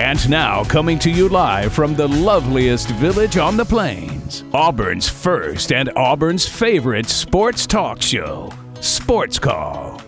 And now, coming to you live from the loveliest village on the plains, Auburn's first and Auburn's favorite sports talk show, Sports Call.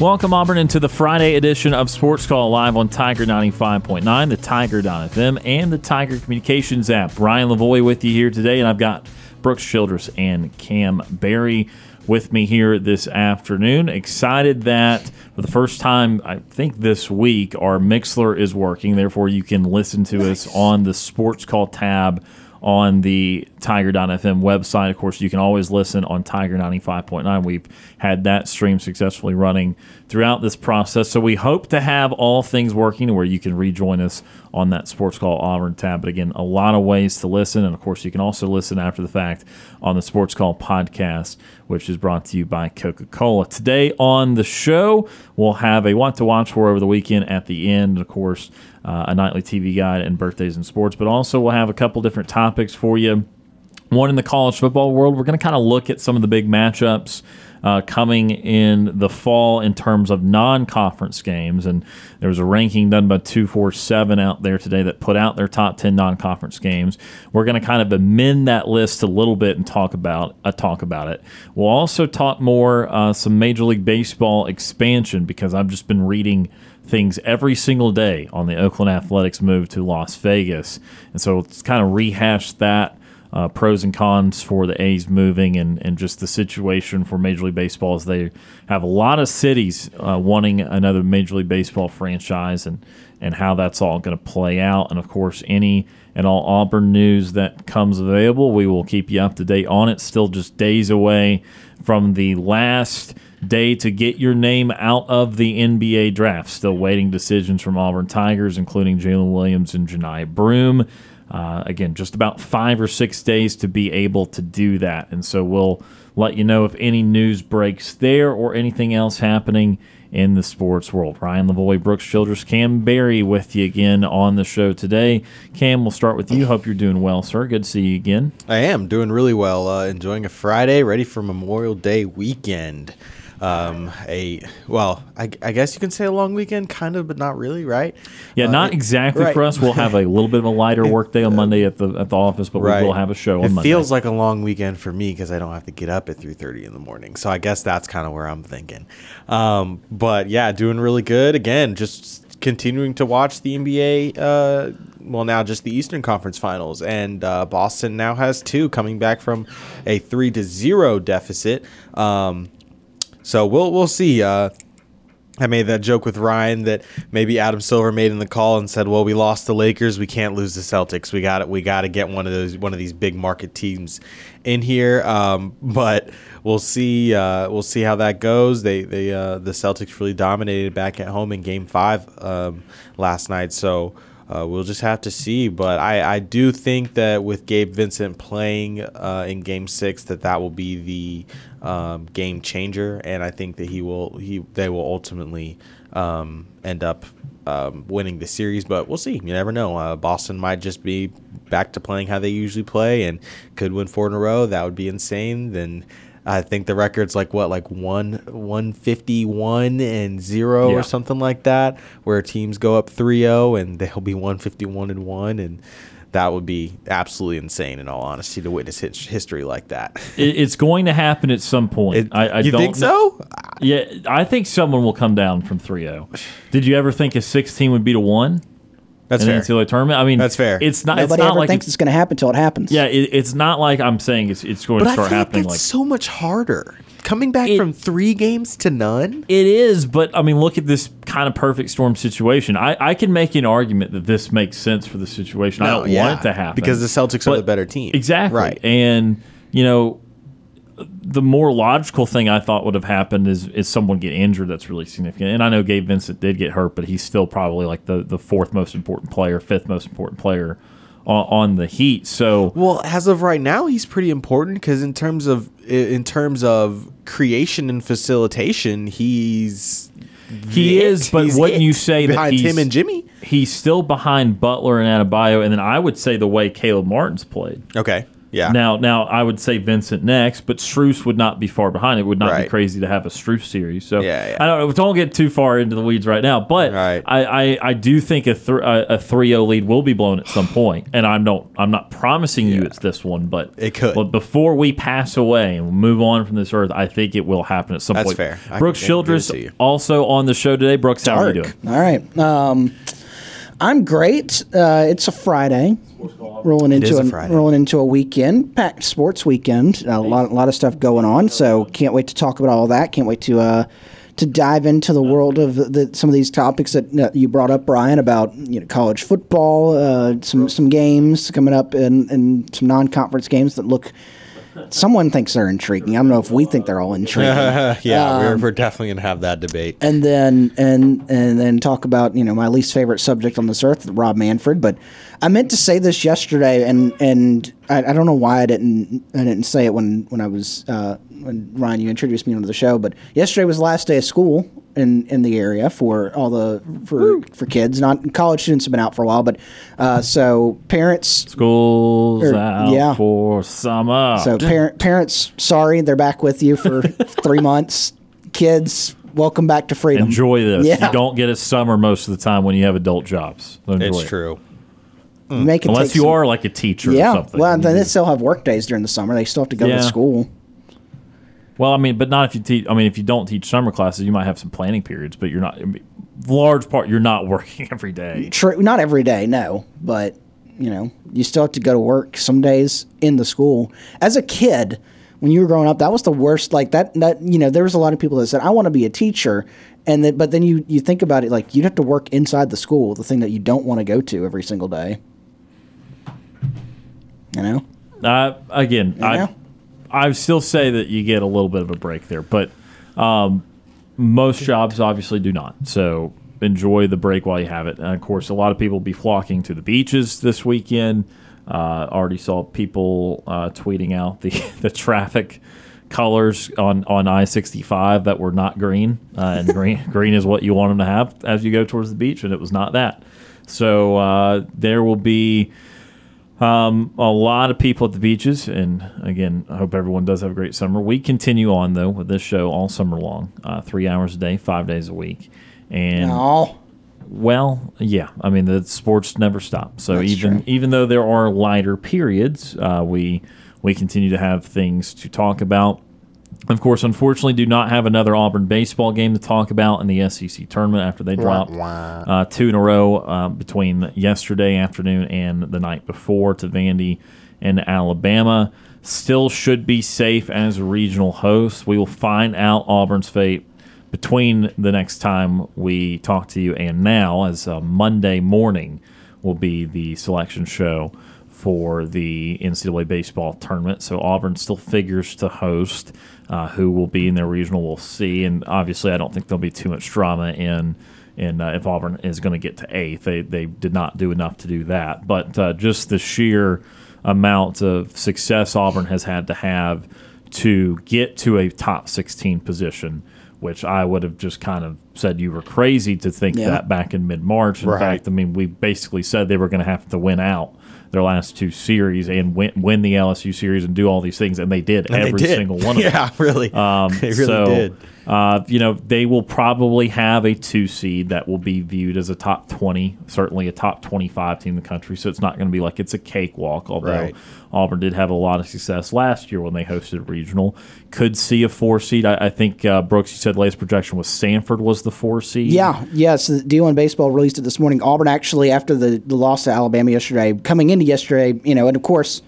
Welcome, Auburn, into the Friday edition of Sports Call live on Tiger 95.9, the Tiger.fm, and the Tiger Communications app. Ryan Lavoie with you here today, and I've got Brooks Childress and Kam Berry with me here this afternoon. Excited that for the first time, I think this week, our Mixlr is working. Therefore, you can listen to nice. us on the Sports Call tab on the Tiger.fm website. Of course, you can always listen on Tiger 95.9. We've had that stream successfully running throughout this process. So we hope to have all things working where you can rejoin us on that Sports Call Auburn tab. But again, a lot of ways to listen. And of course, you can also listen after the fact on the Sports Call podcast, which is brought to you by Coca Cola. Today on the show, we'll have a what to watch for over the weekend at the end. Of course, uh, a nightly TV guide and birthdays and sports, but also we'll have a couple different topics for you. One in the college football world, we're going to kind of look at some of the big matchups uh, coming in the fall in terms of non-conference games. And there was a ranking done by 247 out there today that put out their top 10 non-conference games. We're going to kind of amend that list a little bit and talk about uh, talk about it. We'll also talk more uh, some Major League Baseball expansion because I've just been reading things every single day on the Oakland Athletics move to Las Vegas. And so let's kind of rehash that uh, pros and cons for the A's moving and, and just the situation for Major League Baseball as they have a lot of cities uh, wanting another Major League Baseball franchise and, and how that's all going to play out. And of course, any and all Auburn news that comes available, we will keep you up to date on it. Still just days away from the last day to get your name out of the NBA draft. Still waiting decisions from Auburn Tigers, including Jaylin Williams and Johni Broome. Uh, again, just about five or six days to be able to do that. And so we'll let you know if any news breaks there or anything else happening in the sports world. Ryan Lavoie, Brooks Childress, Kam Berry with you again on the show today. Kam, we'll start with you. Hope you're doing well, sir. Good to see you again. I am doing really well. Uh, enjoying a Friday, ready for Memorial Day weekend um, a well, I, I, guess you can say a long weekend, kind of, but not really, right? Yeah, uh, not exactly right. for us. We'll have a little bit of a lighter work day on Monday at the at the office, but right. we will have a show. It Monday. feels like a long weekend for me because I don't have to get up at three thirty in the morning. So I guess that's kind of where I'm thinking. Um, but yeah, doing really good. Again, just continuing to watch the NBA. Uh, well, now just the Eastern Conference Finals, and uh, Boston now has two coming back from a three to zero deficit. Um, so we'll we'll see. Uh, I made that joke with Ryan that maybe Adam Silver made in the call and said, "Well, we lost the Lakers, we can't lose the Celtics. We got it. We got to get one of those one of these big market teams in here." Um, but we'll see. Uh, we'll see how that goes. They they uh, the Celtics really dominated back at home in Game Five um, last night. So uh, we'll just have to see. But I, I do think that with Gabe Vincent playing uh, in Game Six, that that will be the um, game changer, and I think that he will he they will ultimately um, end up um, winning the series. But we'll see. You never know. Uh, Boston might just be back to playing how they usually play, and could win four in a row. That would be insane. Then I think the record's like what, like one one fifty one and zero yeah. or something like that, where teams go up 3-0 and they'll be one fifty one and one, and that would be absolutely insane. In all honesty, to witness history like that, it's going to happen at some point. It, I, I, you think so? Yeah, I think someone will come down from 3-0. Did you ever think a sixteen would be to one? That's in fair. the NCAA tournament. I mean, That's fair. It's not. Nobody it's not ever like thinks it's, it's going to happen until it happens. yeah. It, it's not like I'm saying it's it's going But to I start feel like happening that's like so much harder. Coming back It- from three games to none. It is, but I mean, look at this kind of perfect storm situation. I, I can make an argument that this makes sense for the situation. I don't yeah, want it to happen because the Celtics are but- the better team. Exactly. Right. And you know, the more logical thing I thought would have happened is is someone get injured that's really significant. And I know Gabe Vincent did get hurt, but he's still probably like the the fourth most important player, fifth most important player on, on the Heat. So Well, as of right now, he's pretty important because in terms of in terms of creation and facilitation, he's he it. is. But He's wouldn't it. you say that behind he's, him and Jimmy? He's still behind Butler and Adebayo, and then I would say the way Caleb Martin's played. Okay, yeah. Now, now I would say Vincent next, but Strus would not be far behind. It would not be crazy to have a Strus series. So Yeah, yeah. I don't. Don't get too far into the weeds right now, but Right. I, I, I do think a th- a three zero lead will be blown at some point, and I'm don't I'm not promising you it's this one, but It could. But before we pass away and move on from this earth, I think it will happen at some That's point. fair. I Brooks Childress also on the show today. Brooks, how are you doing? All right. Um, I'm great. Uh, it's a Friday. Rolling into a Friday. rolling into a weekend, packed sports weekend. A lot, a lot of stuff going on. So can't wait to talk about all that. Can't wait to uh, to dive into the world of the, some of these topics that uh, you brought up, Ryan, about you know college football, uh, some some games coming up, and, and some non-conference games that look. Someone thinks they're intriguing. I don't know if we think they're all intriguing. yeah, we're, we're um, definitely gonna have that debate. and then and and then talk about you know my least favorite subject on this earth, Rob Manfred. But I meant to say this yesterday, and and I, I don't know why I didn't I didn't say it when when I was uh, when Ryan you introduced me onto the show. But yesterday was the last day of school in in the area for all the for for kids. Not college students have been out for a while, but uh, so parents. School's Er, out yeah. for summer. So parent parents, sorry, they're back with you for three months. Kids, welcome back to freedom. Enjoy this. Yeah. You don't get a summer most of the time when you have adult jobs. So enjoy It's it. true. Mm. Make it Unless you some- are like a teacher or Yeah, something. well, then they still have work days during the summer. They still have to go Yeah. to school. well, I mean, but not if you teach. I mean, if you don't teach summer classes, you might have some planning periods, but you're not. I mean, large part, you're not working every day. True, not every day, no, but you know, you still have to go to work some days in the school. As a kid, when you were growing up, that was the worst. Like that, that you know, there was a lot of people that said, "I want to be a teacher," and that, but then you you think about it, like you'd have to work inside the school, the thing that you don't want to go to every single day. You know, Uh, again, Yeah. I I still say that you get a little bit of a break there, but um, most jobs obviously do not. So enjoy the break while you have it. And of course, a lot of people will be flocking to the beaches this weekend. Uh, already saw people uh, tweeting out the the traffic colors on, on I sixty five that were not green, uh, and green green is what you want them to have as you go towards the beach, and it was not that. So uh, there will be um, a lot of people at the beaches, and again, I hope everyone does have a great summer. We continue on though with this show all summer long, uh, three hours a day, five days a week, and well, yeah, I mean the sports never stop. So That's even true. even though there are lighter periods, uh, we we continue to have things to talk about. Of course, unfortunately, do not have another Auburn baseball game to talk about in the SEC tournament after they dropped uh, two in a row uh, between yesterday afternoon and the night before to Vandy and Alabama. Still should be safe as a regional host. We will find out Auburn's fate between the next time we talk to you and now, as uh, Monday morning will be the selection show for the NCAA baseball tournament. So Auburn still figures to host. Uh, who will be in their regional, we'll see. And obviously, I don't think there'll be too much drama in. in uh, if Auburn is going to get to eighth, they they did not do enough to do that. But uh, just the sheer amount of success Auburn has had to have to get to a top 16 position, which I would have just kind of said you were crazy to think Yeah. that back in mid March. In Right. fact, I mean, we basically said they were going to have to win out their last two series and win, win the LSU series and do all these things, and they did And they every did. single one of them. yeah, really. Um, they really so, did. Uh, you know, they will probably have a two seed that will be viewed as a top 20, certainly a top 25 team in the country. So it's not going to be like it's a cakewalk, although Right. Auburn did have a lot of success last year when they hosted a regional. Could see a four seed. I, I think, uh, Brooks, you said the latest projection was Samford was the four seed. Yeah, yes. The D1 baseball released it this morning. Auburn actually, after the, the loss to Alabama yesterday, coming into yesterday, you know, and of course,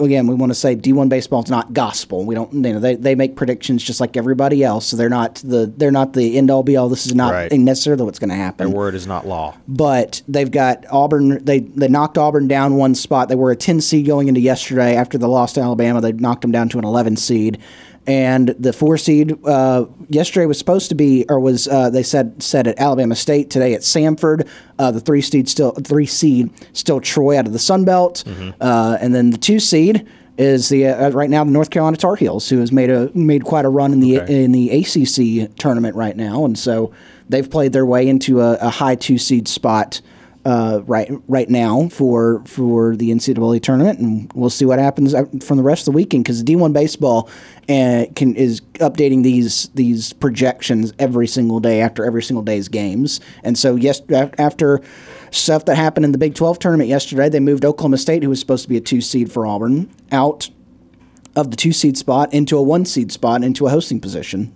again, we want to say D1 baseball is not gospel. We don't, you know, they, they make predictions just like everybody else. So they're not the they're not the end all be all. This is not Right. necessarily what's going to happen. Their word is not law. but they've got Auburn. They they knocked Auburn down one spot. They were a ten seed going into yesterday. After the loss to Alabama, they knocked them down to an eleven seed. And the four seed uh, yesterday was supposed to be, or was uh, they said said at Alabama State today at Samford. Uh, the three seed still three seed still Troy out of the Sun Belt, uh, and then the two seed is the uh, right now the North Carolina Tar Heels, who has made a made quite a run in the Okay. in the ACC tournament right now, and so they've played their way into a, a high two seed spot uh, right right now for for the NCAA tournament, and we'll see what happens from the rest of the weekend because D one baseball uh, can is updating these these projections every single day after every single day's games, and so yes after. Stuff that happened in the Big 12 tournament yesterday, they moved Oklahoma State, who was supposed to be a two seed for Auburn, out of the two seed spot into a one seed spot into a hosting position.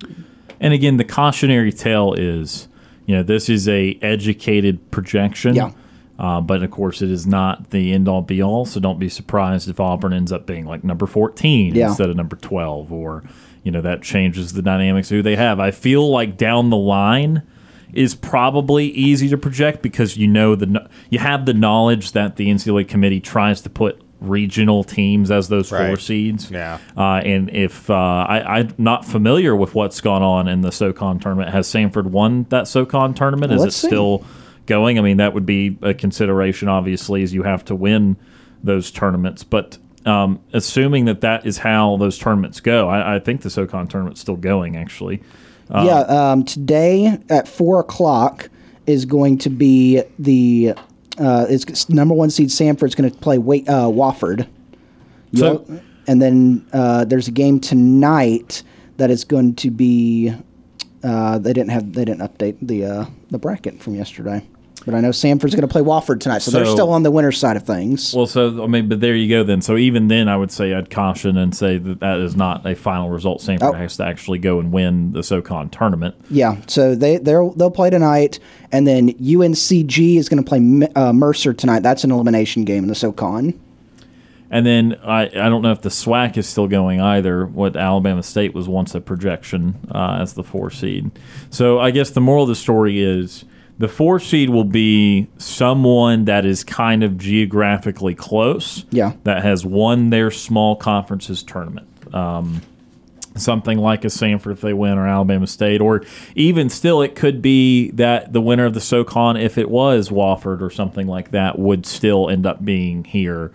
And again, the cautionary tale is, you know, this is a educated projection. Yeah. Uh, but of course, it is not the end all be all. So don't be surprised if Auburn ends up being like number 14 Yeah. instead of number 12, or, you know, that changes the dynamics of who they have. I feel like down the line is probably easy to project because you know the you have the knowledge that the NCAA committee tries to put regional teams as those four seeds. Yeah. Uh, and if uh, I, I'm not familiar with what's gone on in the SoCon tournament, has Samford won that SoCon tournament? Is Let's it see. still going? I mean, that would be a consideration, obviously, as you have to win those tournaments. But um, assuming that that is how those tournaments go, I, I think the SoCon tournament's still going, actually. yeah, um, today at four o'clock is going to be the uh, it's number one seed Samford's going to play Wait, uh, Wofford. So- and then uh, there's a game tonight that is going to be. Uh, they didn't have they didn't update the uh, the bracket from yesterday, but I know Samford's going to play Wofford tonight, so, they're still on the winner's side of things. Well, so I mean, but there you go then. So even then, I would say I'd caution and say that that is not a final result. Samford Oh. has to actually go and win the SoCon tournament. Yeah, so they they'll they'll play tonight, and then UNCG is going to play uh, Mercer tonight. That's an elimination game in the SoCon. And then I, I don't know if the SWAC is still going either. What Alabama State was once a projection uh, as the four seed. So I guess the moral of the story is the four seed will be someone that is kind of geographically close. Yeah. That has won their small conferences tournament. Um, something like a Samford if they win or Alabama State, or even still, it could be that the winner of the SoCon, if it was Wofford or something like that, would still end up being here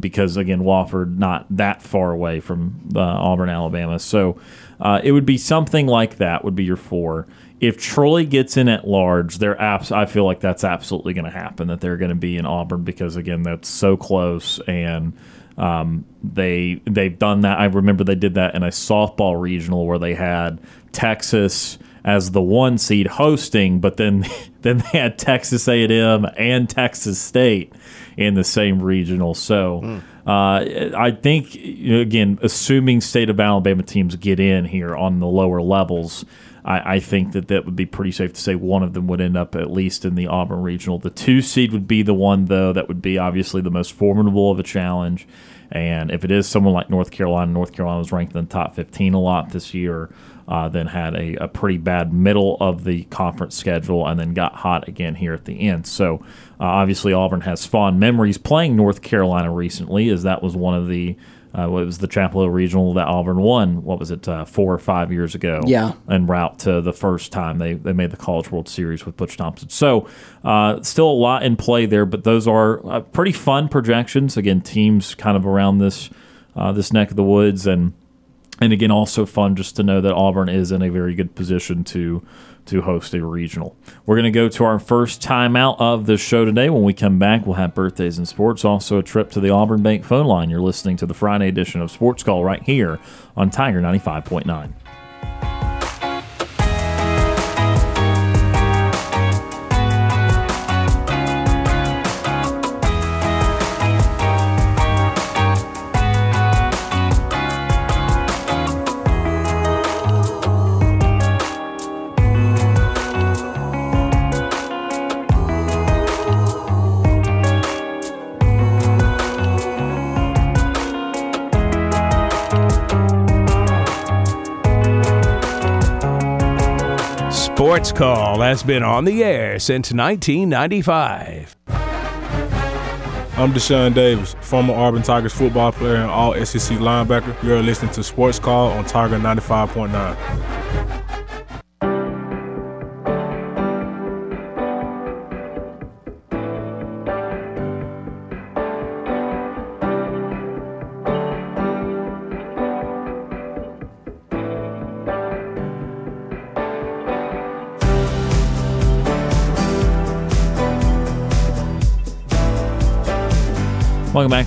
because again, Wofford not that far away from uh, Auburn, Alabama. So uh, it would be something like that. Would be your four. If Troy gets in at large, they're abs- I feel like that's absolutely going to happen. That they're going to be in Auburn because again, that's so close and. Um, they they've done that. I remember they did that in a softball regional where they had Texas as the one seed hosting, but then then they had Texas A and M and Texas State in the same regional. So uh, I think again, assuming state of Alabama teams get in here on the lower levels. I, I think that that would be pretty safe to say one of them would end up at least in the Auburn regional. The two seed would be the one though that would be obviously the most formidable of a challenge. And if it is someone like North Carolina, North Carolina was ranked in the top 15 a lot this year, uh, then had a, a pretty bad middle of the conference schedule, and then got hot again here at the end. So uh, obviously Auburn has fond memories playing North Carolina recently, as that was one of the uh, what was the Chapel Hill Regional that Auburn won? What was it, uh, four or five years ago? Yeah. en route to the first time they, they made the College World Series with Butch Thompson. So, uh, still a lot in play there, but those are uh, pretty fun projections. Again, teams kind of around this uh, this neck of the woods, and and again, also fun just to know that Auburn is in a very good position to to host a regional. We're going to go to our first timeout of the show today. When we come back, we'll have birthdays and sports, also a trip to the Auburn Bank phone line. You're listening to the Friday edition of Sports Call right here on Tiger 95.9. Sports Call has been on the air since 1995. I'm Deshaun Davis, former Auburn Tigers football player and all SEC linebacker. You're listening to Sports Call on Tiger 95.9.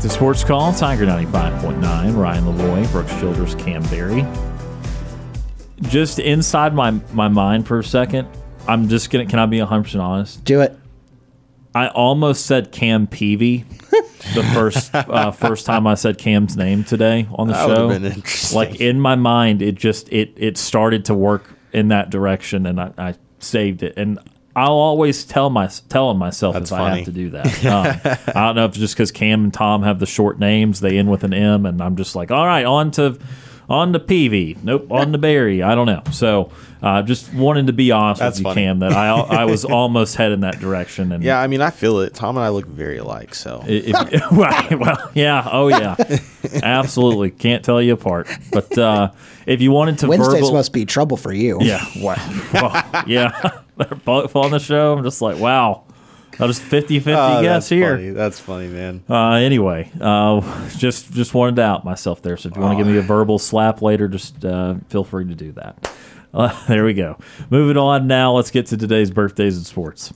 back to Sports Call, Tiger 95.9. Ryan Lavoie, Brooks Childress, Kam Berry. Just inside my, my mind for a second, I'm just going to, can I be 100% honest? Do it. I almost said Kam Peavy the first uh, first time I said Kam's name today on the That show. Like in my mind, it just it it started to work in that direction, and I, I saved it. And I'll always tell my telling myself That's if I have to do that. Um, I don't know if it's just because Kam and Tom have the short names, they end with an M, and I'm just like, all right, on to on to Peavy. Nope, on to Berry. I don't know. So. Uh, just wanted to be honest That's with you, funny. Kam, that I I was almost heading that direction, and Yeah, I mean, I feel it. Tom and I look very alike, so if, right, well, yeah, oh yeah, absolutely. Can't tell you apart. But uh, if you wanted to Wednesdays verbal, must be trouble for you. yeah, wow, well, yeah, they're both on the show. I'm just like, wow, I just 50-50 Oh, guess that's here. Funny. That's funny, man. Uh, anyway, uh, just just wanted to out myself there. So if you want to give me a verbal slap later, just uh, feel free to do that. Uh, there we go. Moving on now. Let's get to today's birthdays and sports.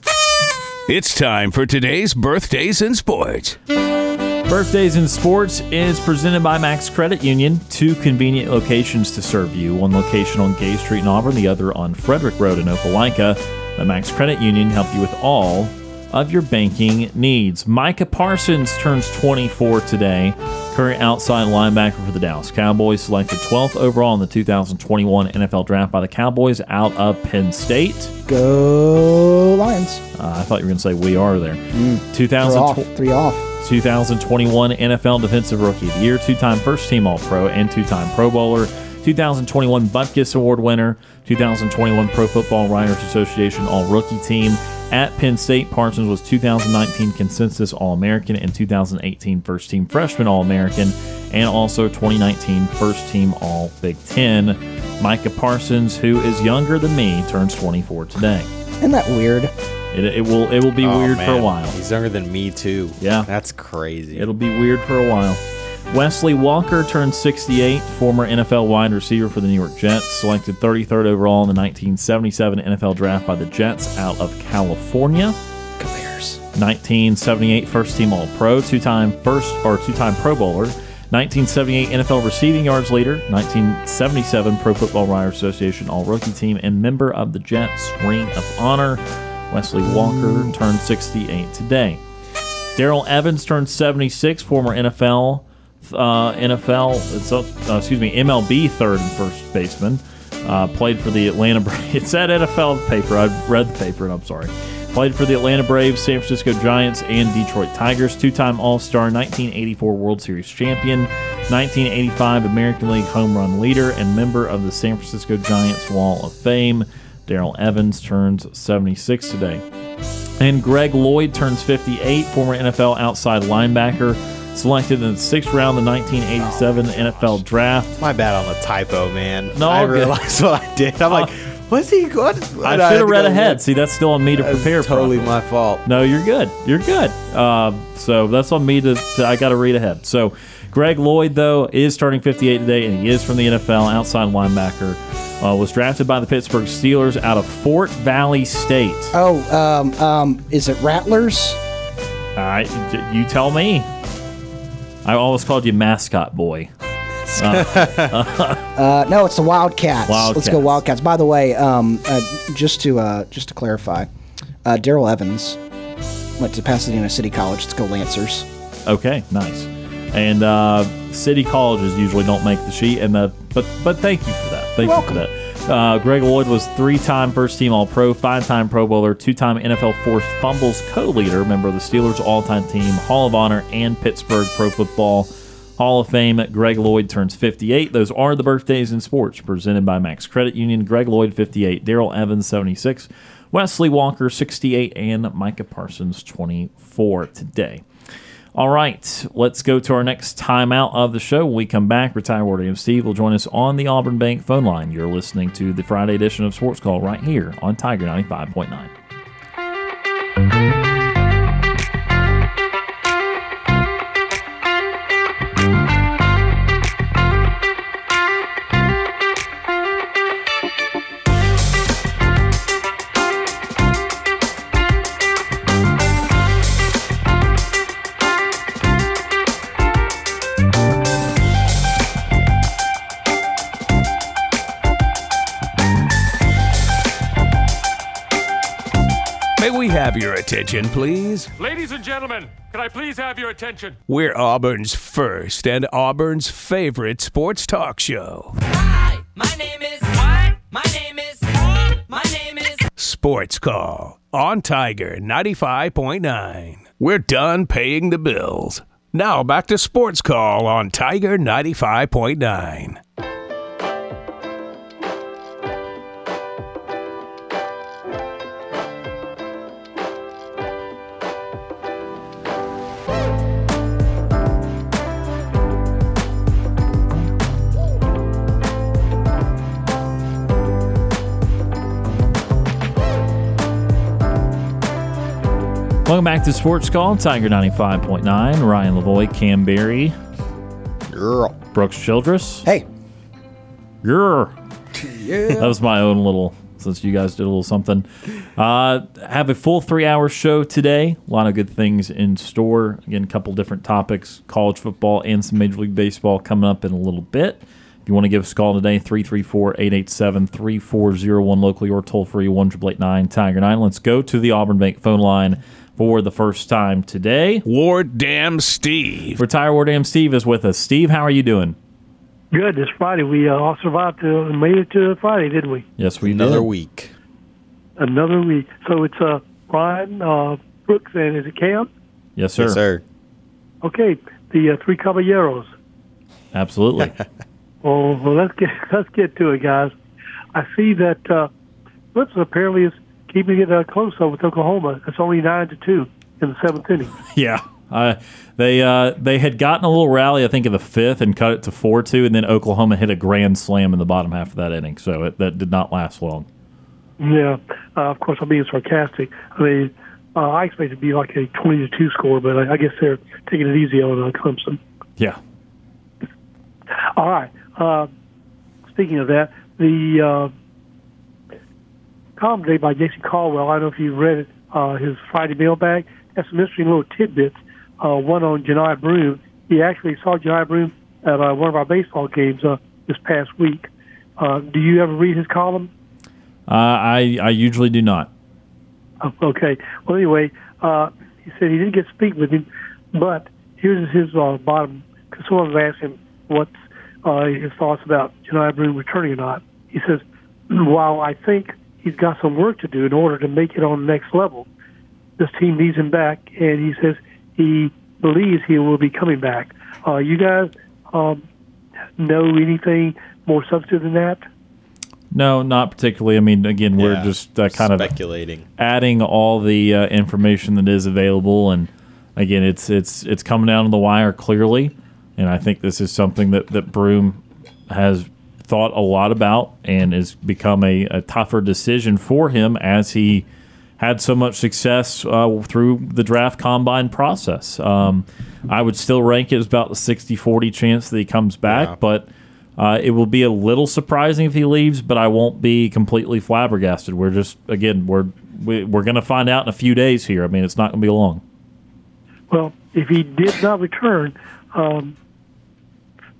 It's time for today's birthdays and sports. Birthdays in Sports is presented by Max Credit Union. Two convenient locations to serve you. One location on Gay Street in Auburn, the other on Frederick Road in Opelika. The Max Credit Union help you with all of your banking needs. Micah Parsons turns 24 today. Current outside linebacker for the Dallas Cowboys, selected 12th overall in the 2021 NFL Draft by the Cowboys out of Penn State. Go Lions. Uh, I thought you were going to say we are there. 2000 off. Three off. 2021 NFL Defensive Rookie of the Year, two time first team All Pro and two time Pro Bowler, 2021 Butkus Award winner, 2021 Pro Football Writers Association All Rookie Team. At Penn State, Parsons was 2019 Consensus All American and 2018 First Team Freshman All American, and also 2019 First Team All Big Ten. Micah Parsons, who is younger than me, turns 24 today. Isn't that weird? It, it will it will be Oh, weird for a while. He's younger than me too. Yeah. that's crazy. It'll be weird for a while. Wesley Walker turned 68, former NFL wide receiver for the New York Jets, selected 33rd overall in the 1977 NFL draft by the Jets out of California. Go Bears. 1978 first team All Pro, two time first or two time Pro Bowler, 1978 NFL receiving yards leader, 1977 Pro Football Writers Association All Rookie Team, and member of the Jets Ring of Honor. Wesley Walker turned 68 today. Darrell Evans turned 76, former NFL, uh, NFL, so, uh, excuse me, MLB third and first baseman. Uh, played for the Atlanta Braves. It said NFL paper. I read the paper, and I'm sorry. Played for the Atlanta Braves, San Francisco Giants, and Detroit Tigers. Two-time All-Star, 1984 World Series champion, 1985 American League home run leader, and member of the San Francisco Giants Wall of Fame. Darrell Evans turns 76 today. And Greg Lloyd turns 58, former NFL outside linebacker, selected in the sixth round of the 1987 NFL Draft. My bad on the typo, man. No, I realized what I did. I'm like, what's he? good? I should have read ahead. look. See, that's still on me to That's prepare totally for. my fault. No, you're good. You're good. Um, so that's on me to, to I got to read ahead. So Greg Lloyd though is starting 58 today, and he is from the NFL, outside linebacker. Uh, was drafted by the Pittsburgh Steelers out of Fort Valley State. Oh, um, um, is it Rattlers? All right, you tell me. I always called you mascot boy. Uh, no, it's the Wildcats. Let's go Wildcats. Wildcats. By the way, um, uh, just to uh, just to clarify, uh, Darrell Evans went to Pasadena City College. Let's go Lancers. Okay, nice. And uh, city colleges usually don't make the sheet, and the but but thank you for that. Thank you for that. Uh, Greg Lloyd was three-time first-team All-Pro, five-time Pro Bowler, two-time NFL forced fumbles co-leader, member of the Steelers' all-time team, Hall of Honor, and Pittsburgh Pro Football Hall of Fame. Greg Lloyd turns 58. Those are the birthdays in sports presented by Max Credit Union. Greg Lloyd, 58. Darrell Evans, 76. Wesley Walker, 68. And Micah Parsons, 24 today. All right, let's go to our next timeout of the show. When we come back, retired Warrior Steve will join us on the Auburn Bank phone line. You're listening to the Friday edition of Sports Call right here on Tiger 95.9. attention, please? Ladies and gentlemen, can I please have your attention? We're Auburn's first and Auburn's favorite sports talk show. Hi, my name is. What? My name is. Hi. My name is. Sports Call on Tiger 95.9. We're done paying the bills. Now back to Sports Call on Tiger 95.9. Welcome back to Sports Call, Tiger 95.9. Ryan Lavoie, Kam Berry, Girl. Brooks Childress. Hey, Grr. That was my own little, since you guys did a little something. Uh, have a full three hour show today. A lot of good things in store. Again, a couple different topics college football and some Major League Baseball coming up in a little bit. If you want to give us a call today, 334 887 3401 locally or toll free 1 Tiger 9. Let's go to the Auburn Bank phone line for the first time today. War Damn Steve. Retire War Damn Steve is with us. Steve, how are you doing? Good. This Friday, we uh, all survived to made it to Friday, didn't we? Yes, we Another did. week. Another week. So it's uh, Brian, uh, Brooks, and is it Kam? Yes, sir. Yes, sir. Okay, the uh, three caballeros. Absolutely. Well, well, let's get let's get to it, guys. I see that uh, Brooks apparently is keeping it uh, close uh, with Oklahoma. It's only nine to two in the seventh inning. Yeah, uh, they uh, they had gotten a little rally, I think, in the fifth, and cut it to four two, and then Oklahoma hit a grand slam in the bottom half of that inning, so it, that did not last long. Yeah, uh, of course, I'm being sarcastic. I mean, uh, I expect it to be like a twenty to two score, but I, I guess they're taking it easy on uh, Clemson. Yeah, All right. Uh, speaking of that, the uh, column today by Jason Caldwell. I don't know if you read it. Uh, his Friday mailbag has some interesting little tidbits. Uh, one on Johni Broome. He actually saw Johni Broome at uh, one of our baseball games uh, this past week. Uh, do you ever read his column? uh, I I usually do not. Oh, Okay. Well, anyway, uh, he said he didn't get to speak with him, but here's his uh, bottom. Because someone was asking him what's uh, his thoughts about Johni Broome returning or not. He says, while I think he's got some work to do in order to make it on the next level, this team needs him back, and he says he believes he will be coming back. Uh, you guys um, know anything more substantive than that? No, not particularly. I mean, again, we're Yeah. just uh, kind of speculating. adding all the uh, information that is available, and again, it's it's it's coming down to the wire clearly, and I think this is something that that Broome has thought a lot about and has become a, a tougher decision for him as he had so much success uh, through the draft combine process. Um, I would still rank it as about the 60-40 chance that he comes back, Yeah. but uh, it will be a little surprising if he leaves, but I won't be completely flabbergasted. We're just again we're we, we're going to find out in a few days here. I mean, it's not going to be long. Well, if he did not return, um,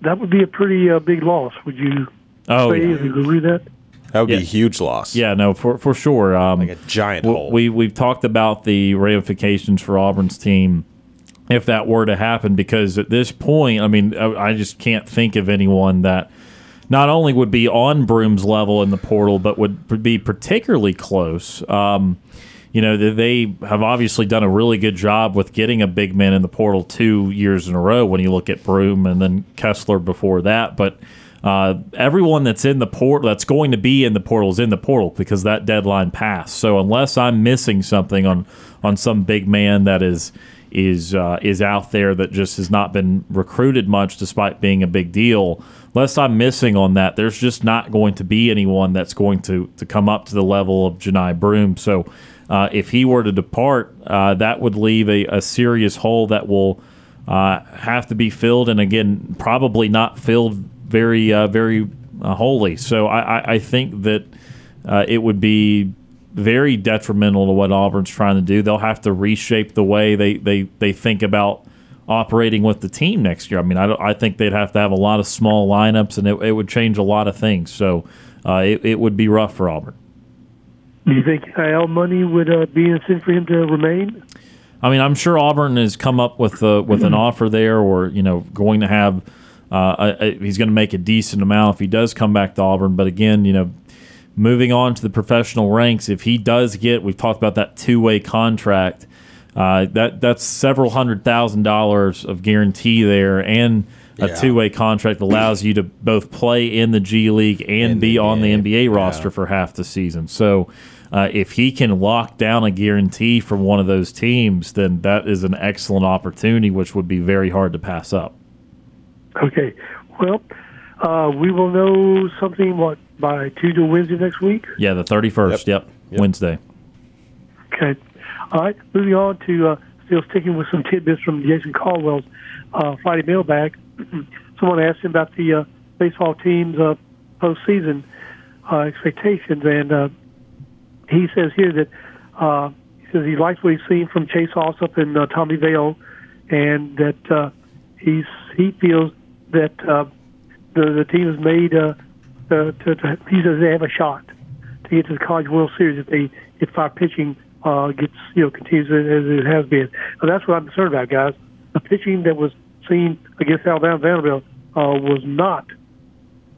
that would be a pretty uh, big loss. Would you Oh say? yeah, If you agree that? That would Yeah. be a huge loss. yeah no for for sure. Um, Like a giant w- hole. we we've talked about the ramifications for Auburn's team if that were to happen because at this point, I mean, I, I just can't think of anyone that not only would be on Broome's level in the portal, but would be particularly close. Um, you know, they have obviously done a really good job with getting a big man in the portal two years in a row when you look at Broome and then Kessler before that. But uh, everyone that's in the portal, that's going to be in the portal, is in the portal because that deadline passed. So unless I'm missing something on on some big man that is is uh, is out there that just has not been recruited much despite being a big deal. Unless I'm missing on that, there's just not going to be anyone that's going to to come up to the level of Johni Broome. So uh, if he were to depart, uh, that would leave a, a serious hole that will uh, have to be filled, and again, probably not filled very uh, very uh, wholly. So I, I, I think that uh, it would be very detrimental to what Auburn's trying to do. They'll have to reshape the way they, they, they think about operating with the team next year. I mean, I, I think they'd have to have a lot of small lineups, and it, it would change a lot of things. So uh, it, it would be rough for Auburn. Do you think NIL money would uh, be incentive for him to remain? I mean, I'm sure Auburn has come up with uh, with an offer there, or you know, going to have. Uh, he's going to make a decent amount if he does come back to Auburn. But again, you know, moving on to the professional ranks, if he does get, we've talked about that two way contract. Uh, that that's several hundred thousand dollars of guarantee there, and a Yeah. two way contract allows you to both play in the G League and In be the on the NBA roster yeah. for half the season. So. Uh, if he can lock down a guarantee from one of those teams, then that is an excellent opportunity, which would be very hard to pass up. Okay. Well, uh, we will know something, what, by Tuesday or Wednesday next week? Yeah, the 31st. Yep. Yep. Wednesday. Okay. All right. Moving on to uh, still sticking with some tidbits from Jason Caldwell's uh, Friday mailbag. Someone asked him about the uh, baseball team's uh, postseason uh, expectations, and uh, he says here that uh, he says he likes what he's seen from Chase Allsup in uh, Tommy Vail, and that uh, he's he feels that uh, the the team has made uh, to, to he says they have a shot to get to the College World Series if they if our pitching uh, gets you know continues as it has been. And that's what I'm concerned about, guys. The pitching that was seen against Alabama Vanderbilt uh, was not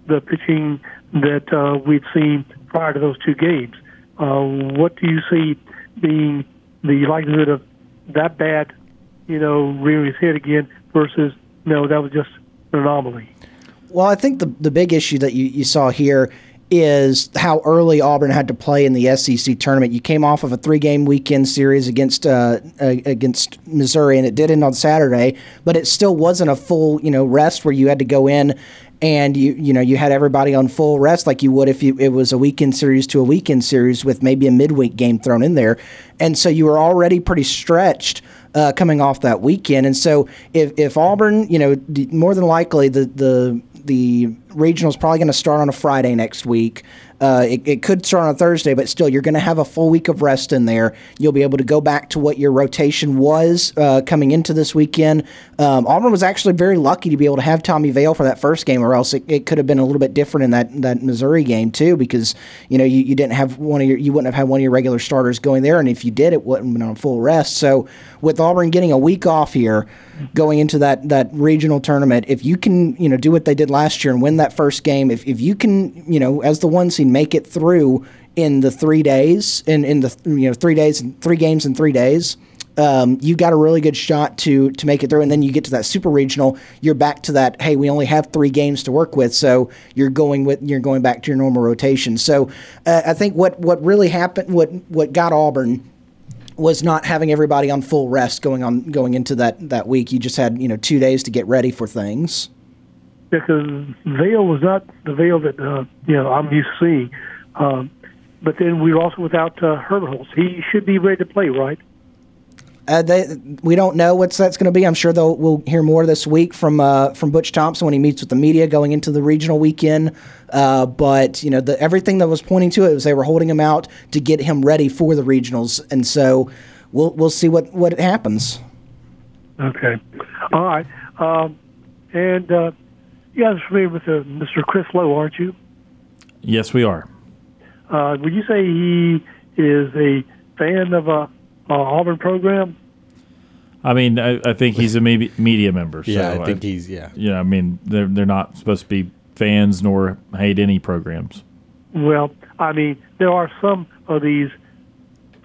the pitching that uh, we'd seen prior to those two games. Uh, what do you see being the likelihood of that bad, you know, rearing his head again versus no, that was just anomaly. Well, I think the the big issue that you, you saw here is how early Auburn had to play in the SEC tournament. You came off of a three game weekend series against uh, uh, against Missouri, and it did end on Saturday, but it still wasn't a full you know rest where you had to go in and you you know you had everybody on full rest like you would if you, it was a weekend series to a weekend series with maybe a midweek game thrown in there, and so you were already pretty stretched uh, coming off that weekend. And so if, if Auburn, you know, more than likely the the the regional is probably going to start on a Friday next week. Uh, it, it could start on Thursday, but still, you're going to have a full week of rest in there. You'll be able to go back to what your rotation was uh, coming into this weekend. Um, Auburn was actually very lucky to be able to have Tommy Vail for that first game, or else it, it could have been a little bit different in that, that Missouri game too, because you know you, you didn't have one of your you wouldn't have had one of your regular starters going there, and if you did, it wouldn't have been on full rest. So with Auburn getting a week off here, going into that that regional tournament, if you can you know do what they did last year and win that first game, if if you can you know as the one seed make it through in the three days in in the you know three days three games in three days um, you got a really good shot to to make it through, and then you get to that super regional. You're back to that. Hey, we only have three games to work with, so you're going with you're going back to your normal rotation. So uh, I think what what really happened, what what got Auburn was not having everybody on full rest going on going into that that week. You just had you know two days to get ready for things. because Vail was not the Vail that uh, you know I'm used to seeing. Um, but then we were also without uh, Herbert Holtz. He should be ready to play, right? Uh, they, we don't know what that's going to be. I'm sure they'll we'll hear more this week from uh, from Butch Thompson when he meets with the media going into the regional weekend. Uh, but you know, the, everything that was pointing to it was they were holding him out to get him ready for the regionals, and so we'll we'll see what what happens. Okay. All right. Um, and uh, you guys are familiar with uh, Mr. Chris Low, aren't you? Yes, we are. Uh, would you say he is a fan of a, a Auburn program? I mean, I, I think he's a me- media member. So Yeah, I think he's yeah. You know, I mean, they're they're not supposed to be fans nor hate any programs. Well, I mean, there are some of these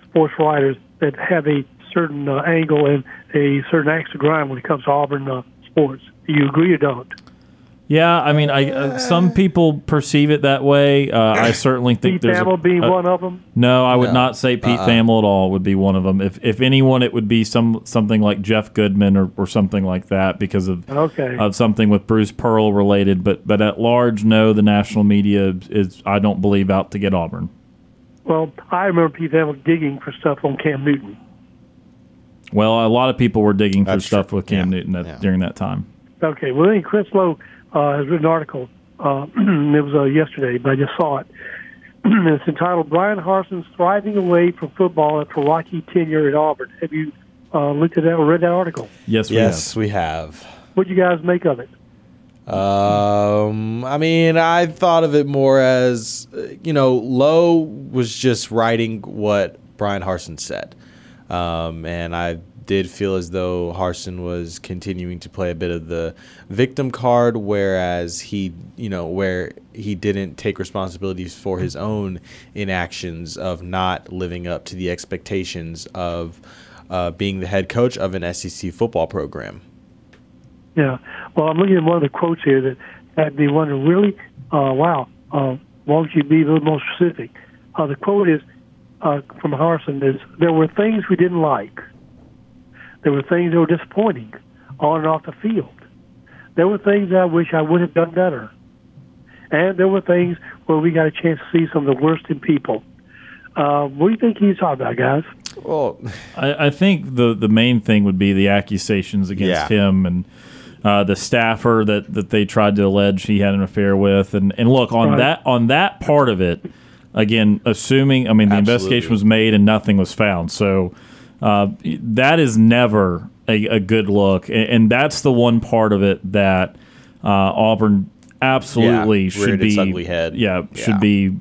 sports writers that have a certain uh, angle and a certain axe to grind when it comes to Auburn uh, sports. Do you agree or don't? Yeah, I mean, I uh, some people perceive it that way. Uh, I certainly think Pete there's a- Thamel being a- one of them. No, I would No. not say Pete Uh-uh. Thamel at all would be one of them. If if anyone, it would be some something like Jeff Goodman or, or something like that because of Okay. of something with Bruce Pearl related. But but at large, no, the national media is I don't believe out to get Auburn. Well, I remember Pete Thamel digging for stuff on Cam Newton. Well, a lot of people were digging for That's stuff true. with Cam Yeah. Newton at, Yeah. during that time. Okay, well, then Chris Low uh, has written an article. Uh, it was uh, yesterday, but I just saw it. it's entitled "Bryan Harsin's Thriving Away from Football After Rocky Tenure at Auburn." Have you uh, looked at that or read that article? Yes, we Yes, have. we have. What do you guys make of it? Um, I mean, I thought of it more as, uh, you know, Low was just writing what Bryan Harsin said. Um, and I did feel as though Harsin was continuing to play a bit of the victim card, whereas he, you know, where he didn't take responsibilities for his own inactions of not living up to the expectations of uh, being the head coach of an SEC football program. Yeah. Well, I'm looking at one of the quotes here that had me wondering, really? Uh, wow. Uh, why don't you be a little more specific? Uh, the quote is uh, from Harsin is, there were things we didn't like. There were things that were disappointing on and off the field. There were things that I wish I would have done better. And there were things where we got a chance to see some of the worst in people. Uh, what do you think he's talking about, guys? Well, I, I think the the main thing would be the accusations against Yeah. him and uh, the staffer that, that they tried to allege he had an affair with. And and look on Right. that on that part of it, again, assuming I mean the investigation was made and nothing was found, so uh, that is never a, a good look, and, and that's the one part of it that uh, Auburn absolutely Yeah, should be its ugly head. Yeah, Yeah. should be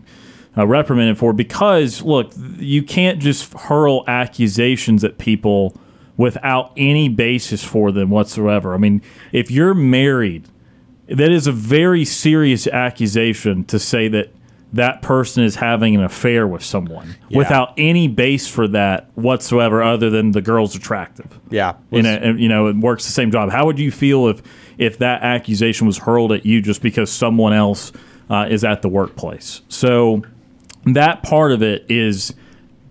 uh, reprimanded for because look, you can't just hurl accusations at people without any basis for them whatsoever. I mean, if you're married, that is a very serious accusation to say that that person is having an affair with someone Yeah. without any base for that whatsoever other than the girl's attractive yeah. you know, and, you know, it works the same job. How would you feel if if that accusation was hurled at you just because someone else uh, is at the workplace? So that part of it is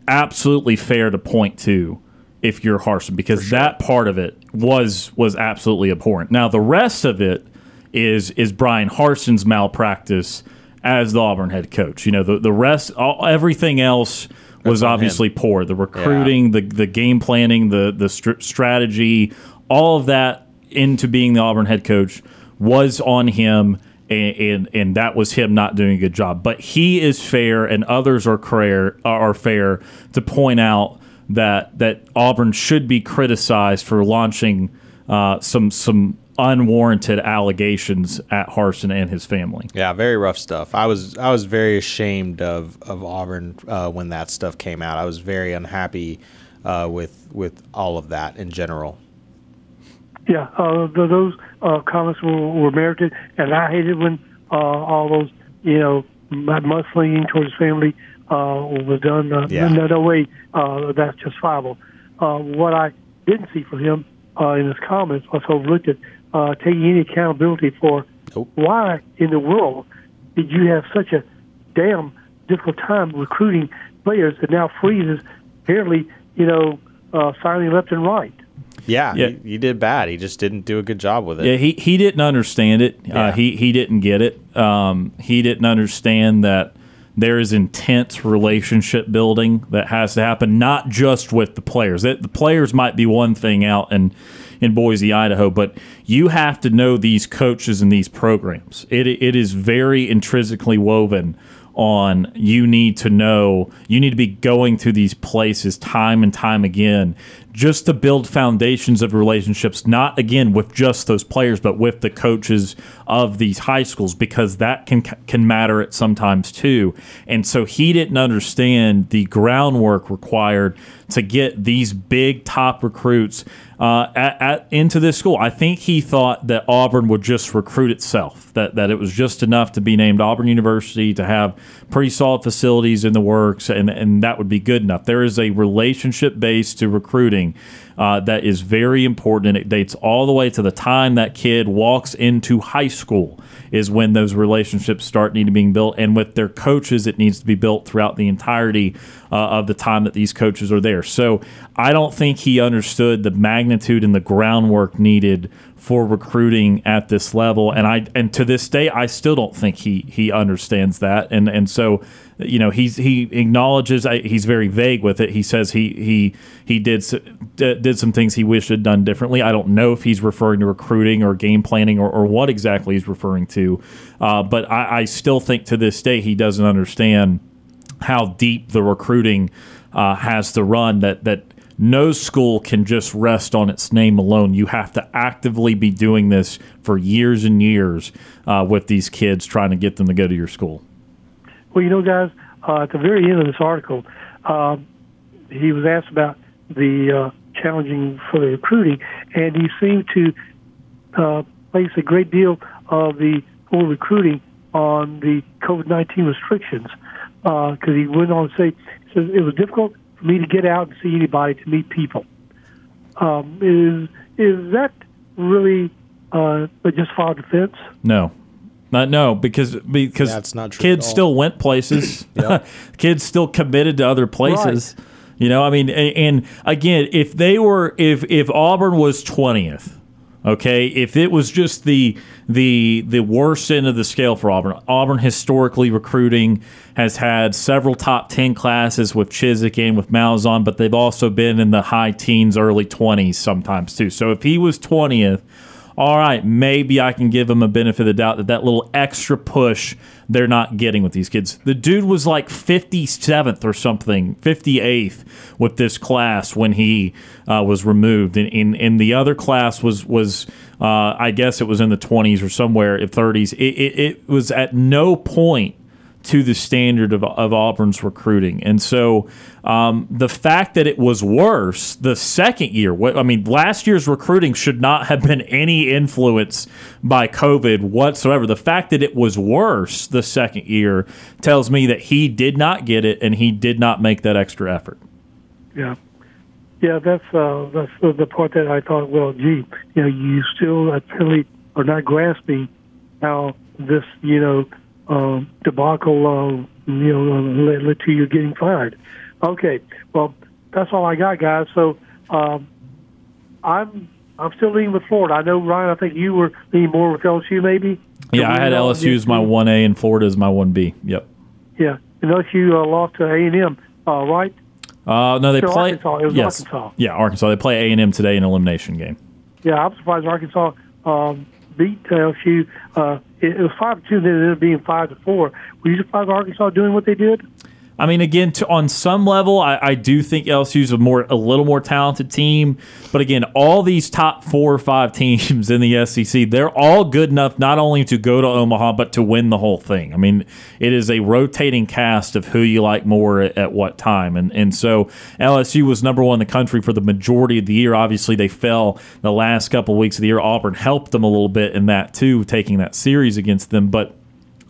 absolutely fair to point to if you're Harsin because that part of it was was absolutely abhorrent. Now the rest of it is is Bryan Harsin's malpractice as the Auburn head coach. You know, the the rest, all, everything else was him. obviously poor. The recruiting, the the game planning, the the str- strategy, all of that into being the Auburn head coach was on him. And, and and that was him not doing a good job, but he is fair, and others are fair are fair to point out that that Auburn should be criticized for launching uh, some some unwarranted allegations at Harsin and his family. Yeah, very rough stuff. I was I was very ashamed of of Auburn uh, when that stuff came out. I was very unhappy uh, with with all of that in general. Yeah, uh, th- those uh, comments were, were merited, and I hated when uh, all those, you know, mud- mudslinging towards family uh, was done. Uh, Yeah. No, no way uh, that's justifiable. Uh, what I didn't see from him uh, in his comments was overlooked it, uh, taking any accountability for Nope. why in the world did you have such a damn difficult time recruiting players that now freezes apparently, you know, uh, signing left and right. Yeah, Yeah. He, he did bad. He just didn't do a good job with it. Yeah, he, he didn't understand it. Uh, Yeah. he he didn't get it. Um, he didn't understand that there is intense relationship building that has to happen, not just with the players. That the players might be one thing out in in Boise, Idaho, but you have to know these coaches and these programs. It it is very intrinsically woven on you need to know you need to be going to these places time and time again just to build foundations of relationships, not again with just those players, but with the coaches of these high schools, because that can can matter at sometimes too. And so he didn't understand the groundwork required to get these big top recruits uh, at, at, into this school. I think he thought that Auburn would just recruit itself, that, that it was just enough to be named Auburn University, to have pretty solid facilities in the works, and, and that would be good enough. There is a relationship base to recruiting uh, that is very important, it dates all the way to the time that kid walks into high school is when those relationships start needing to being built. And with their coaches, it needs to be built throughout the entirety uh, of the time that these coaches are there. So I don't think he understood the magnitude and the groundwork needed for recruiting at this level. And I and to this day, I still don't think he he understands that. And and so you know he's he acknowledges he's very vague with it. He says he he he did did some things he wished had done differently. I don't know if he's referring to recruiting or game planning or, or what exactly he's referring to, uh, but I, I, still think to this day he doesn't understand how deep the recruiting uh, has to run. That that no school can just rest on its name alone. You have to actively be doing this for years and years uh, with these kids, trying to get them to go to your school. Well, you know, guys, uh, at the very end of this article, uh, he was asked about the uh, challenging for the recruiting, and he seemed to uh, place a great deal of the whole recruiting on the COVID 19 restrictions. Because uh, he went on to say, it was difficult me to get out and see anybody, to meet people. Um, is is that really uh, a justified defense? No, uh, no, because because That's not true kids still went places. kids still committed to other places. You know, I mean, and, and again, if they were, if if Auburn was twentieth, okay, if it was just the the the worst end of the scale for Auburn, Auburn historically recruiting has had several top ten classes with Chizik and with Malzahn, but they've also been in the high teens, early twenties sometimes too. So if he was twentieth all right, maybe I can give him a benefit of the doubt that that little extra push they're not getting with these kids. The dude was like 57th or something, 58th with this class when he uh, was removed, and, and the other class was was uh, I guess it was in the 20s or somewhere, 30s. It, it, it was at no point to the standard of, of Auburn's recruiting. And so um, the fact that it was worse the second year, I mean, last year's recruiting should not have been any influence by COVID whatsoever. The fact that it was worse the second year tells me that he did not get it and he did not make that extra effort. Yeah. Yeah, that's uh, that's the part that I thought. Well, gee, you know, you still apparently are not grasping how this, you know, uh, debacle, uh, you know, led, led to you getting fired. Okay, well, that's all I got, guys. So um, I'm I'm still leaning with Florida. I know Ryan. I think you were leaning more with LSU, maybe. Yeah, I had LSU as my one A and Florida as my one B. Yep. Yeah, and LSU uh, lost to A and M, uh, right? Uh, no, they So play. Arkansas. It was yes. Arkansas. Yeah, Arkansas. They play A and M today in elimination game. Yeah, I'm surprised Arkansas um, beat LSU. Uh, it, it was five to two, then it ended up being five to four. Were you surprised Arkansas doing what they did? I mean, again, to, on some level, I, I do think LSU's a more a little more talented team. But again, all these top four or five teams in the SEC, they're all good enough not only to go to Omaha but to win the whole thing. I mean, it is a rotating cast of who you like more at, at what time, and and so LSU was number one in the country for the majority of the year. Obviously, they fell the last couple of weeks of the year. Auburn helped them a little bit in that too, taking that series against them, but.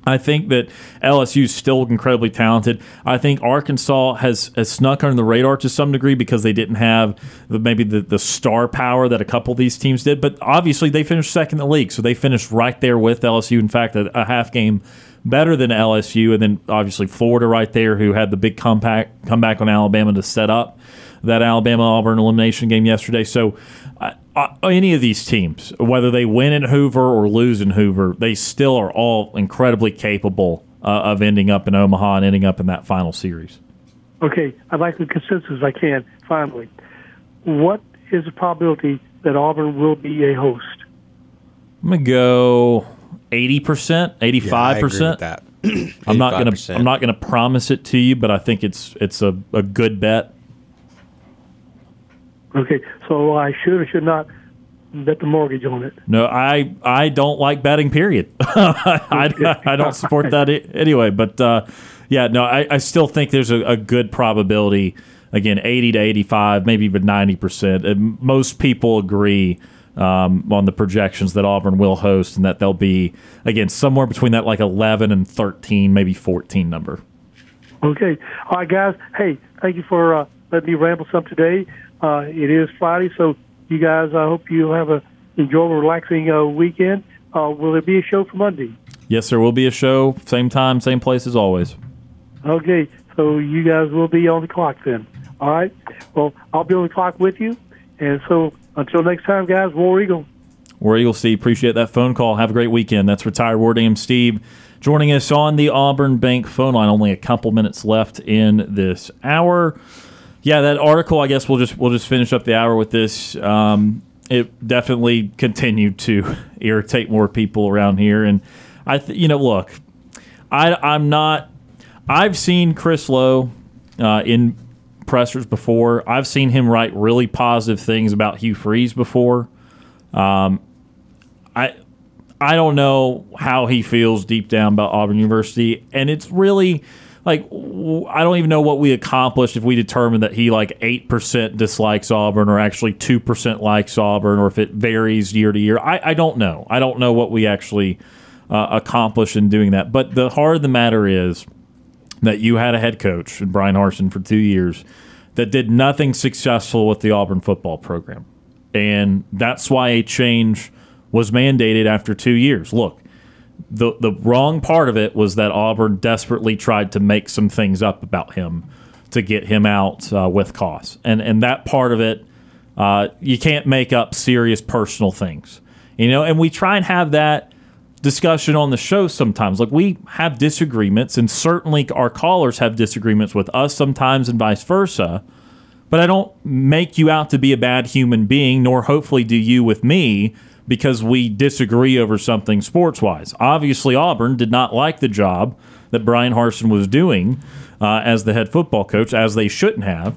I think that LSU is still incredibly talented. I think Arkansas has, has snuck under the radar to some degree because they didn't have the, maybe the, the star power that a couple of these teams did. But obviously, they finished second in the league, so they finished right there with LSU. In fact, a, a half game better than LSU, and then obviously Florida right there, who had the big comeback comeback on Alabama to set up that Alabama Auburn elimination game yesterday. So, uh, any of these teams, whether they win in Hoover or lose in Hoover, they still are all incredibly capable uh, of ending up in Omaha and ending up in that final series. Okay, I'd like the consensus I can. Finally, what is the probability that Auburn will be a host? I'm gonna go eighty percent, eighty Yeah, I agree with percent. that. I'm not gonna 85%. I'm not gonna promise it to you, but I think it's it's a, a good bet. Okay, so I should or should not bet the mortgage on it. No, I I don't like betting. Period. I, I don't support that anyway. But uh, yeah, no, I, I still think there's a, a good probability. Again, eighty to eighty-five, maybe even ninety percent. Most people agree um, on the projections that Auburn will host, and that they'll be again somewhere between that like eleven and thirteen, maybe fourteen number. Okay. All right, guys. Hey, thank you for uh, letting me ramble some today. Uh, it is Friday, so you guys, I hope you have a enjoyable, relaxing uh, weekend. Uh, will there be a show for Monday? Yes, there will be a show, same time, same place as always. Okay, so you guys will be on the clock then. All right. Well, I'll be on the clock with you. And so until next time, guys, War Eagle. War Eagle Steve, appreciate that phone call. Have a great weekend. That's retired War Damn Steve joining us on the Auburn Bank phone line. Only a couple minutes left in this hour. Yeah, that article. I guess we'll just we'll just finish up the hour with this. Um, it definitely continued to irritate more people around here, and I, th- you know, look, I I'm not. I've seen Chris Low uh, in pressers before. I've seen him write really positive things about Hugh Freeze before. I I don't know how he feels deep down about Auburn University, and it's really like I don't even know what we accomplished if we determined that he like eight percent dislikes Auburn, or actually two percent likes Auburn, or if it varies year to year. I, I don't know. I don't know what we actually uh, accomplished in doing that. But the heart of the matter is that you had a head coach, Bryan Harsin, for two years that did nothing successful with the Auburn football program. And that's why a change was mandated after two years. Look, the, the wrong part of it was that Auburn desperately tried to make some things up about him to get him out uh, with costs. And, and that part of it, uh, you can't make up serious personal things. You know, and we try and have that discussion on the show sometimes. Like we have disagreements, and certainly our callers have disagreements with us sometimes, and vice versa. But I don't make you out to be a bad human being, nor hopefully do you with me because we disagree over something sports wise. Obviously, Auburn did not like the job that Bryan Harsin was doing uh, as the head football coach, as they shouldn't have,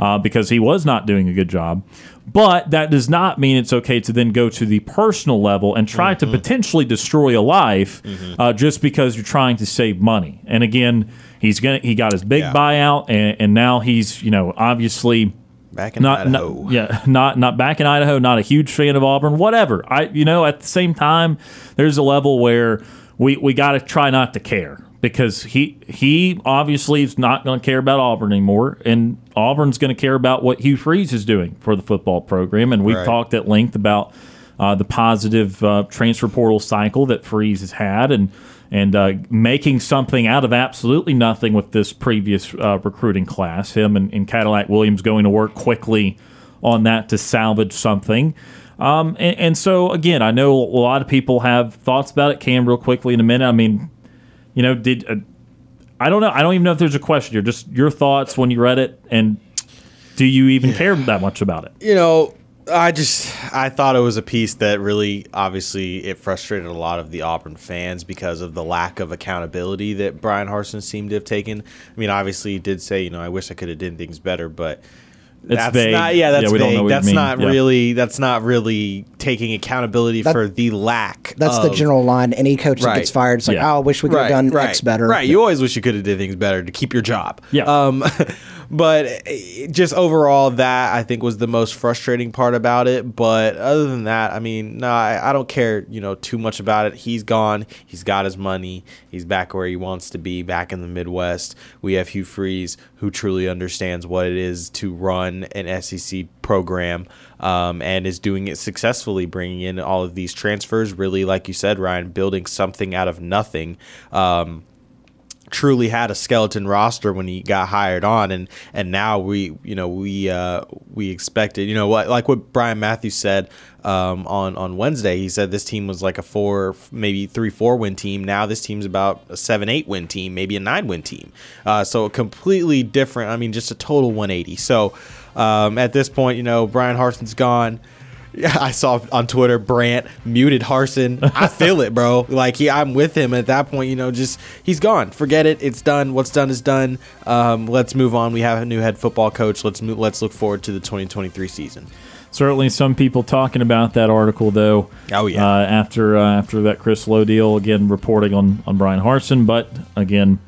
uh, because he was not doing a good job. But that does not mean it's okay to then go to the personal level and try to potentially destroy a life uh, just because you're trying to save money. And again, he's gonna he got his big Yeah. buyout, and, and now he's you know obviously Back in not, Idaho. not yeah not not back in Idaho not a huge fan of Auburn whatever I you know at the same time there's a level where we we got to try not to care because he he obviously is not going to care about Auburn anymore and Auburn's going to care about what Hugh Freeze is doing for the football program and we've Right. talked at length about uh, the positive uh, transfer portal cycle that Freeze has had and and uh, making something out of absolutely nothing with this previous uh, recruiting class. Him and, and Cadillac Williams going to work quickly on that to salvage something. Um, and, and so again, I know a lot of people have thoughts about it. Kam, real quickly in a minute. I mean, you know, did uh, I don't know. I don't even know if there's a question here. Just your thoughts when you read it, and do you even care that much about it? you know, I just I thought it was a piece that really obviously it frustrated a lot of the Auburn fans because of the lack of accountability that Bryan Harsin seemed to have taken. I mean, obviously he did say, you know, I wish I could have done things better, but that's vague. not yeah, that's Yeah, we don't know vague. what you That's mean. not Yeah. really that's not really taking accountability That- for the lack That's the general line. Any coach that gets fired, it's like, Yeah. oh, I wish we could have done right, X better. Right. You always wish you could have did things better to keep your job. Yeah. Um, but eh, just overall, that I think was the most frustrating part about it. But other than that, I mean, no, I, I don't care, you know, too much about it. He's gone. He's got his money. He's back where he wants to be, back in the Midwest. We have Hugh Freeze, who truly understands what it is to run an SEC program um, and is doing it successfully, bringing in all of these transfers. Really, like you said, Ryan, building something out of nothing. Um, truly had a skeleton roster when he got hired on and and now we you know we uh we expected you know what like what Brian Matthews said um on on Wednesday. He said this team was like a 4 maybe 3 4 win team. Now this team's about a 7 8 win team maybe a 9 win team. Uh so completely different I mean just a total 180 so um at this point you know Bryan Harsin's gone Yeah, I saw on Twitter Brant muted Harsin. I feel it, bro. Like he, I'm with him at that point. You know, just he's gone. Forget it. It's done. What's done is done. Um, let's move on. We have a new head football coach. Let's move, let's look forward to the 2023 season. Certainly, some people talking about that article though. Oh, yeah. Uh, after uh, after that Chris Low deal, again reporting on on Bryan Harsin, but again,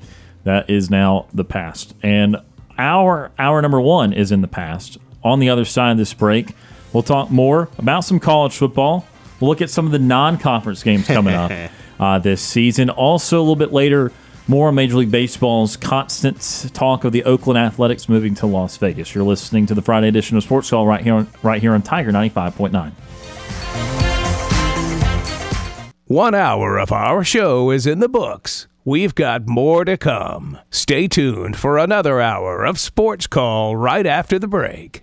that is now the past. And our hour number one is in the past. On the other side of this break, we'll talk more about some college football. We'll look at some of the non-conference games coming up uh, this season. Also, a little bit later, more on Major League Baseball's constant talk of the Oakland Athletics moving to Las Vegas. You're listening to the Friday edition of Sports Call right here on, right here on Tiger 95.9. One hour of our show is in the books. We've got more to come. Stay tuned for another hour of Sports Call right after the break.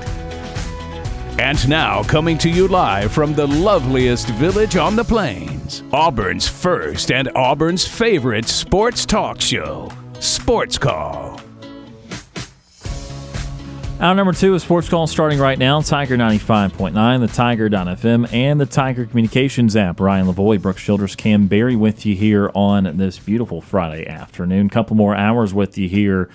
And now, coming to you live from the loveliest village on the plains, Auburn's first and Auburn's favorite sports talk show, Sports Call. Hour number two of Sports Call starting right now. Tiger 95.9, the Tiger.fm, and the Tiger Communications app. Ryan Lavoie, Brooks Childress, Kam Berry with you here on this beautiful Friday afternoon. Couple more hours with you here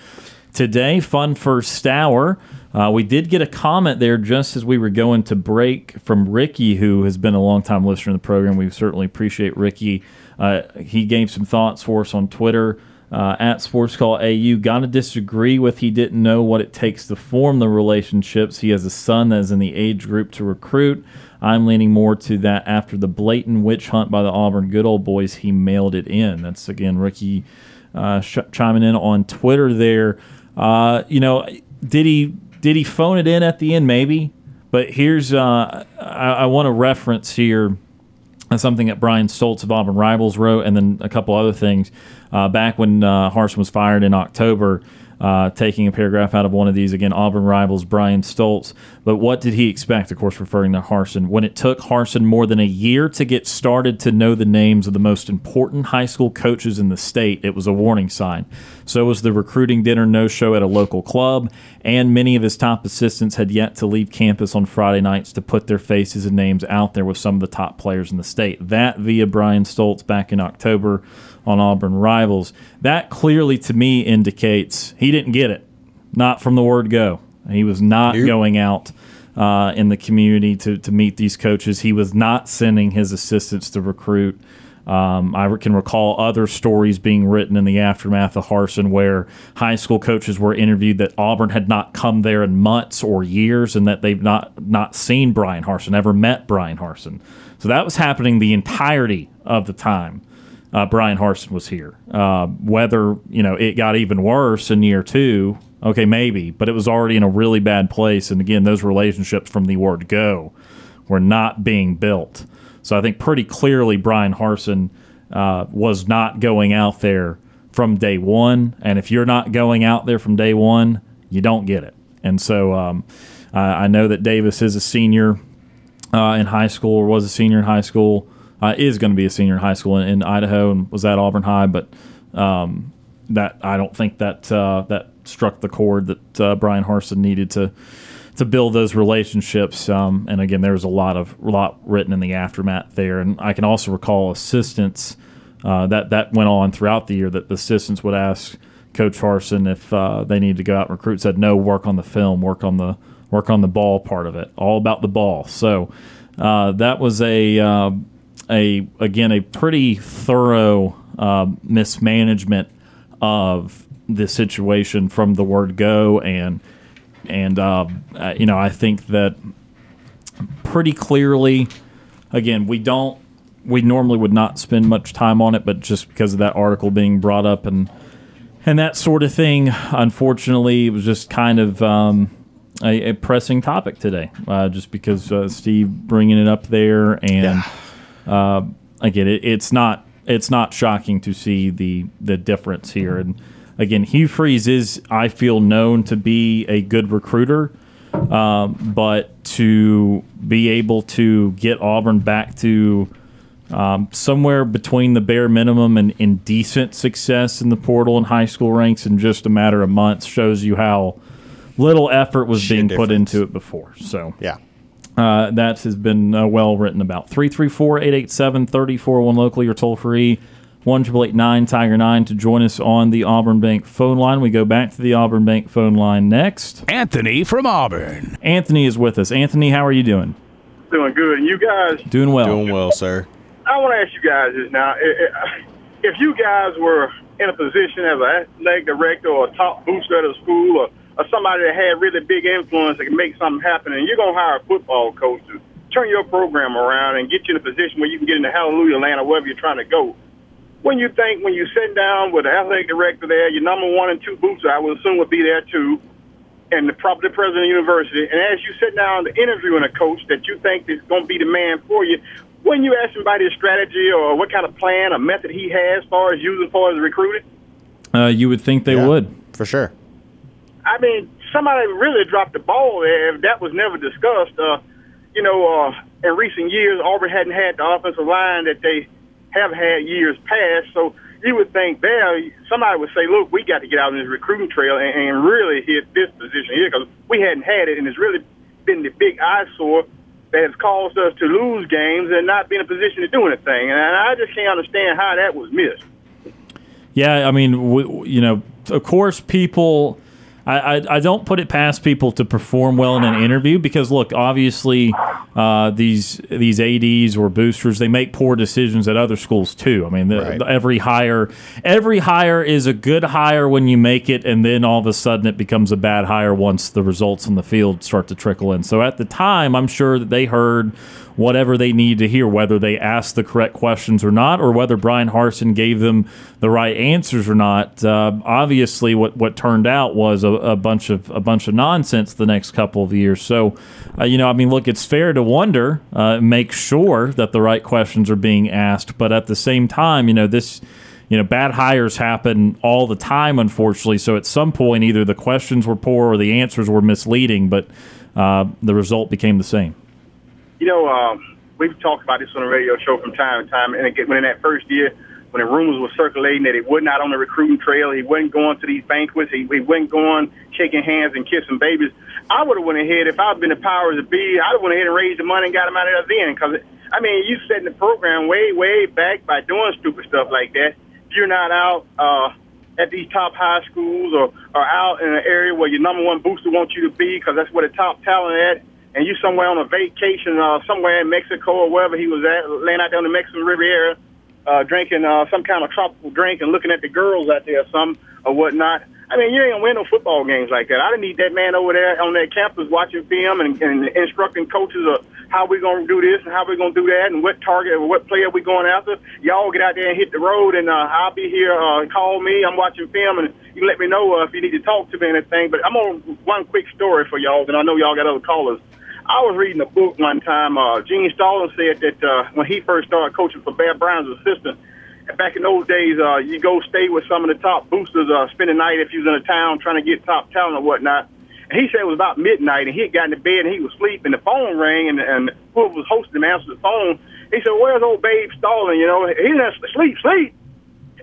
today. Fun first hour. Uh, we did get a comment there just as we were going to break from Ricky, who has been a long-time listener to the program. We certainly appreciate Ricky. Uh, he gave some thoughts for us on Twitter uh, at Sports Call AU. Got to disagree with he didn't know what it takes to form the relationships. He has a son that is in the age group to recruit. I'm leaning more to that after the blatant witch hunt by the Auburn good old boys, he mailed it in. That's again Ricky uh, sh- chiming in on Twitter there. Uh, you know, did he did he phone it in at the end? Maybe. But here's uh, I, I want to reference here something that Brian Stoltz of Auburn Rivals wrote, and then a couple other things. Uh, back when uh, Harsin was fired in October, uh, taking a paragraph out of one of these again, Auburn Rivals, Brian Stoltz. But what did he expect? Of course, referring to Harsin. When it took Harsin more than a year to get started to know the names of the most important high school coaches in the state, it was a warning sign. So was the recruiting dinner no show at a local club, and many of his top assistants had yet to leave campus on Friday nights to put their faces and names out there with some of the top players in the state. That via Brian Stoltz back in October on Auburn Rivals. That clearly to me indicates he didn't get it, not from the word go. He was not going out uh, in the community to, to meet these coaches. He was not sending his assistants to recruit. Um, I can recall other stories being written in the aftermath of Harsin where high school coaches were interviewed that Auburn had not come there in months or years and that they've not, not seen Bryan Harsin, ever met Bryan Harsin. So that was happening the entirety of the time uh, Bryan Harsin was here. Uh, whether you know it got even worse in year two, okay, maybe, but it was already in a really bad place. And again, those relationships from the word go were not being built. So I think pretty clearly Bryan Harsin uh, was not going out there from day one. And if you're not going out there from day one, you don't get it. And so um, I know that Davis is a senior uh, in high school or was a senior in high school uh, is going to be a senior in high school in, in, Idaho and was at Auburn High, but um, that I don't think that uh, that struck the chord that uh, Bryan Harsin needed to to build those relationships. Um, and again, there was a lot of a lot written in the aftermath there, and I can also recall assistants uh, that that went on throughout the year that the assistants would ask Coach Harsin if uh, they needed to go out and recruit. Said no, work on the film, work on the work on the ball part of it, all about the ball. So. Uh, that was a a again a pretty thorough uh, mismanagement of the situation from the word go and And uh, you know, I think that pretty clearly, again, we don't. We normally would not spend much time on it, but just because of that article being brought up and and that sort of thing, unfortunately, it was just kind of um, a, a pressing topic today, uh, just because uh, Steve bringing it up there, and uh, again, it, it's not it's not shocking to see the the difference here. And again, Hugh Freeze is, I feel, known to be a good recruiter, um, but to be able to get Auburn back to um, somewhere between the bare minimum and, and decent success in the portal and high school ranks in just a matter of months shows you how little effort was Shit being put into it before. So Yeah. Uh, that has been uh, well written about. 334 887 341 locally or toll free 1 Tiger 9 to join us on the Auburn Bank phone line. We go back to the Auburn Bank phone line next. Anthony from Auburn. Anthony is with us. Anthony, how are you doing? Doing good. And you guys, Doing well. Doing well, sir. I want to ask you guys this now. I- I- If you guys were in a position as an athletic director or a top booster at a school or, or somebody that had really big influence that can make something happen, and you're going to hire a football coach to turn your program around and get you in a position where you can get into Hallelujah land or wherever you're trying to go, when you think when you're sitting down with the athletic director there, your number one and two booster, I would assume would be there too, and the property president of the university, and as you sit down to interviewing a coach that you think is going to be the man for you, when you ask somebody about his strategy or what kind of plan or method he has as far as using for his recruiting, Uh, you would think they Yeah, would. For sure. I mean, somebody really dropped the ball there if that was never discussed. Uh, you know, uh, in recent years, Auburn hadn't had the offensive line that they have had years past. So you would think there, somebody would say, look, we got to get out on this recruiting trail and, and really hit this position here because we hadn't had it, and it's really been the big eyesore that has caused us to lose games and not be in a position to do anything. And I just can't understand how that was missed. Yeah, I mean, we, you know, of course, people. I, I, I don't put it past people to perform well in an interview because look, obviously, uh, these these ads or boosters they make poor decisions at other schools too. I mean, the, Right. the- every hire every hire is a good hire when you make it, and then all of a sudden it becomes a bad hire once the results on the field start to trickle in. So at the time, I'm sure that they heard whatever they needed to hear, whether they asked the correct questions or not, or whether Bryan Harsin gave them the right answers or not. Uh, obviously, what, what turned out was a, a bunch of a bunch of nonsense the next couple of years. So, uh, you know, I mean, look, it's fair to wonder, uh, make sure that the right questions are being asked, but at the same time, you know, this. You know, bad hires happen all the time, unfortunately. So at some point, either the questions were poor or the answers were misleading, but uh, the result became the same. You know, um, we've talked about this on the radio show from time to time. And again, when in that first year, when the rumors were circulating that he wasn't on the recruiting trail, he wasn't going to these banquets, he, he wasn't going shaking hands and kissing babies. I would have went ahead if I'd been the powers that be. I'd have went ahead and raised the money and got him out of there then. Because I mean, you setting the program way, way back by doing stupid stuff like that. If you're not out uh, at these top high schools or, or out in an area where your number one booster wants you to be, because that's where the top talent at, and you somewhere on a vacation uh, somewhere in Mexico or wherever he was at, laying out there on the Mexican Riviera, uh, drinking uh, some kind of tropical drink and looking at the girls out there, some or whatnot. I mean, you ain't gonna win no football games like that. I didn't need that man over there on that campus watching film and, and instructing coaches of how we gonna do this and how we gonna do that and what target or what player we going after. Y'all get out there and hit the road, and uh, I'll be here. Uh, call me. I'm watching film, and you let me know uh, if you need to talk to me or anything. But I'm on one quick story for y'all, and I know y'all got other callers. I was reading a book one time. Uh, Gene Stallings said that uh, when he first started coaching for Bear Bryant's assistant, back in those days, uh, you go stay with some of the top boosters, uh, spend the night if you was in a town trying to get top talent or whatnot. And he said it was about midnight, and he had gotten to bed and he was asleep, and the phone rang, and, and whoever was hosting him answered the phone. He said, "Where's old Babe Stalling? You know, he didn't sleep, sleep."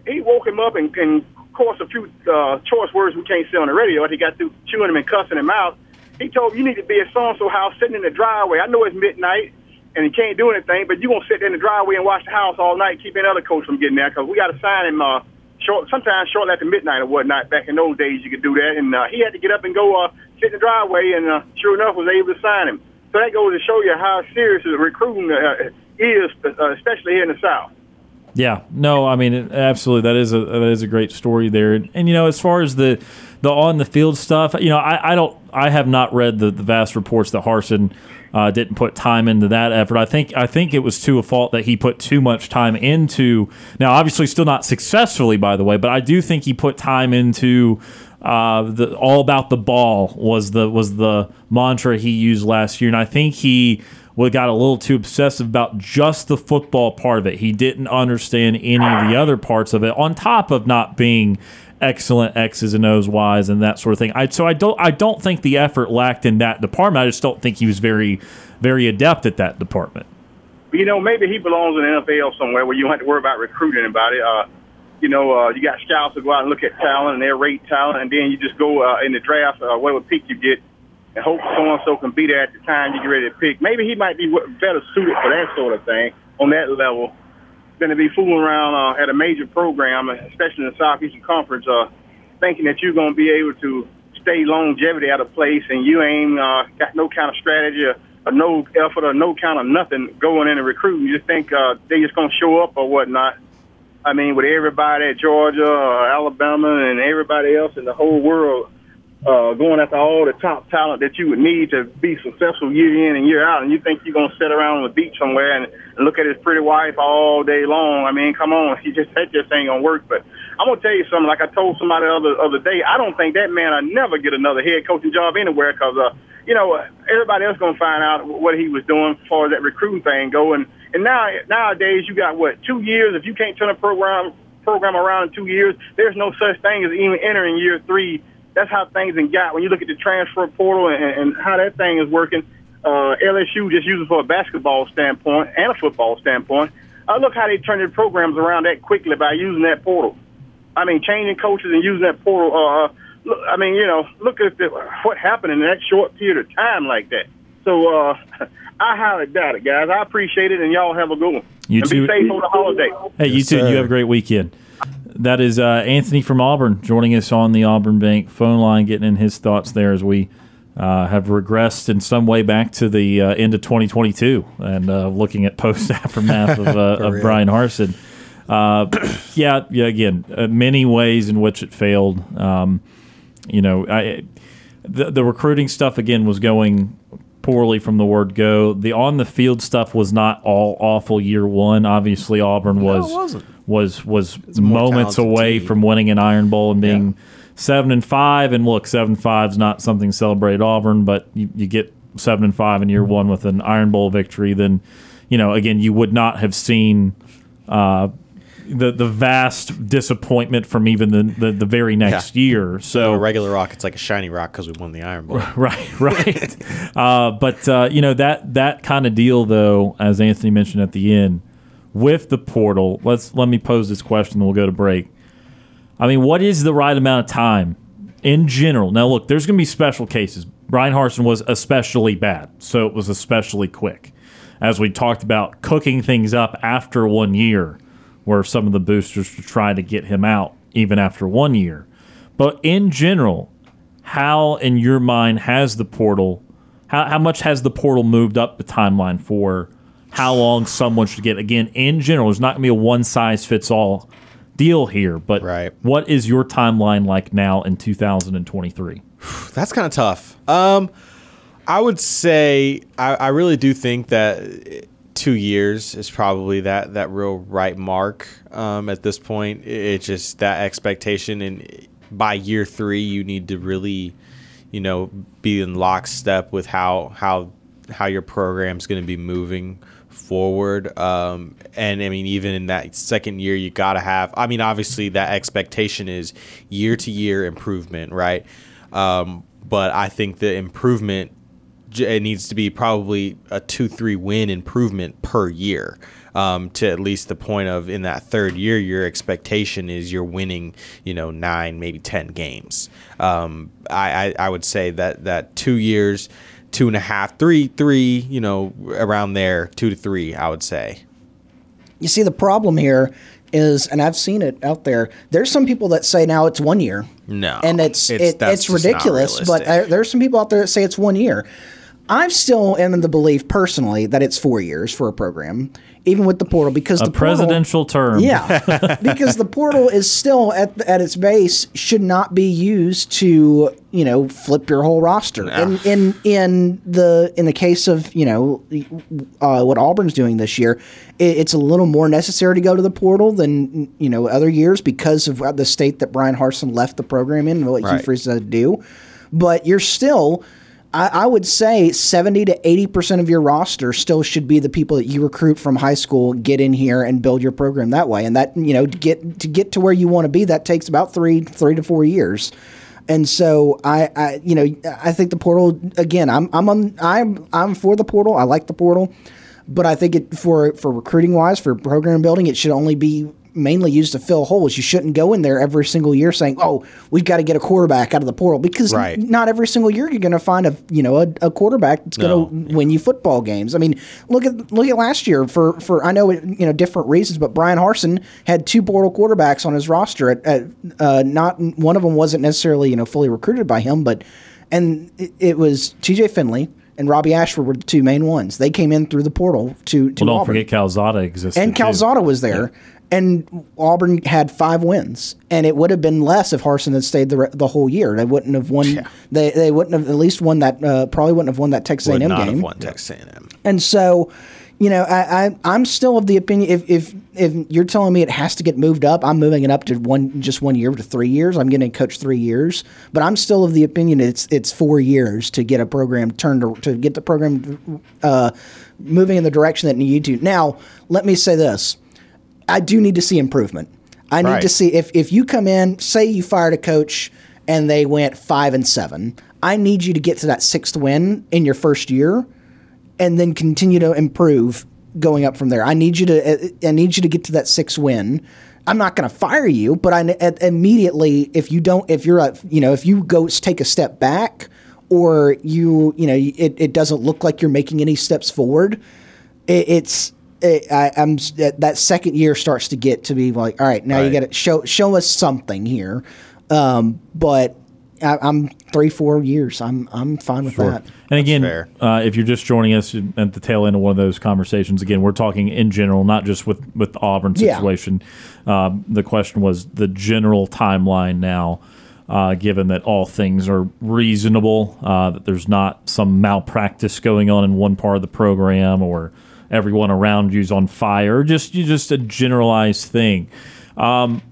He woke him up and, and of course, a few uh, choice words we can't say on the radio. He got through chewing him and cussing him out. He told him, you need to be at so-and-so house sitting in the driveway. I know it's midnight and he can't do anything, but you're going to sit in the driveway and watch the house all night, keep any other coach from getting there because we got to sign him uh, short, sometimes shortly after midnight or whatnot. Back in those days, you could do that. And uh, he had to get up and go uh, sit in the driveway and uh, sure enough was able to sign him. So that goes to show you how serious recruiting uh, is, uh, especially here in the South. Yeah, no, I mean absolutely. That is a that is a great story there. And, and, you know, as far as the the on the field stuff, you know, I, I don't I have not read the, the vast reports that Harsin uh, didn't put time into that effort. I think I think it was to a fault that he put too much time into. Now, obviously, still not successfully, by the way, but I do think he put time into. Uh, the all about the ball was the was the mantra he used last year, and I think he got a little too obsessive about just the football part of it. He didn't understand any of the other parts of it, on top of not being excellent X's and O's, Y's, and that sort of thing. I, so I don't I don't think the effort lacked in that department. I just don't think he was very very adept at that department. you know, maybe he belongs in the NFL somewhere where you don't have to worry about recruiting anybody. Uh, you know, uh, you got scouts to go out and look at talent and they rate talent, and then you just go uh, in the draft, uh, whatever pick you get, and hope so and so can be there at the time you get ready to pick. Maybe he might be better suited for that sort of thing on that level than to be fooling around uh, at a major program, especially in the Southeastern Conference, uh, thinking that you're going to be able to stay longevity at a place and you ain't uh, got no kind of strategy or, or no effort or no kind of nothing going in and recruiting. You think uh, they just going to show up or whatnot. I mean, with everybody at Georgia, uh, Alabama, and everybody else in the whole world uh, going after all the top talent that you would need to be successful year in and year out, and you think you're going to sit around on the beach somewhere and, look at his pretty wife all day long. I mean, come on, he just that just ain't gonna work. But I'm gonna tell you something. Like I told somebody the other other day, I don't think that man will never get another head coaching job anywhere because uh, you know everybody else gonna find out what he was doing as far as that recruiting thing go. And and now nowadays you got what two years? If you can't turn a program program around in two years, there's no such thing as even entering year three that's how things and got. When you look at the transfer portal and, and how that thing is working, uh, LSU just using for a basketball standpoint and a football standpoint. Uh, look how they turned their programs around that quickly by using that portal. I mean, changing coaches and using that portal. Uh, look, I mean, you know, look at the, what happened in that short period of time like that. So uh, I highly doubt it, guys. I appreciate it, and y'all have a good one. You and too. Be safe on the holiday. Hey, you too. You have a great weekend. That is uh, Anthony from Auburn joining us on the Auburn Bank phone line, getting in his thoughts there as we uh, have regressed in some way back to the uh, end of 2022 and uh, looking at post aftermath of, uh, of. Bryan Harsin. Uh, yeah, yeah. Again, uh, many ways in which it failed. Um, you know, I, the the recruiting stuff again was going poorly from the word go. The on the field stuff was not all awful year one. Obviously, Auburn was wasn't. was was moments away team. from winning an Iron Bowl and being seven and five. And look, seven five is not something to celebrate Auburn, but you, you get seven and five in year one with an Iron Bowl victory, then you know again you would not have seen. Uh, the, the vast disappointment from even the, the, the very next year. So a regular rock, it's like a shiny rock because we won the Iron Bowl. right, right. uh, but uh, you know that that kind of deal, though, as Anthony mentioned at the end, with the portal. Let's let me pose this question, then we'll go to break. I mean, what is the right amount of time in general? Now, look, there's going to be special cases. Bryan Harsin was especially bad, so it was especially quick. As we talked about, cooking things up after one year, where some of the boosters were trying to get him out even after one year. But in general, how in your mind has the portal how, how much has the portal moved up the timeline for how long someone should get again in general there's not going to be a one size fits all deal here but Right. what is your timeline like now in 2023 That's kind of tough. Um, I would say I, I really do think that two years is probably that that real right mark. Um, at this point, It- it's just that expectation, and by year three, you need to really, you know, be in lockstep with how how how your program's going to be moving forward. Um, and I mean, even in that second year, you got to have. I mean, obviously, that expectation is year to year improvement, right? Um, but I think the improvement it needs to be probably a two three win improvement per year. Um, to at least the point of in that third year, your expectation is you're winning, you know, nine maybe ten games. Um, I, I I would say that that two years, two and a half, three three, you know, around there, two to three, I would say. You see, the problem here is, and I've seen it out there. There's some people that say now it's one year. No, and it's it's- it, it's ridiculous. But uh, there's some people out there that say it's one year. I'm still in the belief personally that it's four years for a program, even with the portal, because A the portal, presidential term. yeah, because the portal is still at at its base should not be used to you know flip your whole roster. In in in the in the case of you know uh, what Auburn's doing this year, it, it's a little more necessary to go to the portal than you know other years because of the state that Bryan Harsin left the program in and what Right. Hugh Freeze had to do. But you're still. I, I would say 70 to 80% of your roster still should be the people that you recruit from high school, get in here and build your program that way. And that, you know, to get to get to where you want to be, that takes about three, three to four years. And so I, I, you know, I think the portal again. I'm, I'm on, I'm, I'm for the portal. I like the portal, but I think it for for recruiting wise, for program building, it should only be mainly used to fill holes. You shouldn't go in there every single year saying, "Oh, we've got to get a quarterback out of the portal," because Right. not every single year you're going to find a you know a, a quarterback that's going to win you football games. I mean, look at look at last year for for I know it, you know different reasons, but Bryan Harsin had two portal quarterbacks on his roster. At, at uh, not one of them wasn't necessarily you know fully recruited by him, but and it, it was T.J. Finley. And Robbie Ashford were the two main ones. They came in through the portal to, to Well, don't Auburn forget Calzada existed. and too. Calzada was there, and Auburn had five wins, and it would have been less if Harsin had stayed the re- the whole year. They wouldn't have won. They they wouldn't have at least won that. Uh, probably wouldn't have won that Texas Would A&M not game. have won Texas A&M. And so, you know, I, I I'm still of the opinion if if if you're telling me it has to get moved up, I'm moving it up to one just one year to three years. I'm getting coach three years, but I'm still of the opinion it's it's four years to get a program turned to, to get the program uh, moving in the direction that it need to. Now, let me say this: I do need to see improvement. I need Right. to see if if you come in, say you fired a coach and they went five and seven. I need you to get to that sixth win in your first year and then continue to improve going up from there. I need you to I need you to get to that sixth win. I'm not going to fire you, but I at, immediately if you don't if you're a you know if you go take a step back or you you know it, it doesn't look like you're making any steps forward, it, it's it, I, I'm that that second year starts to get to be like all right now you Right. got to show show us something here, um, but. I, I'm three, four years. I'm I'm fine with that. And again, uh, if you're just joining us at the tail end of one of those conversations, again, we're talking in general, not just with with the Auburn Yeah. situation. Um, the question was the general timeline now, uh, given that all things are reasonable, uh, that there's not some malpractice going on in one part of the program, or everyone around you's on fire. Just just a generalized thing. Um,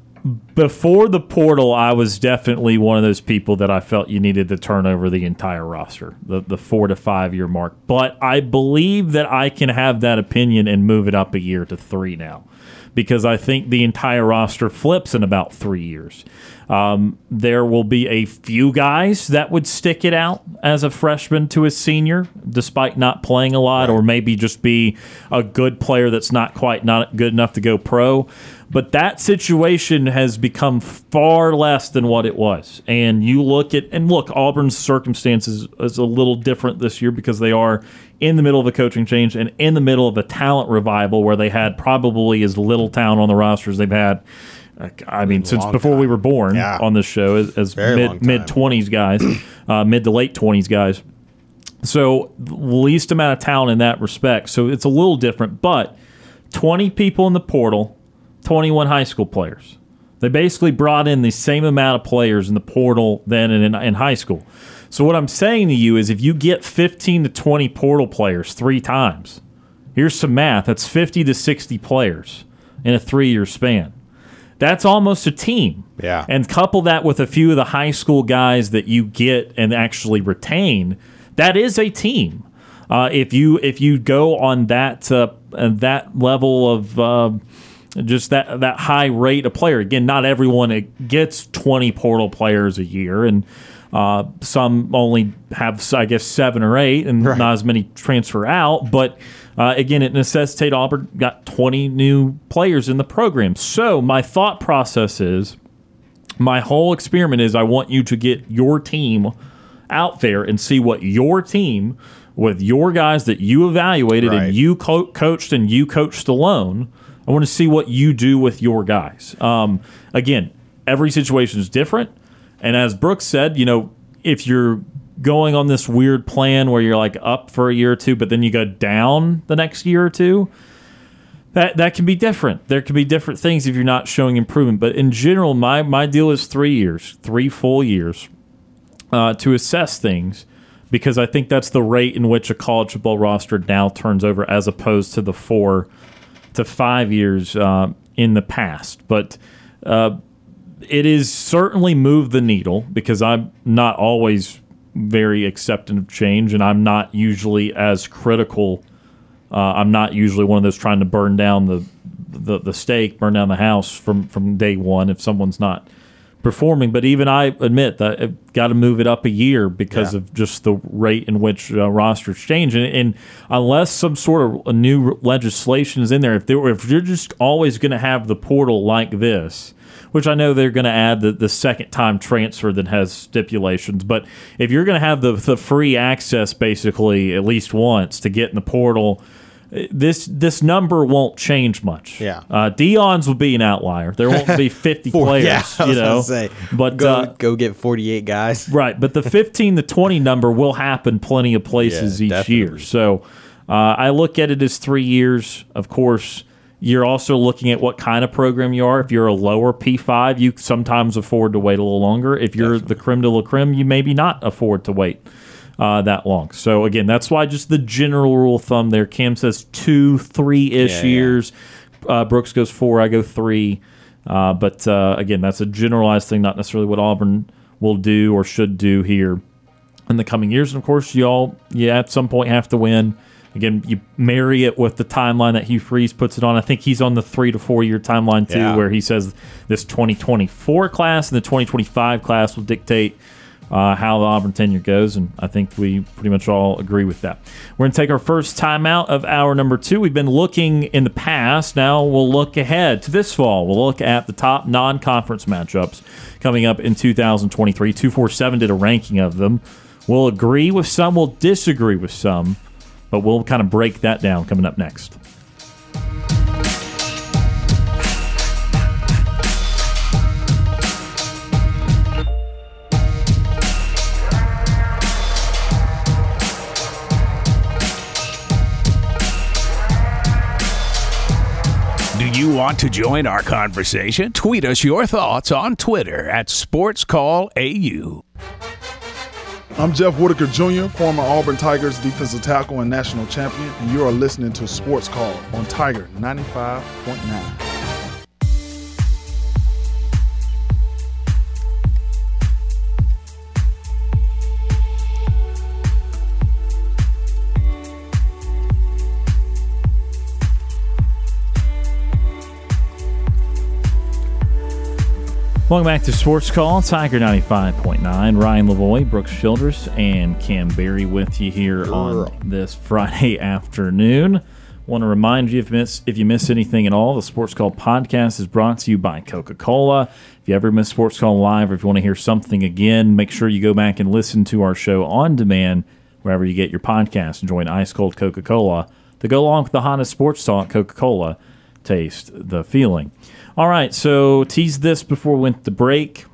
before the portal, I was definitely one of those people that I felt you needed to turn over the entire roster, the the four to five year mark. But I believe that I can have that opinion and move it up a year to three now, because I think the entire roster flips in about three years. Um, there will be a few guys that would stick it out as a freshman to a senior, despite not playing a lot, or maybe just be a good player that's not quite not good enough to go pro. But that situation has become far less than what it was. And you look at and look, Auburn's circumstances is a little different this year because they are in the middle of a coaching change and in the middle of a talent revival where they had probably as little talent on the roster as they've had. I mean, since long before we were born Yeah. on this show as, as mid mid twenties guys, uh, mid to late twenties guys. So least amount of talent in that respect. So it's a little different, but 20 people in the portal, 21 high school players. They basically brought in the same amount of players in the portal than in, in high school. So what I'm saying to you is if you get 15 to 20 portal players three times, here's some math. That's 50 to 60 players in a three-year span. That's almost a team. Yeah. And couple that with a few of the high school guys that you get and actually retain, that is a team. Uh, if you if you go on that uh, that level of uh, just that that high rate of player, again, not everyone gets twenty portal players a year, and uh, some only have I guess seven or eight, and not as many transfer out. But uh, again, it necessitated Auburn got twenty new players in the program. So my thought process is my whole experiment is I want you to get your team out there and see what your team with your guys that you evaluated Right. and you co- coached and you coached alone. I want to see what you do with your guys. Um, again, every situation is different, and as Brooks said, you know, if you're going on this weird plan where you're like up for a year or two, but then you go down the next year or two, that that can be different. There can be different things if you're not showing improvement. But in general, my my deal is three years, three full years, uh, to assess things, because I think that's the rate in which a college football roster now turns over, as opposed to the four to five years uh, in the past. But uh, it is certainly moved the needle because I'm not always very accepting of change, and I'm not usually as critical. Uh, I'm not usually one of those trying to burn down the, the the stake, burn down the house from from day one if someone's not performing. But even I admit that I've got to move it up a year because Yeah. of just the rate in which uh, rosters change. And, and unless some sort of a new legislation is in there, if there, if you're just always going to have the portal like this, which I know they're going to add the, the second time transfer that has stipulations, but if you're going to have the the free access basically at least once to get in the portal. This this number won't change much. Yeah. uh, Deion's will be an outlier. There won't be fifty Four- players. yeah, I you know, say, but go uh, go get 48 guys. Right, but the 15 to 20 number will happen plenty of places Yeah, each year. So uh, I look at it as three years. Of course, you're also looking at what kind of program you are. If you're a lower P5, you sometimes afford to wait a little longer. If you're the creme de la creme, you maybe not afford to wait uh, that long. So again, that's why just the general rule of thumb there. Kam says two, three ish Yeah, yeah. years. Uh, Brooks goes four. I go three. Uh, but uh, again, that's a generalized thing, not necessarily what Auburn will do or should do here in the coming years. And of course, y'all, you at some point have to win. Again, you marry it with the timeline that Hugh Freeze puts it on. I think he's on the three to four year timeline too, Yeah. where he says this 2024 class and the 2025 class will dictate uh, how the Auburn tenure goes, and I think we pretty much all agree with that. We're going to take our first timeout of hour number two. We've been looking in the past. Now we'll look ahead to this fall. We'll look at the top non conference matchups coming up in 2023. 247 did a ranking of them. We'll agree with some, we'll disagree with some, but we'll kind of break that down coming up next. Do you want to join our conversation? Tweet us your thoughts on Twitter at SportsCallAU. I'm Jeff Whitaker Jr., former Auburn Tigers defensive tackle and national champion, and you are listening to Sports Call on Tiger 95.9. Welcome back to Sports Call, Tiger 95.9. Ryan Lavoie, Brooks Childress, and Kam Berry with you here on this Friday afternoon. Want to remind you if you miss if you miss anything at all, the Sports Call podcast is brought to you by Coca Cola. If you ever miss Sports Call live, or if you want to hear something again, make sure you go back and listen to our show on demand wherever you get your podcast. Enjoy an ice cold Coca Cola to go along with the hottest sports talk. Coca Cola, taste the feeling. All right, so tease this before we went to break.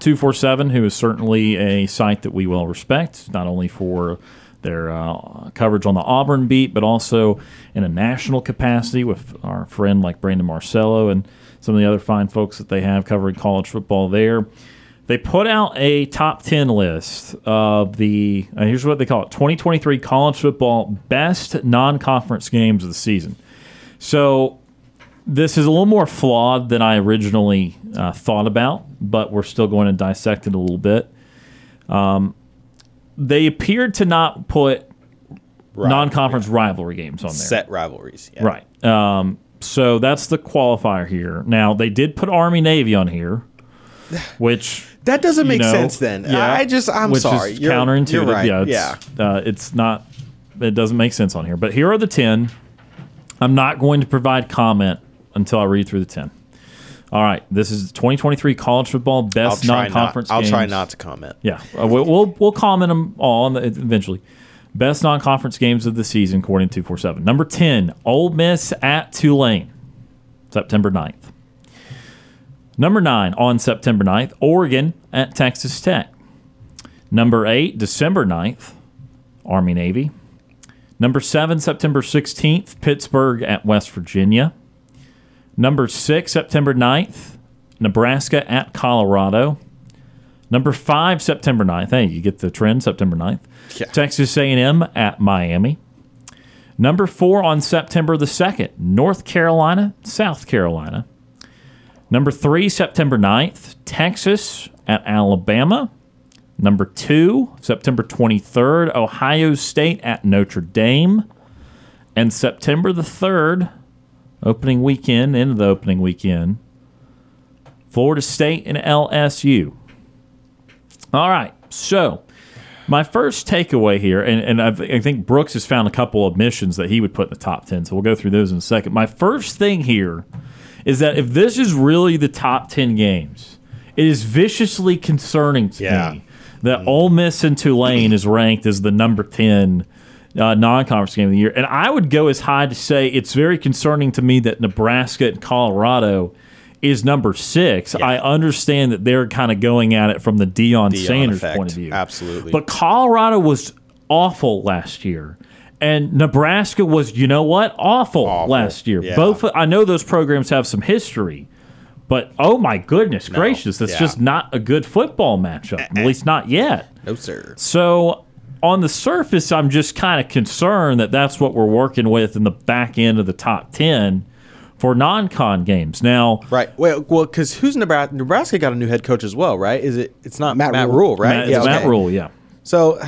247, who is certainly a site that we well respect, not only for their uh, coverage on the Auburn beat, but also in a national capacity with our friend like Brandon Marcello and some of the other fine folks that they have covering college football there. They put out a top 10 list of the, uh, here's what they call it 2023 college football best non conference games of the season. So this is a little more flawed than I originally uh, thought about, but we're still going to dissect it a little bit. Um, they appeared to not put non-conference rivalry games on there. Set rivalries. Yeah. Right. Um, so that's the qualifier here. Now they did put Army Navy on here, which That doesn't make know, sense then. I just- I'm which sorry. Is You're- counterintuitive. you're right. Yeah. It's, Uh, it's not. It doesn't make sense on here. But here are the ten. I'm not going to provide comment until I read through the ten. All right. This is 2023 college football best non-conference. not. I'll try not to comment. Yeah, uh, we'll, we'll we'll comment them all on the, eventually. Best non-conference games of the season, according to 247. Number 10, Ole Miss at Tulane, September 9th. Number 9, on September 9th, Oregon at Texas Tech. Number 8, December 9th, Army Navy. Number seven, September 16th, Pittsburgh at West Virginia. Number six, September 9th, Nebraska at Colorado. Number five, September 9th. Hey, you get the trend, September 9th. Yeah. Texas A&M at Miami. Number four on September the 2nd, North Carolina, South Carolina. Number three, September 9th, Texas at Alabama. Number two, September 23rd, Ohio State at Notre Dame. And September the 3rd, opening weekend, into the opening weekend, Florida State and LSU. All right, so my first takeaway here, and, and I've, I think Brooks has found a couple of missions that he would put in the top 10, so we'll go through those in a second. My first thing here is that if this is really the top 10 games, it is viciously concerning to Yeah. me that Ole Miss and Tulane is ranked as the number 10 uh, non-conference game of the year. And I would go as high to say it's very concerning to me that Nebraska and Colorado is number six. I understand that they're kind of going at it from the Deion, Deion Sanders effect. point of view. Absolutely. But Colorado was awful last year. And Nebraska was, you know what, awful, Awful. last year. Yeah. Both, I know those programs have some history, but oh my goodness gracious, that's Yeah. just not a good football matchup. At least not yet. no, sir. So on the surface, I'm just kind of concerned that that's what we're working with in the back end of the top 10 for non-con games. Now, Right. Well, well, because who's Nebraska? Nebraska got a new head coach as well, right? Is it? It's not Matt Matt, Rhule. Rhule, right? Matt, it's Matt. Rhule, yeah. So,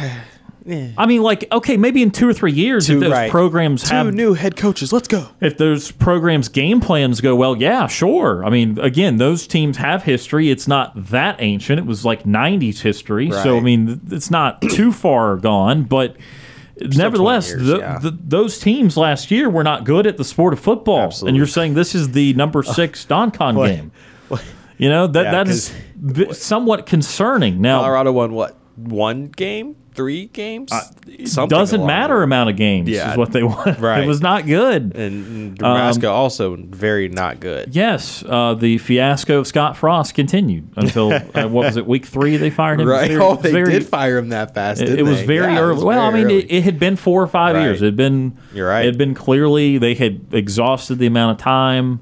I mean, like, okay, maybe in two or three years, two if those right. programs two have new head coaches. Let's go. if those programs game plans go well, yeah, sure. I mean, again, those teams have history. It's not that ancient. It was like 90s history. So, I mean, it's not too far gone, but nevertheless, years, the, yeah. the, those teams last year were not good at the sport of football. Absolutely. And you're saying this is the number 6 non-con What- game. You know, that Yeah, that is somewhat concerning. Now, Colorado won what? One game? Three games? Something doesn't matter amount of games Yeah. is what they won. Right. It was not good. And Nebraska Um, also very not good. Yes, uh, the fiasco of Scott Frost continued until uh, what was it? Week three they fired him. Right. very- oh, they very- did fire him that fast. It, it was very Yeah, early. was well, I mean, it, it had been four or five Right. years. It had been. You're right. It had been clearly they had exhausted the amount of time,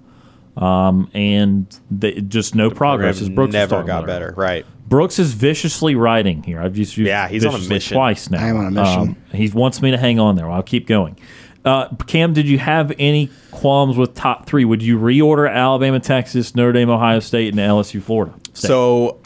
um, and they, just no progress. As Brooks was never got about better. Right. Brooks is viciously writing here. I've just used Yeah, he's on a mission. twice now. I am on a mission. Um, he wants me to hang on there. I'll keep going. Uh, Kam, did you have any qualms with top three? Would you reorder Alabama, Texas, Notre Dame, Ohio State, and LSU, Florida? State? So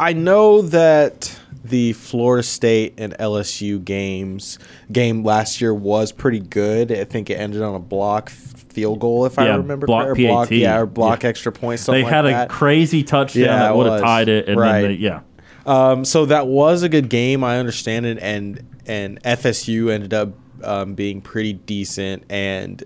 I know that the Florida State and LSU games game last year was pretty good. I think it ended on a block field goal, if I remember block correctly. Block, yeah, or block Yeah. extra points. they had like a that. crazy touchdown Yeah, that would have tied it, and Right. then they, yeah, Um, so that was a good game. I understand it, and and FSU ended up um, being pretty decent, and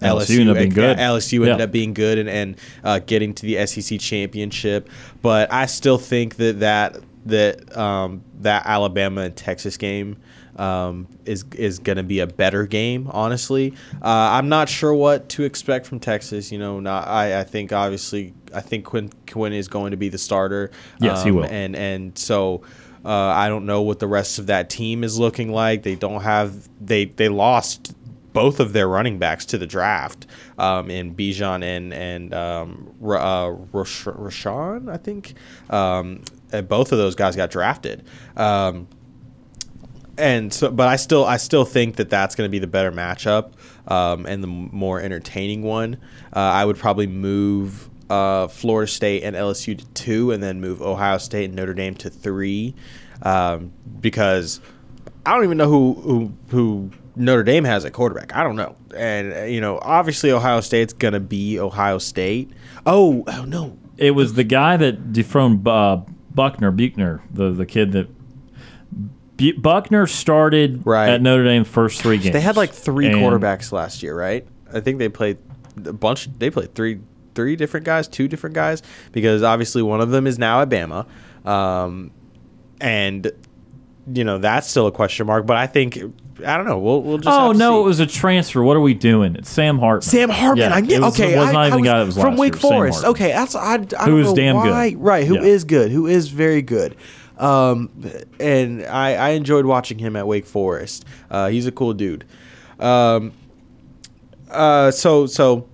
LSU ended up being good. yeah, LSU ended Yeah. up being good and, and uh, getting to the SEC championship. But I still think that that that um, that Alabama and Texas game um, is is going to be a better game. Honestly, uh, I'm not sure what to expect from Texas. You know, not I, I think obviously I think Quinn Quinn is going to be the starter. Yes, he Um, will. And and so. Uh, I don't know what the rest of that team is looking like. They don't have they they lost both of their running backs to the draft um, in Bijan and and um, uh, Roschon, I think. Um, and both of those guys got drafted. Um, and so, but I still, I still think that that's going to be the better matchup um, and the more entertaining one. Uh, I would probably move uh, Florida State and LSU to two, and then move Ohio State and Notre Dame to three, um, because I don't even know who who who Notre Dame has at quarterback. I don't know, and uh, you know, obviously Ohio State's going to be Ohio State. Oh, oh no, it was the guy that dethroned uh, Buckner, Buchner, the the kid that. Bu- Buchner started Right. at Notre Dame first three games. They had like three quarterbacks last year, right? I think they played a bunch. They played three, three different guys, two different guys, because obviously one of them is now at Bama, um, and you know that's still a question mark. But I think I don't know. We'll we'll just. Oh no, see. it was a transfer. What are we doing? It's Sam Hartman. Sam Hartman. Yeah, I get it was, okay. It was not I even the guy that was from Wake year, Forest. Okay, that's I, I don't Who is know damn good. Right, who is Yeah. good? Who is very good. Um, and I I enjoyed watching him at Wake Forest. Uh, he's a cool dude. Um, uh, so so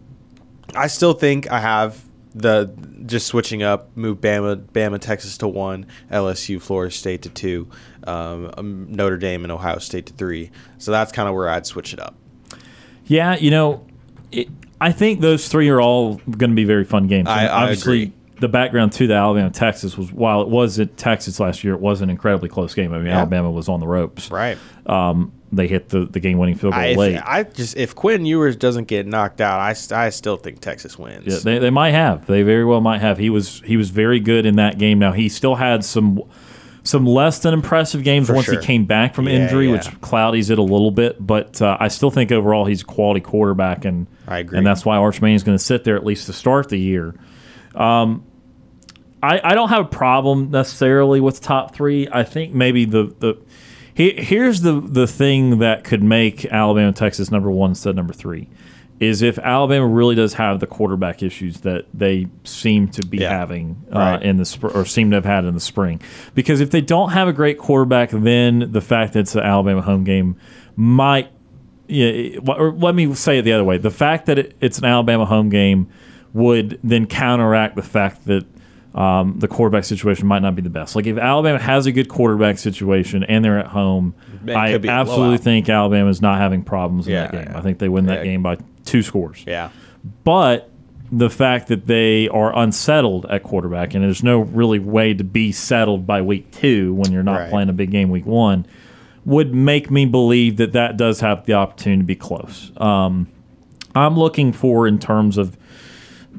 I still think I have the just switching up, move Bama, Bama, Texas to one, LSU, Florida State to two, um, um, Notre Dame and Ohio State to three. So that's kind of where I'd switch it up. Yeah, you know, it, I think those three are all going to be very fun games. I- I obviously, agree. the background to the Alabama Texas was while it was at Texas last year, it was an incredibly close game. I mean, Yeah. Alabama was on the ropes. Right. Um, they hit the, the game winning field goal I, late. if, I just if Quinn Ewers doesn't get knocked out, I, I still think Texas wins. Yeah, they, they might have. They very well might have. He was he was very good in that game. Now he still had some some less than impressive games For once sure. he came back from Yeah, injury, yeah. which cloudies it a little bit. But uh, I still think overall he's a quality quarterback, and I agree. And that's why Arch Manning is going to sit there at least to start the year. Um, I, I don't have a problem necessarily with top three. I think maybe the the he, here's the the thing that could make Alabama Texas number one instead of number three is if Alabama really does have the quarterback issues that they seem to be Yeah. having uh, Right. in the spr- or seem to have had in the spring. Because if they don't have a great quarterback, then the fact that it's an Alabama home game might yeah, or let me say it the other way. The fact that it, it's an Alabama home game would then counteract the fact that um, the quarterback situation might not be the best. Like if Alabama has a good quarterback situation and they're at home, It I could be a absolutely think Alabama is not having problems in Yeah, that game. yeah. I think they win that Yeah. game by two scores. Yeah. But the fact that they are unsettled at quarterback and there's no really way to be settled by week two when you're not Right. playing a big game week one would make me believe that that does have the opportunity to be close. Um, I'm looking for in terms of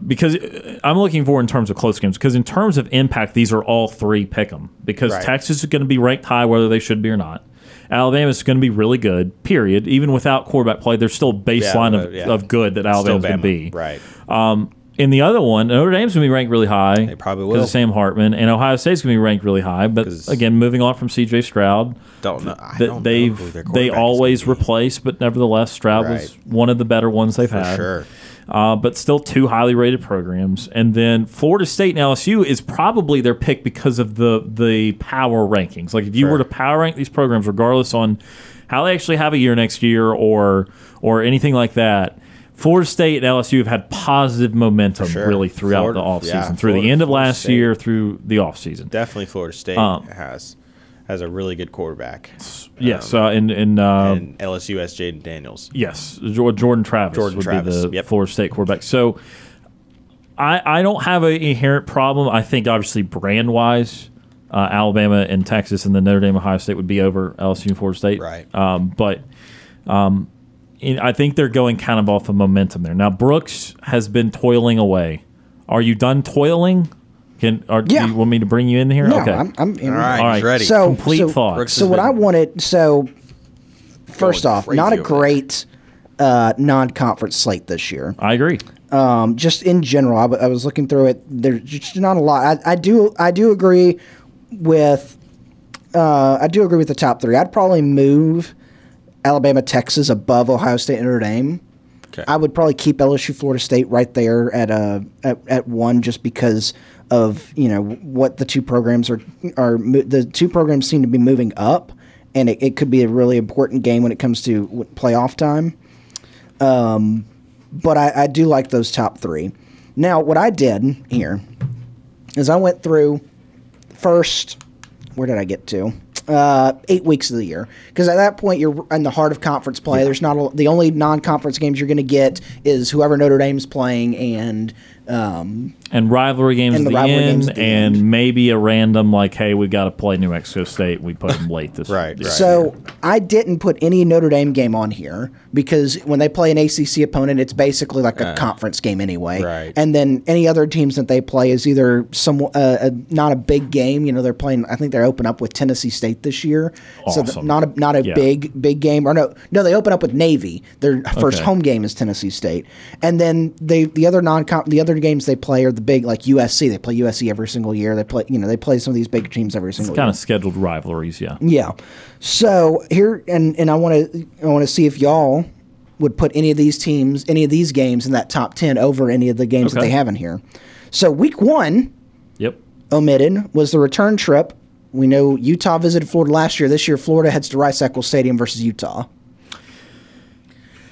because uh, I'm looking for in terms of close games because in terms of impact these are all three pick 'em because Right. Texas is going to be ranked high whether they should be or not. Alabama is going to be really good. Period. Even without quarterback play, there's still a baseline Yeah, of, yeah. of good that Alabama's going to be. Right. Um, in the other one, Notre Dame's going to be ranked really high. They probably Because will. of Sam Hartman. And Ohio State's going to be ranked really high. But again, moving on from CJ Stroud, Don't know. I don't they've their they always replace, but nevertheless, Stroud was one of the better ones they've For had. sure. Uh, but still two highly rated programs. And then Florida State and LSU is probably their pick because of the the power rankings. Like if you were to power rank these programs, regardless on how they actually have a year next year or or anything like that. Florida State and LSU have had positive momentum sure. really throughout Florida- the offseason, yeah, through the end of Florida last State. year through the offseason. Definitely Florida State Um, has has a really good quarterback. Yes, uh, and and, uh, and LSU has Jayden Daniels. Yes, Jordan Travis Jordan would Travis, be the yep. Florida State quarterback. So I I don't have an inherent problem. I think obviously brand wise, uh, Alabama and Texas and the Notre Dame Ohio State would be over LSU and Florida State. Right. Um, but um, I think they're going kind of off of momentum there. Now Brooks has been toiling away. Are you done toiling? Can or Yeah. do you want me to bring you in here? No, okay. I'm, I'm in. All right, All he's right. ready. So Complete so, thoughts. So what I wanted. So first off, not a crazy over there. great uh, non-conference slate this year. I agree. Um, just in general, I, w- I was looking through it. There's just not a lot. I, I do I do agree with uh, I do agree with the top three. I'd probably move Alabama, Texas above Ohio State, and Notre Dame. Okay. I would probably keep LSU, Florida State right there at uh, at, at one, just because of you know what the two programs are are the two programs seem to be moving up, and it, it could be a really important game when it comes to playoff time. Um, but I, I do like those top three. Now, what I did here is I went through first. Where did I get to? Uh, eight weeks of the year, because at that point you're in the heart of conference play. There's not a, the only non-conference games you're going to get is whoever Notre Dame's playing and um, and rivalry games And at the the, rivalry end, games the and end. maybe a random like, hey, we got to play New Mexico State. We put them late this Right, this right. So I didn't put any Notre Dame game on here because when they play an ACC opponent, it's basically like a conference game anyway. Right. And then any other teams that they play is either some uh, uh, not a big game. You know, they're playing. I think they're open up with Tennessee State this year. awesome. So th- Awesome. not a not a Yeah. big big game. Or no, no, they open up with Navy. Their first Okay. home game is Tennessee State, and then they the other non comp the other other games they play are the big like USC. They play USC every single year. They play you know they play some of these big teams every It's single kind year. of scheduled rivalries, yeah. Yeah. So here and and I want to I want to see if y'all would put any of these teams, any of these games in that top 10 over any of the games that they have in here. So week 1 Yep. omitted was the return trip. We know Utah visited Florida last year. This year Florida heads to Rice Eccles Stadium versus Utah.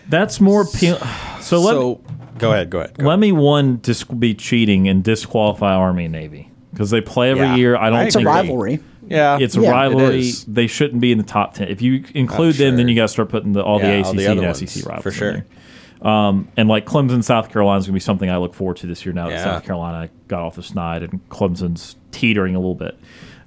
That's more appeal. So let so go ahead, go ahead. go let me one dis- be cheating and disqualify Army and Navy because they play every Yeah. year. I don't. I It's a think they- rivalry. Yeah, It's a Yeah, rivalry. is. They shouldn't be in the top ten. If you include them, then you got to start putting the, all the Yeah, ACC all the other and ones, SEC rivalries for in sure. there. Um, and like Clemson, South Carolina is going to be something I look forward to this year. Now that South Carolina got off the snide and Clemson's teetering a little bit.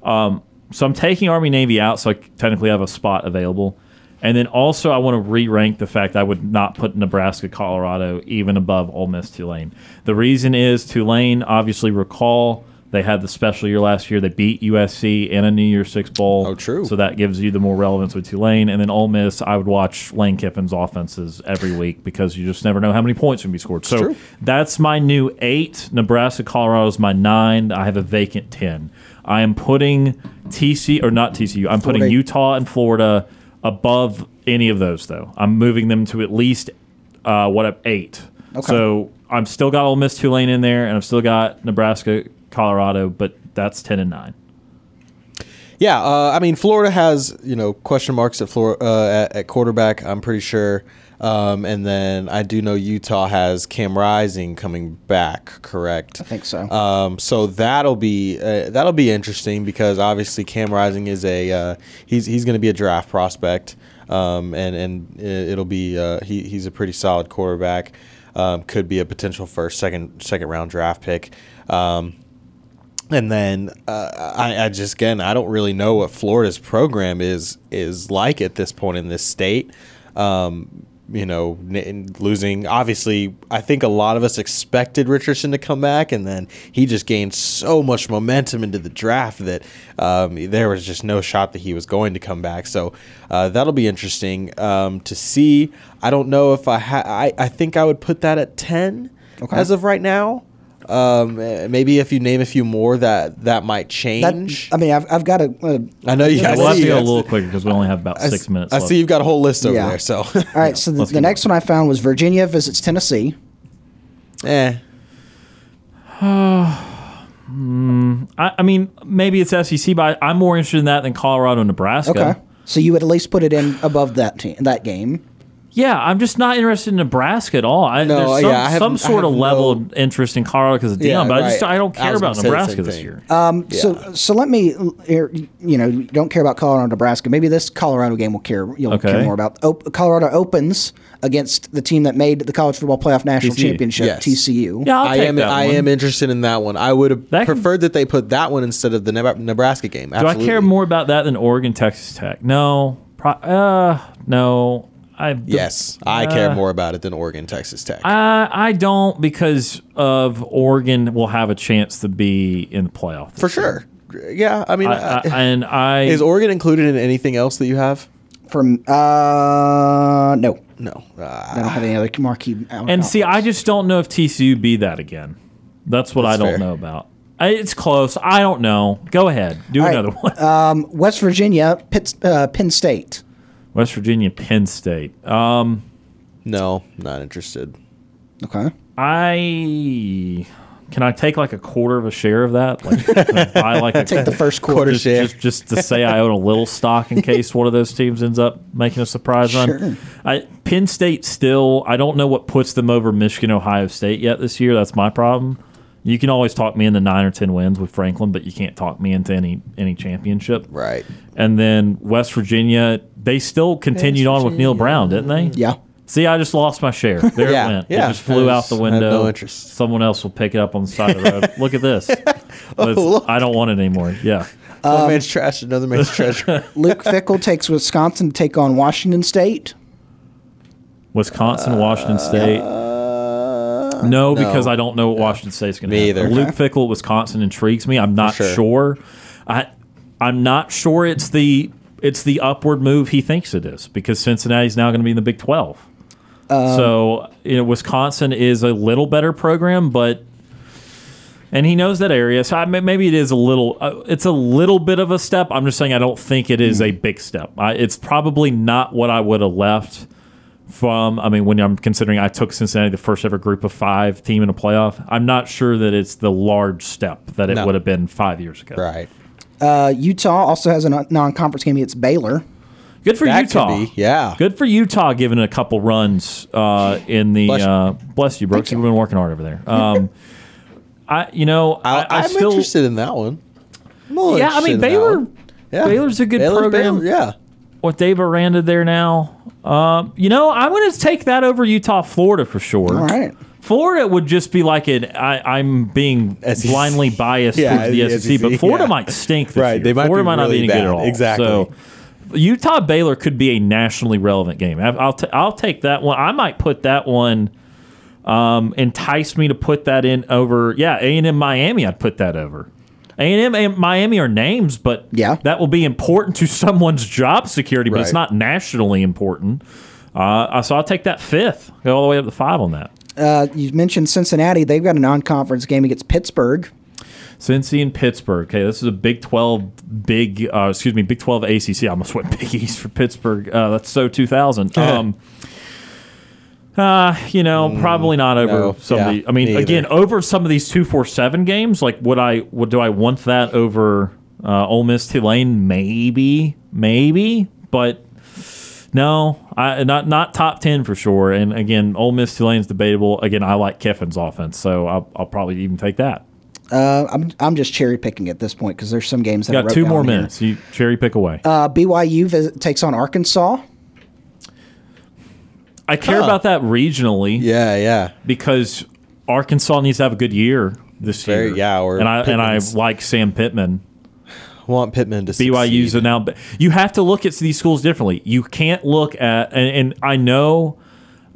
Um, so I'm taking Army Navy out, so I technically have a spot available. And then also, I want to re-rank the fact I would not put Nebraska, Colorado even above Ole Miss, Tulane. The reason is Tulane, obviously, recall they had the special year last year. They beat USC in a New Year's Six bowl. Oh, true. So that gives you the more relevance with Tulane. And then Ole Miss, I would watch Lane Kiffin's offenses every week because you just never know how many points can be scored. So true. that's my new eight. Nebraska, Colorado is my nine. I have a vacant ten. I am putting TC or not TCU. I'm putting Utah and Florida above any of those though. I'm moving them to at least uh, what up eight. So I'm still got Ole Miss, Tulane in there, and I've still got Nebraska, Colorado, but that's ten and nine. Yeah, uh, I mean, Florida has you know question marks at Florida uh, at, at quarterback. I'm pretty sure, um, and then I do know Utah has Cam Rising coming back. Correct. I think so. Um, so that'll be uh, that'll be interesting because obviously Cam Rising is a uh, he's he's going to be a draft prospect, um, and and it- it'll be uh, he he's a pretty solid quarterback. Um, could be a potential first second second round draft pick. Um, and then uh, I, I just again I don't really know what Florida's program is is like at this point in this state. Um, you know, n- losing obviously, I think a lot of us expected Richardson to come back, and then he just gained so much momentum into the draft that um, there was just no shot that he was going to come back. So uh, that'll be interesting um, to see. I don't know if I ha- I I think I would put that at ten Okay. as of right now. Um, maybe if you name a few more, that that might That, change. I mean, I've, I've got a, a I know you Yeah, we'll have to see, go a I little quicker because we only have about I six minutes. I left. see you've got a whole list over Yeah. there. So, All right, so the, the keep next one I found was Virginia visits Tennessee. eh. I, I mean, maybe it's SEC, but I, I'm more interested in that than Colorado Nebraska. Okay. So you would at least put it in above that team, that game. Yeah, I'm just not interested in Nebraska at all. I, No, there's some, yeah, I have- some I sort of have level no- of interest in Colorado because of Deion, Yeah, but I just right. I don't care was about gonna say the Nebraska this year. Um, So so let me you know you don't care about Colorado Nebraska. Maybe this Colorado game will care you'll Okay. care more about. Op- Colorado opens against the team that made the college football playoff national TCU. championship, Yes. TCU. yeah, I'll I take am. that I one. am interested in that one. I would have That can- preferred that they put that one instead of the Nebraska game. Do I care more about that than Oregon, Texas Tech? No. Pro- uh, no. I Yes, I care Uh, more about it than Oregon, Texas Tech. I I don't because of Oregon will have a chance to be in the playoff For sure. Yeah, I mean, I, I, and I is Oregon included in anything else that you have? From uh no, No. Uh, I don't have any other marquee. Out, And see, I just don't know if TCU be that again. That's what That's I don't fair. know about. It's close. I don't know. Go ahead. Do All right. another one. um, West Virginia, Pitt, uh, Penn State. West Virginia, Penn State. Um, no, not interested. Okay. I can I take like a quarter of a share of that? Like I buy like a Take the first Quarter quarter. just, share. just just to say I own a little stock in case one of those teams ends up making a surprise Sure. run. I, Penn State still. I don't know what puts them over Michigan, Ohio State yet this year. That's my problem. You can always talk me into nine or ten wins with Franklin, but you can't talk me into any any championship. Right. And then West Virginia, they still continued on with Neal Brown, didn't they? Yeah. See, I just lost my share. There Yeah, it went. yeah. It just flew I out the had window. no interest. Someone else will pick it up on the side of the road. Look at this. Oh, look. I don't want it anymore. Yeah. One man's trash, another man's treasure. Luke Fickell takes Wisconsin to take on Washington State. Wisconsin, Washington State. Uh, No, because I don't know what Washington State's going to Me happen. either. Luke Fickell at Wisconsin intrigues me. I'm not sure. sure. I I'm not sure it's the it's the upward move he thinks it is because Cincinnati's now going to be in the Big 12. Um, so you know, Wisconsin is a little better program, but and he knows that area. So I, maybe it is a little, uh, it's a little bit of a step. I'm just saying I don't think it is a big step. I, it's probably not what I would have left from. I mean, when I'm considering I took Cincinnati the first ever Group of Five team in a playoff, I'm not sure that it's the large step that it No. would have been five years ago. Right. Uh, Utah also has a non- non-conference game against Baylor. Good for That Utah. be, yeah. Good for Utah giving a couple runs uh, in the. Bless you. uh, bless you, Brooks. You've been working hard over there. Um, I, you know, I, I, I'm still. interested in that one. I'm Yeah, I mean Baylor. Yeah. Baylor's a good Baylor's program. Baylor, yeah. With Dave Aranda there now, um, you know, I'm going to take that over Utah, Florida for sure. All right. Florida would just be like it. I, I'm being SEC. blindly biased Yeah, towards the the SEC, but Florida yeah. might stink this Right, year. they might Florida might not be really any good at all. Exactly. So Utah Baylor could be a nationally relevant game. I- I'll t- I'll take that one. I might put that one. Um, entice me to put that in over. Yeah, A and M Miami. I'd put that over. A and Miami are names, but Yeah. that will be important to someone's job security, but it's not nationally important. Uh, so I'll take that fifth. Go all the way up to five on that. Uh, you mentioned Cincinnati; they've got a non-conference game against Pittsburgh. Cincy and Pittsburgh. Okay, this is a Big Twelve, big uh, excuse me, Big Twelve ACC. I almost went Big East for Pittsburgh. Uh, that's so two thousand. Um, uh, you know, probably not over no. some of Yeah, the. I mean, me again, either. over some of these two four seven games. Like, would I? Would do I want that over uh, Ole Miss Tulane? Maybe, maybe, but no, I not not top ten for sure. And again, Ole Miss Tulane's debatable. Again, I like Kiffin's offense, so I'll, I'll probably even take that. Uh, I'm I'm just cherry picking at this point because there's some games that I Got wrote two down more here. minutes. You cherry pick away. Uh, BYU visit, takes on Arkansas. I care Huh. about that regionally Yeah, yeah. because Arkansas needs to have a good year this Very- year. yeah, and I and I like Sam Pittman. I want Pittman to BYU's succeed. now. You have to look at these schools differently. You can't look at and, and I know.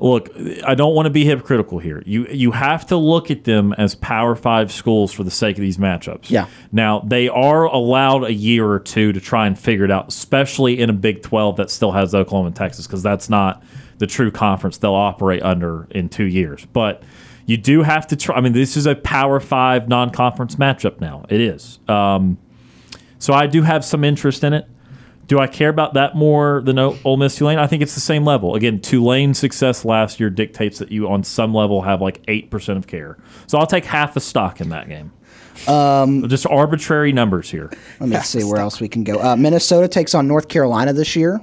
Look, I don't want to be hypocritical here. You you have to look at them as Power Five schools for the sake of these matchups. Yeah. Now they are allowed a year or two to try and figure it out, especially in a Big Twelve that still has Oklahoma and Texas, because that's not the true conference they'll operate under in two years. But you do have to try. I mean, this is a Power Five non-conference matchup now. It is. Um, so I do have some interest in it. Do I care about that more than O- Ole Miss Tulane? I think it's the same level. Again, Tulane's success last year dictates that you, on some level, have like eight percent of care. So I'll take half a stock in that game. Um, Just arbitrary numbers here. Let me see where else we can go. Uh, Minnesota takes on North Carolina this year.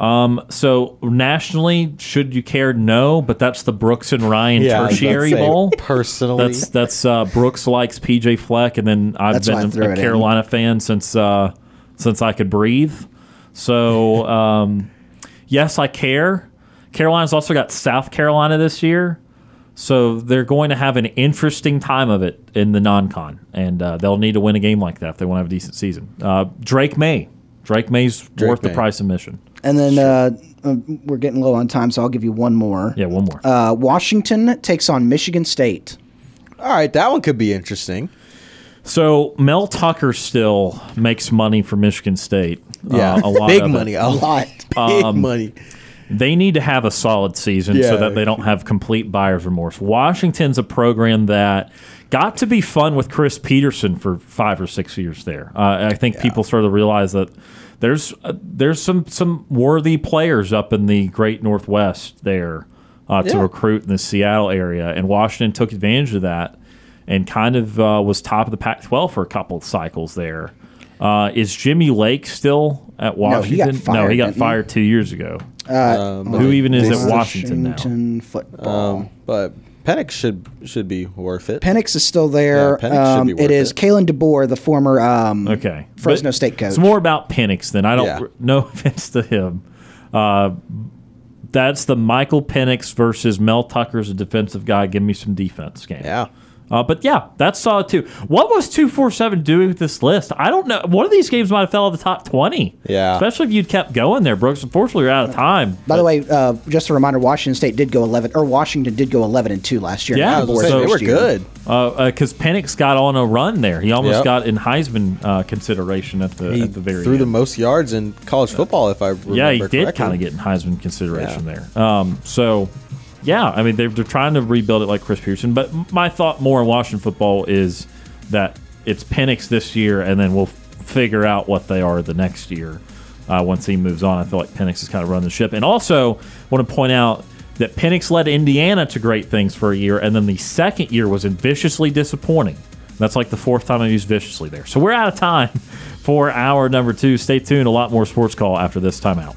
So nationally, should you care? No, but that's the Brooks and Ryan Yeah, I was about to tertiary bowl. Personally, That's that's uh, Brooks likes PJ Fleck, and then I've That's been threw a, it in. Carolina fan since uh, since I could breathe. So um, yes, I care. Carolina's also got South Carolina this year, so they're going to have an interesting time of it in the non-con, and uh, they'll need to win a game like that if they want to have a decent season. Uh, Drake Maye, Drake Maye's worth the price of admission. And then uh, uh, we're getting low on time, so I'll give you one more. Yeah, one more. Uh, Washington takes on Michigan State. all right. That one could be interesting. So Mel Tucker still makes money for Michigan State. Yeah, uh, a lot big of it. money, a lot. big Um, money. They need to have a solid season so that they don't have complete buyer's remorse. Washington's a program that got to be fun with Chris Petersen for five or six years there. Uh, I think people started to realize that there's uh, there's some some worthy players up in the Great Northwest there uh, to Yeah. recruit in the Seattle area, and Washington took advantage of that and kind of uh, was top of the Pac-12 for a couple of cycles there. Uh, is Jimmy Lake still at No, he got Washington? no, he got fired two years ago. Um, Who even is at Washington now? Football. Um, but Penix should should be worth it. Penix is still there. Yeah, Penix should um, be worth is it. Kalen DeBoer, the former um, Okay, Fresno But State coach. It's more about Penix than I don't. Yeah. No offense to him. Uh, that's the Michael Penix versus Mel Tucker's a defensive guy. Give me some defense game. Yeah. Uh, but yeah, that's solid too. What was two four seven doing with this list? I don't know. One of these games might have fell out of the top twenty. Yeah. especially if you'd kept going there, Brooks. Unfortunately, you're out of time. By the way, uh, just a reminder: Washington State did go eleven, or Washington did go eleven and two last year. Yeah, was So- they were First year. good. because Penix got on a run there. He almost Yep. got in Heisman uh, consideration at the He at the very threw end. the most yards in college football, if I remember yeah, he did kind of get in Heisman consideration there. Um, so yeah, I mean they're, they're trying to rebuild it like Chris Pearson. But my thought more in Washington football is that it's Penix this year, and then we'll figure out what they are the next year uh, once he moves on. I feel like Penix is kind of running the ship. And also want to point out that Penix led Indiana to great things for a year, and then the second year was viciously disappointing. That's like the fourth time I used viciously there. So we're out of time for hour number two. Stay tuned. A lot more sports call after this timeout.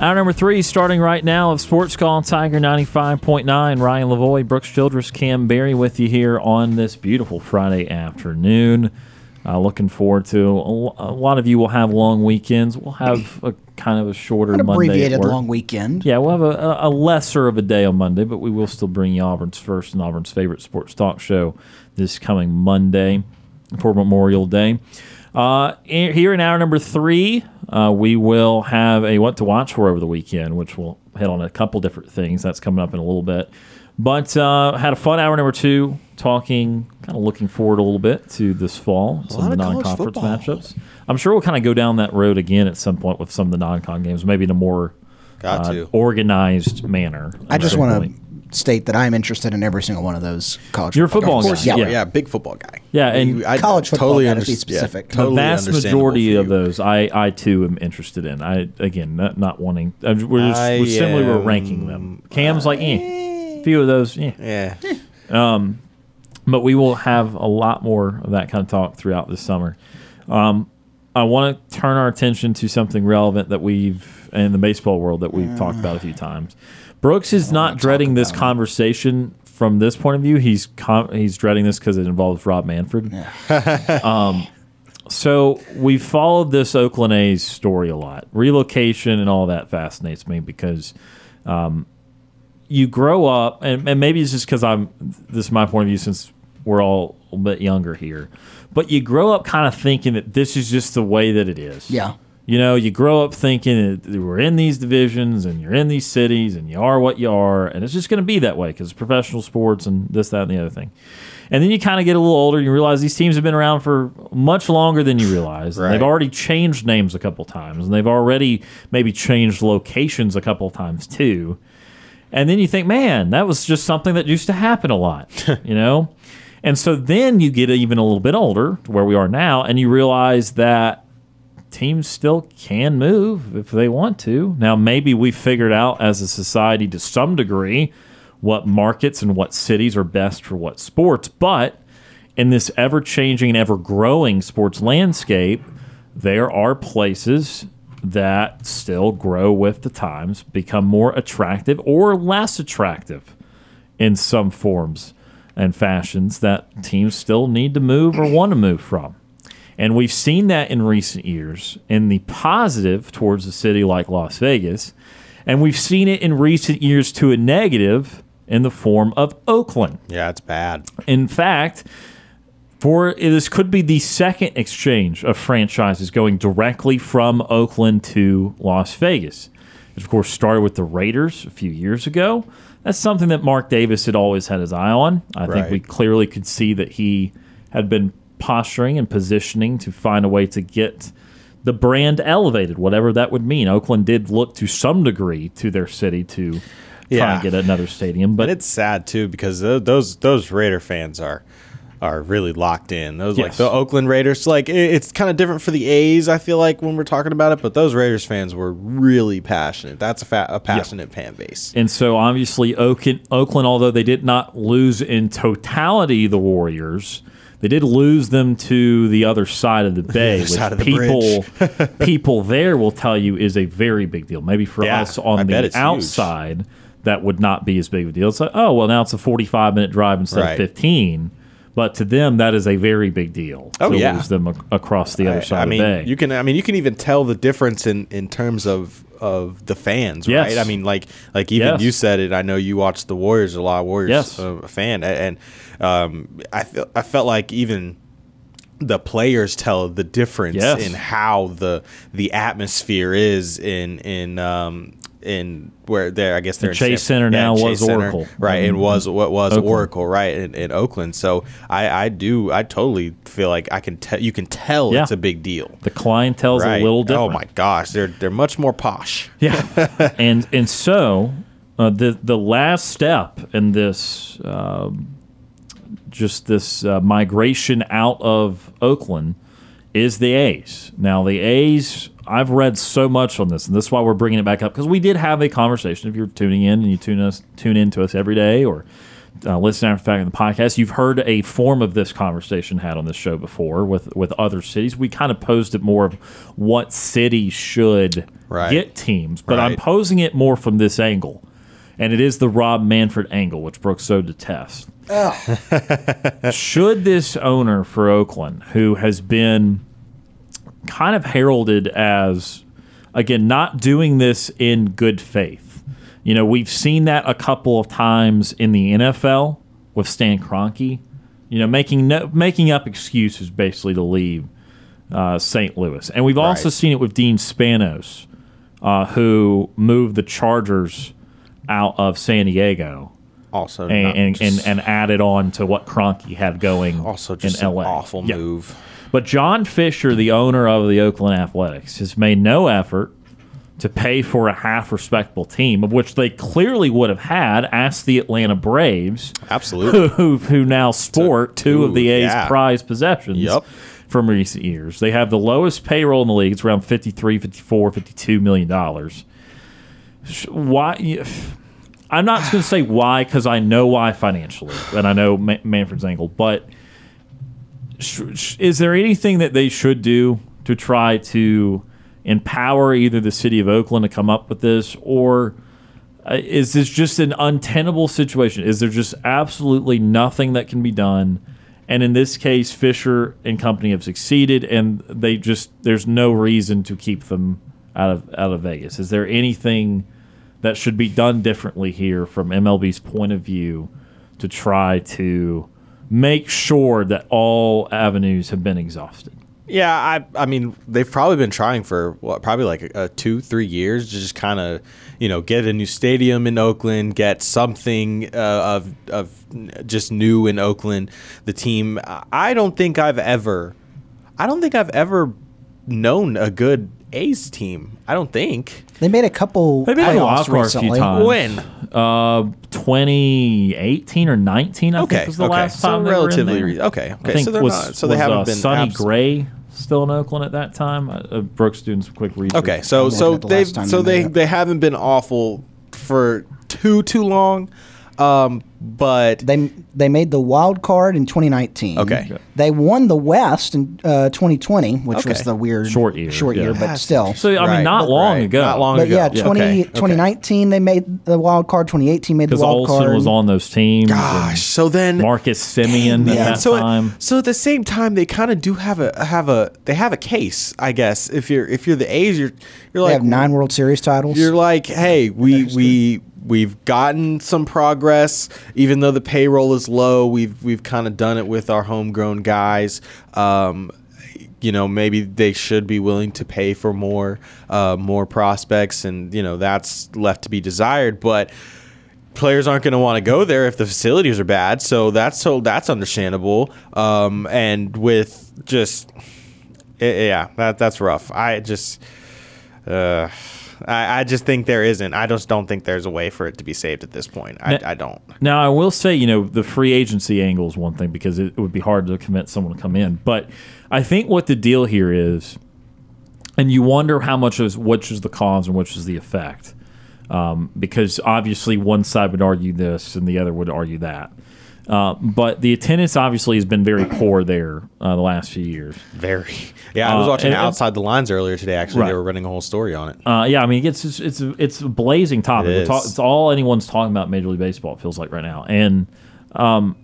Hour number three, starting right now of Sports Call on Tiger 95.9. Ryan Lavoie, Brooks Childress, Kam Berry with you here on this beautiful Friday afternoon. Uh, looking forward to a lot of you will have long weekends. We'll have a kind of a shorter Monday. abbreviated long weekend. Yeah, we'll have a, a, a lesser of a day on Monday, but we will still bring you Auburn's first and Auburn's favorite sports talk show this coming Monday for Memorial Day. Uh, here in hour number three, uh, we will have a what to watch for over the weekend, which will hit on a couple different things. That's coming up in a little bit. But uh, had a fun hour number two, talking, kind of looking forward a little bit to this fall, some of the non-conference matchups. I'm sure we'll kind of go down that road again at some point with some of the non-con games, maybe in a more Got uh, to. organized manner. I just want to state that I'm interested in every single one of those college. You're a football football guy. Yeah. Yeah. yeah, big football guy. Yeah, and I College football totally guy, to be underst- yeah, specific. The totally the vast majority of those, I, I too am interested in. I again, not, not wanting. uh, We're just I we're simply we're ranking them. Kam's like, eh. A few of those, yeah. Yeah. But we will have a lot more of that kind of talk throughout this summer. Um, I want to turn our attention to something relevant that we've in the baseball world that we've talked about a few times. Brooks is not dreading this conversation from this point of view. He's com- he's dreading this because it involves Rob Manfred. um, so we followed this Oakland A's story a lot. Relocation and all that fascinates me because um, you grow up, and, and maybe it's just because I'm this is my point of view since we're all a bit younger here, but you grow up kind of thinking that this is just the way that it is. Yeah. You know, you grow up thinking that we're in these divisions and you're in these cities and you are what you are, and it's just going to be that way because professional sports and this, that, and the other thing. And then you kind of get a little older and you realize these teams have been around for much longer than you realize. And They've already changed names a couple times and they've already maybe changed locations a couple times too. And then you think, man, that was just something that used to happen a lot, you know? And so then you get even a little bit older to where we are now, and you realize that teams still can move if they want to. Now, maybe we figured out as a society to some degree what markets and what cities are best for what sports, but in this ever changing and ever growing sports landscape, there are places that still grow with the times, become more attractive or less attractive in some forms and fashions that teams still need to move or want to move from. And we've seen that in recent years in the positive towards a city like Las Vegas. And we've seen it in recent years to a negative in the form of Oakland. Yeah, it's bad. In fact, for this could be the second exchange of franchises going directly from Oakland to Las Vegas. It, of course, started with the Raiders a few years ago. That's something that Mark Davis had always had his eye on. I think we clearly could see that he had been posturing and positioning to find a way to get the brand elevated, whatever that would mean. Oakland did look to some degree to their city to try Yeah. and get another stadium, but But it's sad too because those those Raider fans are are really locked in. Those like the Oakland Raiders. Like it's kind of different for the A's. I feel like when we're talking about it, but those Raiders fans were really passionate. That's a, fa- a passionate fan base. And so obviously Oakland, Oakland, although they did not lose in totality the Warriors, they did lose them to the other side of the bay, which the people people there will tell you is a very big deal. Maybe for Yeah, us on I the it's huge. outside, that would not be as big of a deal. It's like, oh well, now it's a forty-five minute drive instead Right. of fifteen. But to them, that is a very big deal Oh, to yeah. lose them ac- across the other I, side I of the mean, bay. you can. I mean, you can even tell the difference in in terms of of the fans, Yes. right? I mean, like like even Yes. you said it. I know you watch the Warriors a lot. Warriors Yes. uh, fan, and um, I feel I felt like even the players tell the difference Yes. in how the the atmosphere is in in um in where they're I guess they're in Chase San- Center now was Center, Oracle. right and Um, was what was Oakland. Oracle right in, in Oakland so I I do I totally feel like I can tell you can tell Yeah. it's a big deal the clientele's right a little different. oh my gosh they're they're much more posh Yeah, and and so uh, the the last step in this, um, just this uh, migration out of Oakland, is the A's. Now the A's, I've read so much on this, and this is why we're bringing it back up because we did have a conversation. If you're tuning in and you tune us tune in to us every day or. Uh, listen after the fact in the podcast. You've heard a form of this conversation had on this show before with with other cities. We kind of posed it more of what city should Right. get teams, but I'm posing it more from this angle, and it is the Rob Manfred angle, which Brooks so detests. Should this owner for Oakland, who has been kind of heralded as, again, not doing this in good faith, you know, we've seen that a couple of times in the NFL with Stan Kroenke, you know, making no, making up excuses basically to leave uh, St. Louis, and we've also seen it with Dean Spanos, uh, who moved the Chargers out of San Diego also and, and, and, and added on to what Kroenke had going also just in an LA. awful Yeah. move But John Fisher, the owner of the Oakland Athletics, has made no effort to pay for a half respectable team, of which they clearly would have had. Ask the Atlanta Braves, absolutely who, who now sport two of the A's yeah. prized possessions Yep. from recent years. They have the lowest payroll in the league. It's around 53, 54, 52 million dollars. Why? I'm not going to say why because I know why financially, and I know Ma- Manfred's angle. But is there anything that they should do to try to empower either the city of Oakland to come up with this, or uh, is this just an untenable situation? Is there just absolutely nothing that can be done? And in this case, Fisher and company have succeeded, and they just there's no reason to keep them out of out of Vegas. Is there anything that should be done differently here from MLB's point of view to try to make sure that all avenues have been exhausted? Yeah, I I mean they've probably been trying for what probably like a, a two three years to just kind of you know get a new stadium in Oakland, get something uh, of of just new in Oakland. The team I don't think I've ever I don't think I've ever known a good A's team. I don't think. They made a couple They made a wild playoffs card a few recently. times. When? Uh, 2018 or 19, I Okay, think was the okay. last So time. they were in relatively there. re- okay, I okay. think So they're was, not- so they was, haven't uh, been Sonny abs- Gray still in Oakland at that time. Uh, uh, Brooks doing some quick research. Okay, so I'm so at the they last time so they they made it. they haven't been awful for too too long, um, but They they made the wild card in 2019. Okay. They won the West in uh, 2020, which was the weird Short year, short yeah. year, but That's still. So I Right, mean, not but- long right, ago. not long But ago. yeah, Yeah, 20, okay, okay. 2019 they made the wild card. 2018 made the because wild Olson card. was on those teams. Gosh, so then Marcus Semien at Yeah. that so time. so at the same time they kind of do have a have a they have a case, I guess. If you're if you're the A's, you're you're they like have nine World Series titles. You're like, hey, we we we've gotten some progress, even though the payroll is low. We've we've kind of done it with our homegrown guys. Um, you know, maybe they should be willing to pay for more uh, more prospects, and you know that's left to be desired. But players aren't going to want to go there if the facilities are bad. So that's so that's understandable. Um, and with just I- yeah, that that's rough. I just, uh, I, I just think there isn't. I just don't think there's a way for it to be saved at this point. I, Now- I don't. Now, I will say, you know, the free agency angle is one thing because it, it would be hard to convince someone to come in. But I think what the deal here is, and you wonder how much is which is the cause and which is the effect, um, because obviously one side would argue this and the other would argue that. Uh, but the attendance obviously has been very poor there uh, the last few years. Very. Yeah, I was Uh, watching and- and- Outside the Lines earlier today. Actually, Right. they were running a whole story on it. Uh, yeah, I mean, it's it's it's a, it's a blazing topic. It We're talk- is. it's all anyone's talking about Major League Baseball. It feels like right now, and um,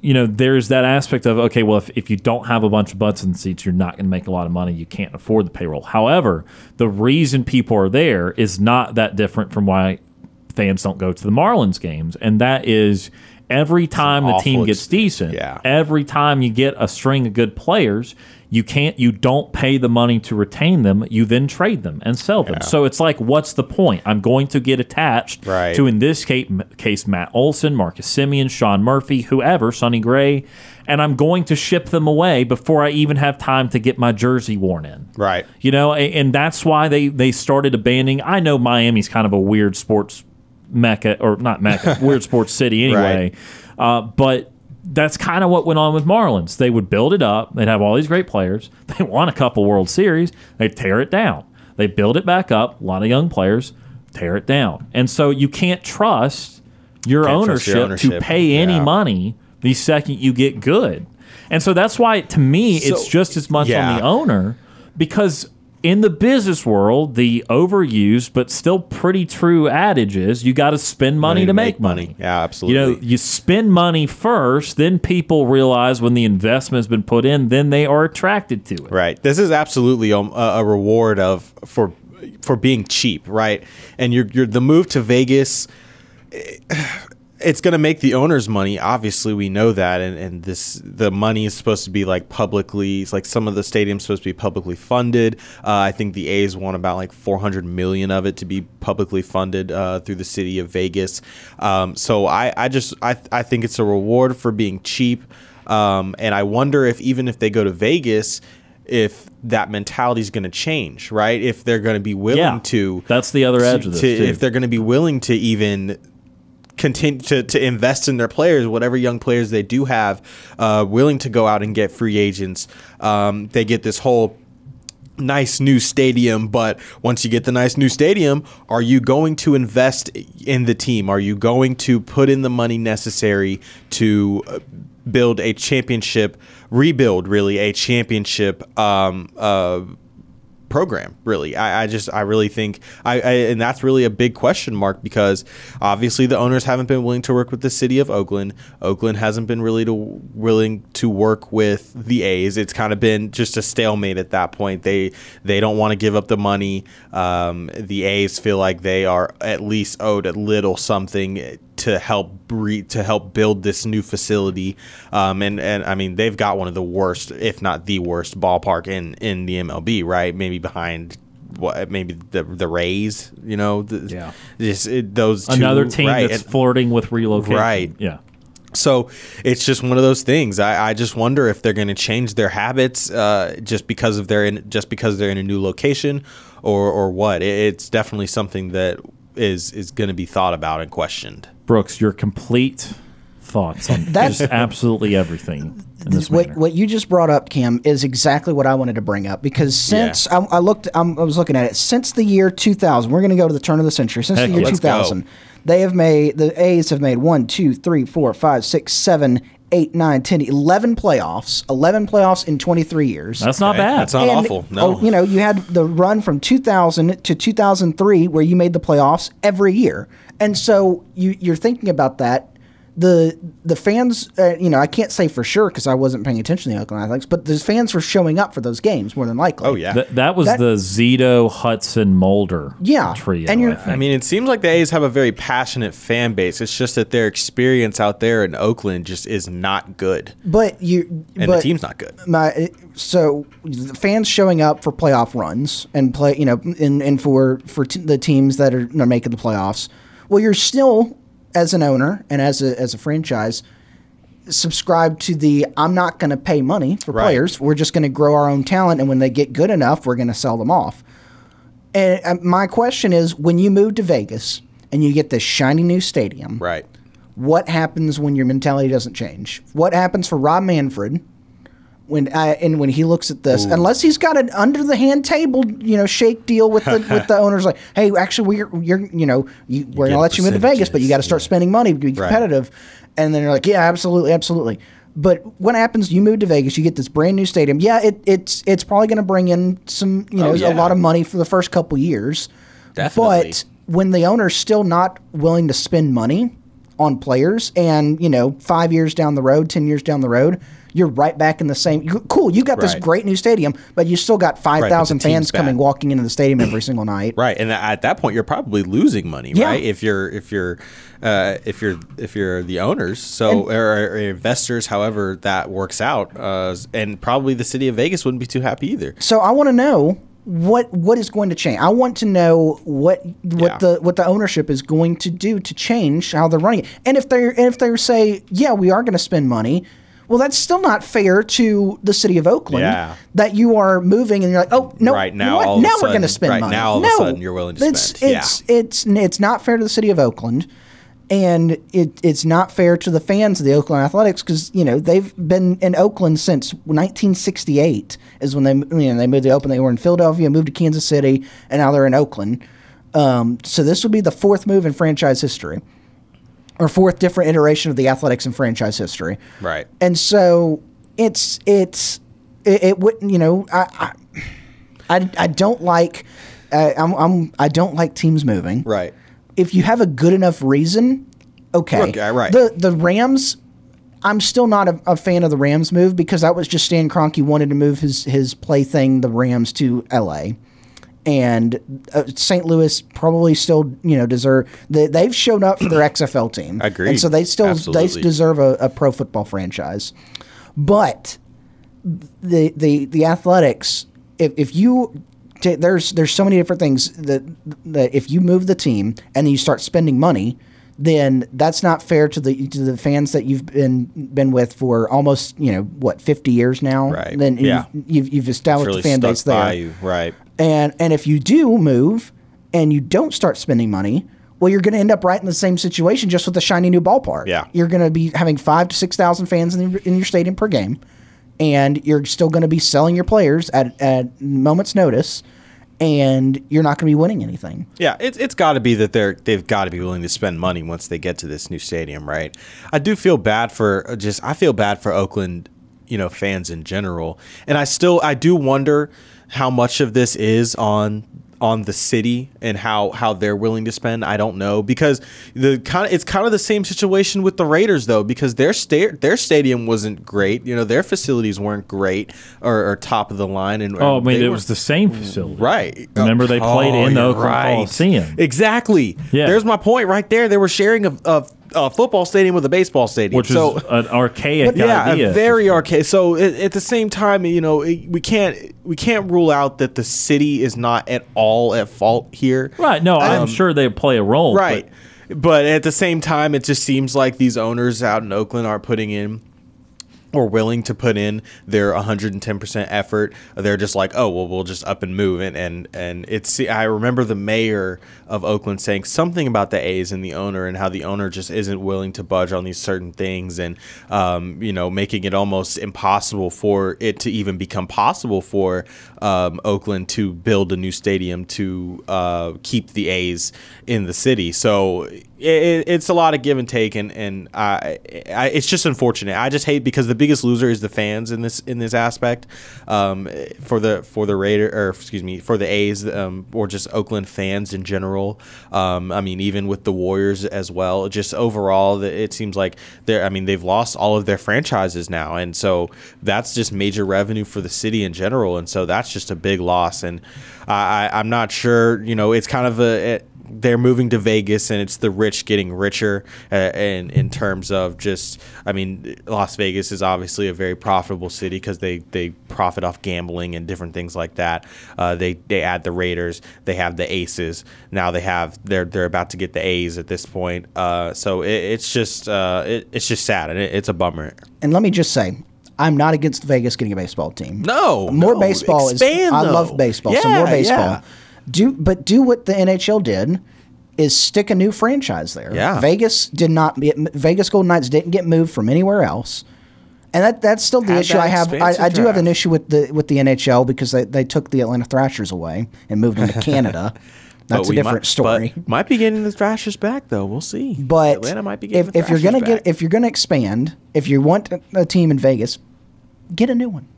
you know, there's that aspect of okay, well, if, if you don't have a bunch of butts in seats, you're not going to make a lot of money. You can't afford the payroll. However, the reason people are there is not that different from why fans don't go to the Marlins games, and that is every time the team gets decent, yeah. every time you get a string of good players, you can't you don't pay the money to retain them, you then trade them and sell them. So it's like what's the point? I'm going to get attached Right. to in this case, case Matt Olson, Marcus Semien, Sean Murphy, whoever, Sonny Gray, and I'm going to ship them away before I even have time to get my jersey worn in. Right. You know, a- and that's why they they started abandoning. I know Miami's kind of a weird sports mecca, or not mecca, weird sports city anyway. Uh, but that's kind of what went on with Marlins. They would build it up. They'd have all these great players. They won a couple World Series. They tear it down. They build it back up. A lot of young players tear it down, and so you can't trust your, Can't ownership, trust your ownership. to pay any Yeah. money the second you get good. And so that's why, to me, it's just as much on the owner because in the business world, the overused but still pretty true adage is you got to spend money, to make, money. Yeah, absolutely. You know, you spend money first, then people realize when the investment's been put in, then they are attracted to it. Right. This is absolutely a, a reward of for for being cheap, right? And you're, you're the move to Vegas. eh, It's going to make the owners money. Obviously, we know that, and, and this the money is supposed to be like publicly. It's like some of the stadiums supposed to be publicly funded. Uh, I think the A's want about like 400 million of it to be publicly funded uh, through the city of Vegas. Um, so I, I just I, I think it's a reward for being cheap. Um, and I wonder if even if they go to Vegas, if that mentality is going to change, right? If they're going to be willing Yeah. to, That's the other edge of this, to- if they're going to be willing to even continue to, to invest in their players, whatever young players they do have, uh, willing to go out and get free agents. Um, they get this whole nice new stadium, but once you get the nice new stadium, are you going to invest in the team? Are you going to put in the money necessary to uh, build a championship, rebuild really a championship um, uh, program really. I, I just i really think I, I and that's really a big question mark because obviously the owners haven't been willing to work with the city of oakland. Oakland hasn't been really to willing to work with the a's. It's kind of been just a stalemate at that point. They they don't want to give up the money. Um, the a's feel like they are at least owed a little something to help bre- to help build this new facility. Um, and and I mean they've got one of the worst, if not the worst, ballpark in in the MLB. Right, maybe behind. What maybe the the Rays, you know, the, Yeah. just it, those two, Another team right, that's and- flirting with relocation. Right. Yeah. so it's just one of those things. I, I just wonder if they're going to change their habits uh, just because of their in, just because they're in a new location, or or what. It, it's definitely something that is is going to be thought about and questioned. Brooks, your complete thoughts on That's- just absolutely everything in this what, manner. what you just brought up, Kim, is exactly what I wanted to bring up because since I, I looked, I'm, I was looking at it since the year 2000. We're going to go to the turn of the century. Since Heck the year yeah. 2000, they have made the A's have made one, two, three, four, five, six, seven, eight, nine, 10, 11 playoffs. 11 playoffs in 23 years. That's not Okay, bad. That's not And, awful. No, oh, you know, you had the run from 2000 to 2003 where you made the playoffs every year. And so you, you're thinking about that. The the fans, uh, you know, I can't say for sure because I wasn't paying attention to the Oakland Athletics, but the fans were showing up for those games more than likely. oh yeah. Th- that was That- the Zito Hudson Mulder Yeah, trio. and you're- I, think. I mean, it seems like the A's have a very passionate fan base. It's just that their experience out there in Oakland just is not good, But you, and but the team's not good. my so the fans showing up for playoff runs and play you know and, and for for t- the teams that are, are making the playoffs well you're still as an owner and as a as a franchise subscribe to the I'm not going to pay money for Right. players. We're just going to grow our own talent, and when they get good enough, we're going to sell them off. And uh, my question is, when you move to Vegas and you get this shiny new stadium, Right. what happens when your mentality doesn't change? What happens for Rob Manfred when uh, and when he looks at this? Unless he's got an under the hand table, you know, shake deal with the with the owners, like, hey, actually, we're you're you know, you, we're gonna let you move to Vegas, but you got to start percentages, spending money to be Right. competitive. And then you're like, yeah, absolutely, absolutely. But what happens? You move to Vegas, you get this brand new stadium. Yeah, it, it's it's probably going to bring in some, you know, Oh, yeah. a lot of money for the first couple years. Definitely. But when the owner's still not willing to spend money on players, and you know, five years down the road, ten years down the road, you're right back in the same. you- Cool, you got this great new stadium, but you still got five thousand team's fans coming walking into the stadium every single night. Right, and at that point, you're probably losing money, Yeah. right? If you're if you're uh, if you're if you're the owners, so or, or investors, however that works out, uh, and probably the city of Vegas wouldn't be too happy either. So I want to know what what is going to change. I want to know what what Yeah. the what the ownership is going to do to change how they're running it. And if they are and if they say, yeah, we are going to spend money. Well, that's still not fair to the city of Oakland Yeah. that you are moving and you're like, oh no, Right, you now know all now we're going to spend right, money. now all of a no, sudden you're willing to it's, spend. It's it's it's not fair to the city of Oakland, and it it's not fair to the fans of the Oakland Athletics because you know they've been in Oakland since 1968 is when they you know they moved to Oakland. They were in Philadelphia, moved to Kansas City, and now they're in Oakland. Um, so this would be the fourth move in franchise history, or fourth different iteration of the Athletics in franchise history. Right. And so it's it's it, it wouldn't you know I I, I, I don't like uh, I'm, I'm I don't like teams moving. Right. If you have a good enough reason, okay. Okay, right. The the Rams. I'm still not a, a fan of the Rams move because that was just Stan Kroenke wanted to move his his plaything, the Rams, to L.A. And uh, St. Louis probably still, you know, deserve. They, they've shown up for their XFL team, Agreed. and so they still Absolutely. they deserve a, a pro football franchise. But the the the athletics, if, if you ta there's there's so many different things that that if you move the team and you start spending money, then that's not fair to the to the fans that you've been been with for almost you know what 50 years now. Right. Then Yeah. you've, you've you've established really a fan base there. you, right? And and if you do move and you don't start spending money, well, you're going to end up right in the same situation, just with a shiny new ballpark. Yeah. you're going to be having five to six thousand fans in, your in your stadium per game, and you're still going to be selling your players at at moment's notice, and you're not going to be winning anything. Yeah, it's it's got to be that they're they've got to be willing to spend money once they get to this new stadium, right? I do feel bad for uh, just I feel bad for Oakland, you know, fans in general, and I still I do wonder how much of this is on on the city and how how they're willing to spend. I don't know because the kind of it's kind of the same situation with the Raiders though because their sta- their stadium wasn't great, you know, their facilities weren't great or, or top of the line, and Oh, I mean, it were- was the same facility. Right. Remember they played in oh, the Oakland Coliseum. Exactly. Yeah. There's my point right there. They were sharing a, a, a football stadium with a baseball stadium. Which so, is an archaic yeah, idea. very archaic. So at, at the same time, you know, it- we can't we can't rule out that the city is not at all at fault here. right. No, I'm Um, sure they play a role. but- Right. But at the same time, it just seems like these owners out in Oakland aren't putting in or willing to put in their 110% effort. They're just like, oh, well, we'll just up and move. And, and, and it's, I remember the mayor of Oakland saying something about the A's and the owner and how the owner just isn't willing to budge on these certain things and, um, you know, making it almost impossible for it to even become possible for um, Oakland to build a new stadium to uh, keep the A's in the city. So it, it's a lot of give and take, and and I, I, it's just unfortunate. I just hate because the biggest loser is the fans in this in this aspect. Um, for the for the Raider or excuse me for the A's um, or just Oakland fans in general. Um, I mean even with the Warriors as well. Just overall, it seems like they're. I mean they've lost all of their franchises now, and so that's just major revenue for the city in general, and so that's just a big loss. And I, I, I'm not sure. You know, it's kind of a. It, they're moving to Vegas, and it's the rich getting richer. Uh, and in terms of just, I mean, Las Vegas is obviously a very profitable city because they they profit off gambling and different things like that. Uh, they they add the Raiders, they have the Aces. Now they have they're they're about to get the A's at this point. Uh, so it, it's just uh, it, it's just sad and it, it's a bummer. And let me just say, I'm not against Vegas getting a baseball team. No, more no, baseball expand, is. I love baseball, so Yeah, more baseball. yeah. Do but do what the NHL did is stick a new franchise there. Yeah. Vegas did not. Get, Vegas Golden Knights didn't get moved from anywhere else. And that, that's still the Had issue I have. I, I do have an issue with the with the NHL because they, they took the Atlanta Thrashers away and moved them to Canada. That's a different might, story. But might be getting the Thrashers back though. We'll see. But Atlanta might be getting if, the if you're gonna get if you're gonna expand, if you want a, a team in Vegas, get a new one.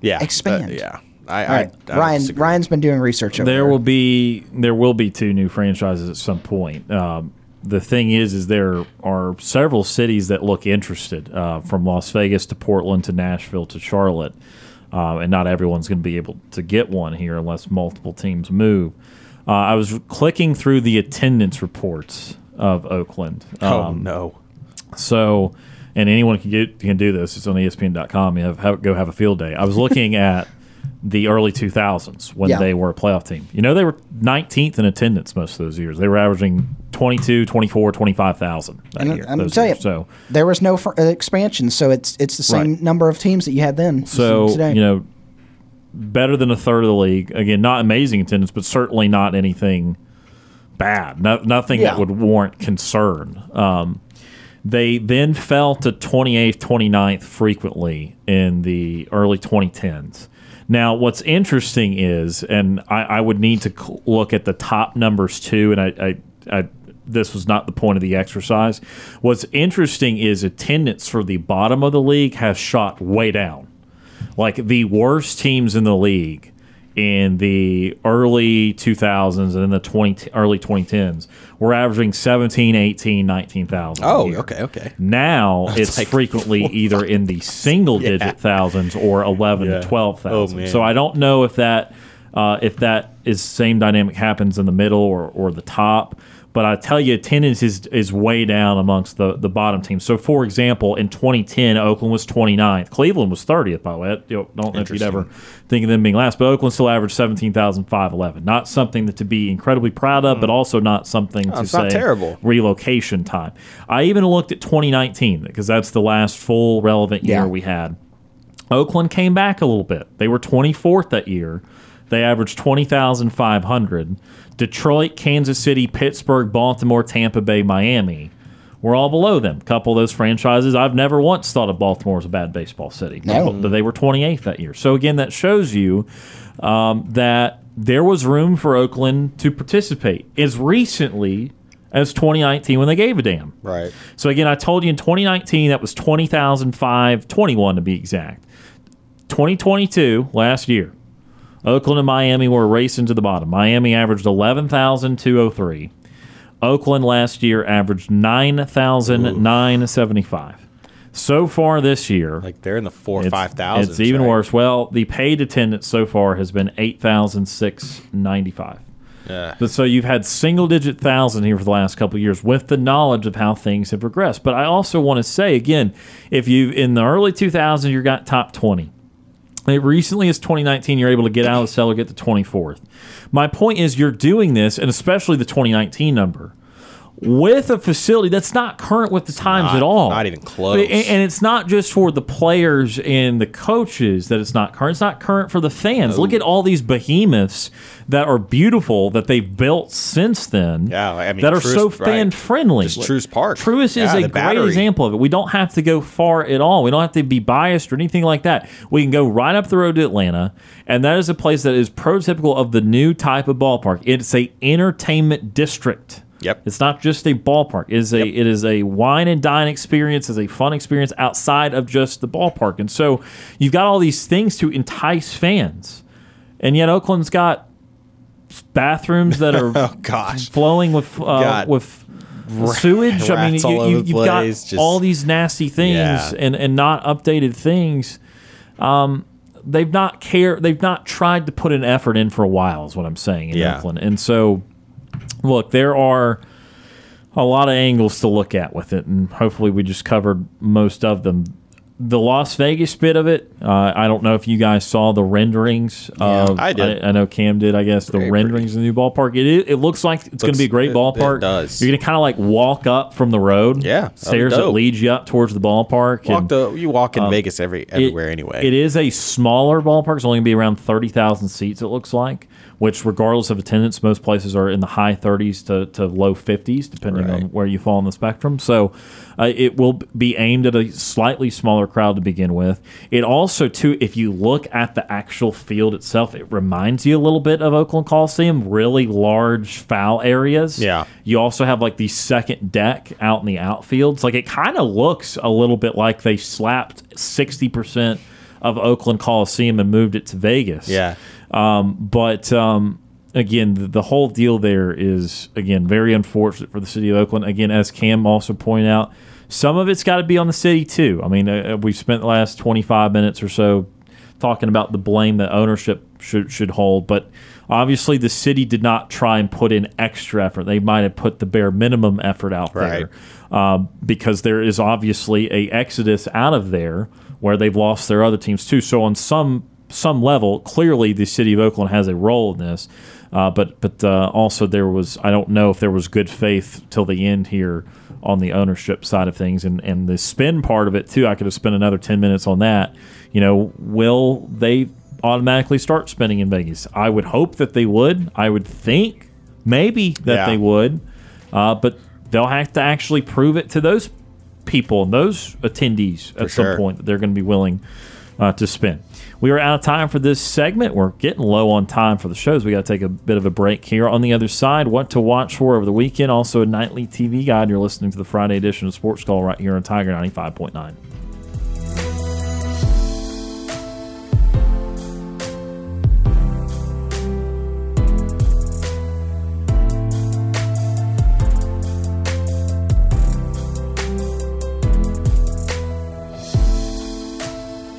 yeah expand. uh, yeah, I, All right, I, I Ryan. disagree. Ryan's been doing research over there there. will be there will be two new franchises at some point. Um, the thing is, is there are several cities that look interested, uh, from Las Vegas to Portland to Nashville to Charlotte, uh, and not everyone's going to be able to get one here unless multiple teams move. Uh, I was clicking through the attendance reports of Oakland. Oh Um, no. so, and anyone can get can do this. It's on ESPN.com. You have, have go have a field day. I was looking at the early 2000s when Yeah. they were a playoff team. You know, they were 19th in attendance most of those years. They were averaging 22, 24, 25,000 that And year. I'm those telling you, years. So, there was no fr- uh, expansion, so it's it's the same Right. number of teams that you had then. so today. you know, better than a third of the league. Again, not amazing attendance, but certainly not anything bad. No, nothing Yeah. that would warrant concern. Um, they then fell to 28th, 29th frequently in the early 2010s. Now, what's interesting is, and I, I would need to look at the top numbers too, and I, I, I this was not the point of the exercise. What's interesting is attendance for the bottom of the league has shot way down like the worst teams in the league in the early 2000s and in the 20 early 2010s were averaging 17 18 19,000 a Oh, year. okay, okay. now it's like frequently either in the single digit thousands or 11 Yeah. to 12,000 Oh, man. so i don't know if that uh, if that is same dynamic happens in the middle or, or the top but I tell you, attendance is is way down amongst the, the bottom teams. So, for example, in 2010, Oakland was 29th. Cleveland was 30th, by the way. I don't know if you'd ever think of them being last, but Oakland still averaged 17,511. Not something that to be incredibly proud of, but also not something to Hmm. it's say terrible. relocation time. I even looked at 2019 because that's the last full relevant year Yeah. we had. Oakland came back a little bit. They were 24th that year. They averaged 20,500. Detroit, Kansas City, Pittsburgh, Baltimore, Tampa Bay, Miami were all below them. A couple of those franchises, I've never once thought of Baltimore as a bad baseball city. No. But they were 28th that year. So, again, that shows you um, that there was room for Oakland to participate as recently as 2019 when they gave a damn. Right. So again, I told you in 2019 that was 20,521 to be exact. 2022 last year, Oakland and Miami were racing to the bottom. Miami averaged 11,203. Oakland last year averaged 9,975. So far this year, Like they're in the four or it's, five thousand. It's even worse. Well, the paid attendance so far has been 8,695. Yeah. But so you've had single digit thousand here for the last couple of years with the knowledge of how things have progressed. But I also want to say again, if you in the early 2000s you got top 20. Recently as 2019 you're able to get out of the cellar get to 24th. My point is you're doing this and especially the 2019 number with a facility that's not current with the times not- at all. not even close. And, and it's not just for the players and the coaches that it's not current. It's not current for the fans. Look at all these behemoths that are beautiful that they've built since then. Yeah, I mean, that are Truist- so right. fan friendly. Just Truist Park. Truist is Yeah, a great Battery. example of it. We don't have to go far at all. We don't have to be biased or anything like that. We can go right up the road to Atlanta, and that is a place that is prototypical of the new type of ballpark. It's a entertainment district. Yep. It's not just a ballpark. It is a it is a wine and dine experience. It's a fun experience outside of just the ballpark. And so you've got all these things to entice fans, and yet Oakland's got bathrooms that are Oh gosh. flowing with uh, with sewage. I mean, you, you, you've got just- all these nasty things Yeah. and and not updated things. Um, they've not care. They've not tried to put an effort in for a while. Is what I'm saying in Yeah. Oakland, and so look, there are a lot of angles to look at with it, and hopefully we just covered most of them. The Las Vegas bit of it, uh, I don't know if you guys saw the renderings. of, I did. I, know Kam did. I guess the Very renderings of the new ballpark. It is, it looks like it's going to be a great it- it ballpark. does. You're going to kind of like walk up from the road. Yeah, stairs that dope. lead you up towards the ballpark. Walk and- the, you walk in um, Vegas every it- everywhere anyway. It is a smaller ballpark. It's only going to be around 30,000 seats, it looks like, which, regardless of attendance, most places are in the high 30s to, to low 50s, depending on where you fall on the spectrum. So uh, it will be aimed at a slightly smaller crowd to begin with. It also, too, if you look at the actual field itself, it reminds you a little bit of Oakland Coliseum, really large foul areas. Yeah. You also have like the second deck out in the outfields. Like it kind of looks a little bit like they slapped 60% of Oakland Coliseum and moved it to Vegas. Yeah. Um, but um, again, the, the whole deal there is, again, very unfortunate for the city of Oakland. Again, as Kam also pointed out, some of it's got to be on the city too. I mean, uh, we've spent the last 25 minutes or so talking about the blame that ownership should should hold, but obviously the city did not try and put in extra effort. They might have put the bare minimum effort out Right. there um, because there is obviously a exodus out of there where they've lost their other teams too. So on some some level, clearly the city of Oakland has a role in this. Uh, but but uh, also there was I don't know if there was good faith till the end here on the ownership side of things and and the spin part of it too. I could have spent another ten minutes on that. You know, will they automatically start spending in Vegas? I would hope that they would. I would think maybe that Yeah. they would, uh, but they'll have to actually prove it to those people and those attendees at some point that they're going to be willing uh, to spend. We are out of time for this segment. We're getting low on time for the shows. We got to take a bit of a break here. On the other side, what to watch for over the weekend. Also, a nightly TV guide. You're listening to the Friday edition of Sports Call right here on Tiger 95.9.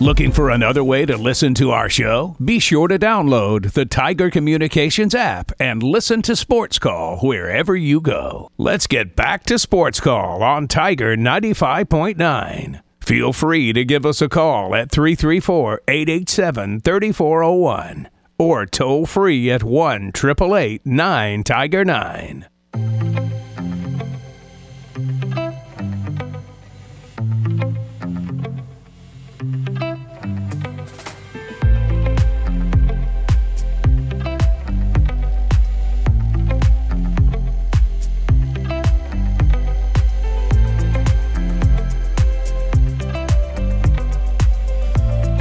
Looking for another way to listen to our show? Be sure to download the Tiger Communications app and listen to Sports Call wherever you go. Let's get back to Sports Call on Tiger 95.9. Feel free to give us a call at 334 887 3401 or toll free at 1 888 9 Tiger 9.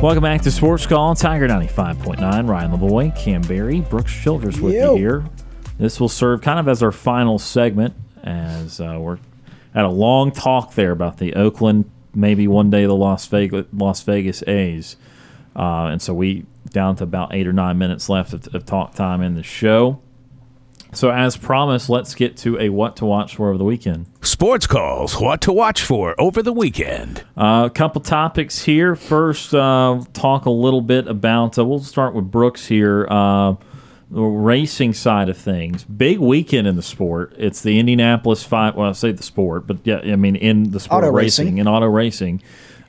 Welcome back to Sports Call Tiger 95.9. Ryan Lavoie, Kam Berry, Brooks Childress with Yo. you here. This will serve kind of as our final segment as uh, we're at a long talk there about the Oakland, maybe one day the Las Vegas, Las Vegas A's. Uh, and so we down to about eight or nine minutes left of, of talk time in the show. So as promised, let's get to a what to watch for over the weekend. Sports Calls, what to watch for over the weekend. Uh, a couple topics here. First, uh, talk a little bit about. Uh, we'll start with Brooks here. Uh, the racing side of things. Big weekend in the sport. It's the Indianapolis five. Well, I say the sport, but yeah, I mean in the sport Auto racing, racing. in auto racing.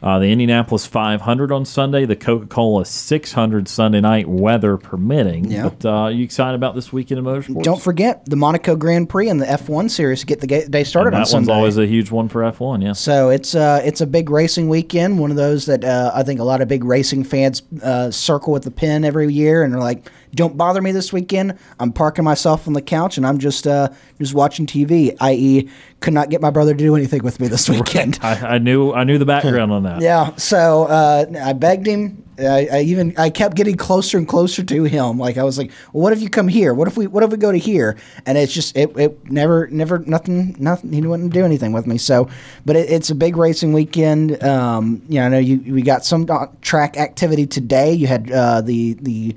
Uh, the Indianapolis 500 on Sunday, the Coca Cola 600 Sunday night, weather permitting. Yeah. But uh, you excited about this weekend in motorsports? Don't forget the Monaco Grand Prix and the F1 series to get the day started And on that one's always a huge one for F1. Yeah. So it's uh, it's a big racing weekend. One of those that uh, I think a lot of big racing fans uh, circle with the pin every year, and they're like, "Don't bother me this weekend. I'm parking myself on the couch and I'm just uh, just watching TV." I.e., could not get my brother to do anything with me this weekend. I, I knew I knew the background on that. Yeah, so uh, I begged him. I, I even I kept getting closer and closer to him. Like I was like, well, "What if you come here? What if we What if we go to here?" And it's just it, it never never nothing nothing. He wouldn't do anything with me. So, but it, it's a big racing weekend. Um, you know, I know you we got some uh, track activity today. You had uh, the the.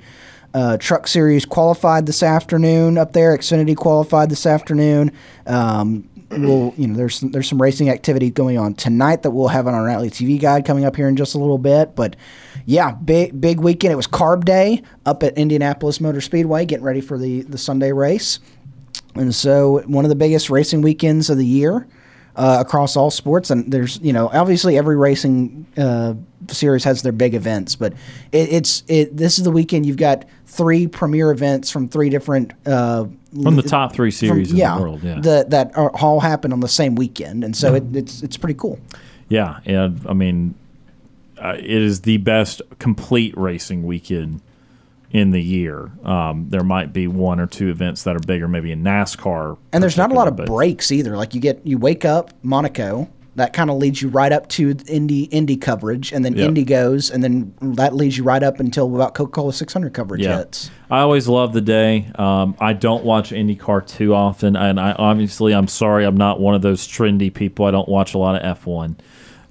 Uh, truck series qualified this afternoon up there. Xfinity qualified this afternoon. Um, we'll you know there's there's some racing activity going on tonight that we'll have on our nightly TV guide coming up here in just a little bit. But yeah, big big weekend. It was Carb Day up at Indianapolis Motor Speedway, getting ready for the the Sunday race. And so, one of the biggest racing weekends of the year uh, across all sports. And there's, you know, obviously every racing uh, series has their big events, but it, it's it. This is the weekend you've got three premier events from three different uh, From the top three series in the world, yeah. that that are, all happened on the same weekend, and so it, it's it's pretty cool. Yeah, and I mean, uh, it is the best complete racing weekend in the year. Um, there might be one or two events that are bigger, maybe in NASCAR. And there's not a lot of breaks either. Like you get you wake up Monaco, that kind of leads you right up to Indy Indy coverage, and then Yep. Indy goes, and then that leads you right up until about Coca Cola 600 coverage Yeah, hits. I always love the day. Um, I don't watch IndyCar too often, and I obviously I'm sorry I'm not one of those trendy people. I don't watch a lot of F1.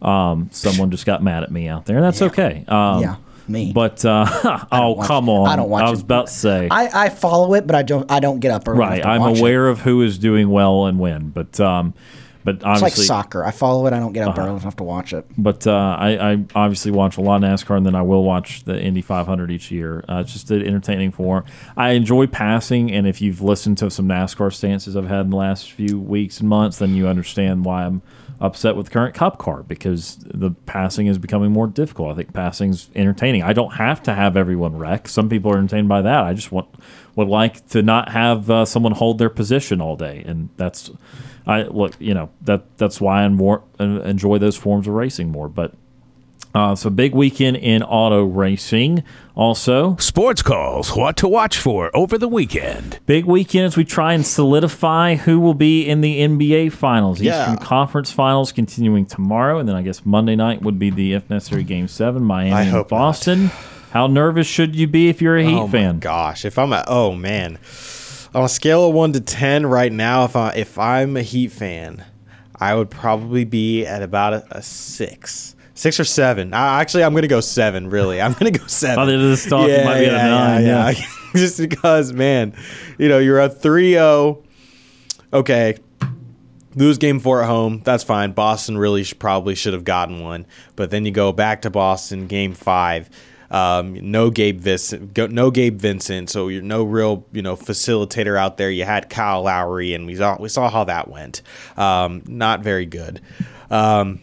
Um, someone just got mad at me out there, and that's okay. Um, Yeah, me. But uh, oh come it. on! I don't watch I was it. about to say. I, I follow it, but I don't I don't get up early. right, I'm watch it. aware of who is doing well and when, but um, but It's like soccer. I follow it. I don't get up Uh-huh. early enough to watch it. But uh, I, I obviously watch a lot of NASCAR, and then I will watch the Indy 500 each year. Uh, it's just an entertaining form. I enjoy passing, and if you've listened to some NASCAR stances I've had in the last few weeks and months, then you understand why I'm upset with the current Cup car because the passing is becoming more difficult. I think passing's entertaining. I don't have to have everyone wreck. Some people are entertained by that. I just want would like to not have uh, someone hold their position all day, and that's. I look, you know that that's why I more, uh, enjoy those forms of racing more. But uh, so big weekend in auto racing. Also, Sports calls, what to watch for over the weekend. big weekend as we try and solidify who will be in the NBA Finals. Yeah. Eastern Conference Finals continuing tomorrow, and then I guess Monday night would be the if necessary Game Seven, Miami I and hope not. Boston. How nervous should you be if you're a Heat oh fan? gosh, if I'm a oh man, on a scale of one to ten right now, if I if I'm a Heat fan, I would probably be at about a, a six. Six or seven. I, actually, I'm gonna go seven. Really, I'm gonna go seven. By the end of this talk, it might be at a nine, yeah. Just because, man, you know, you're a 3-0. Okay, lose game four at home. That's fine. Boston really sh- probably should have gotten one, but then you go back to Boston, game five. Um, no Gabe Vincent, no Gabe Vincent. So you're no real, you know, facilitator out there. You had Kyle Lowry, and we saw we saw how that went. Um, not very good. Um,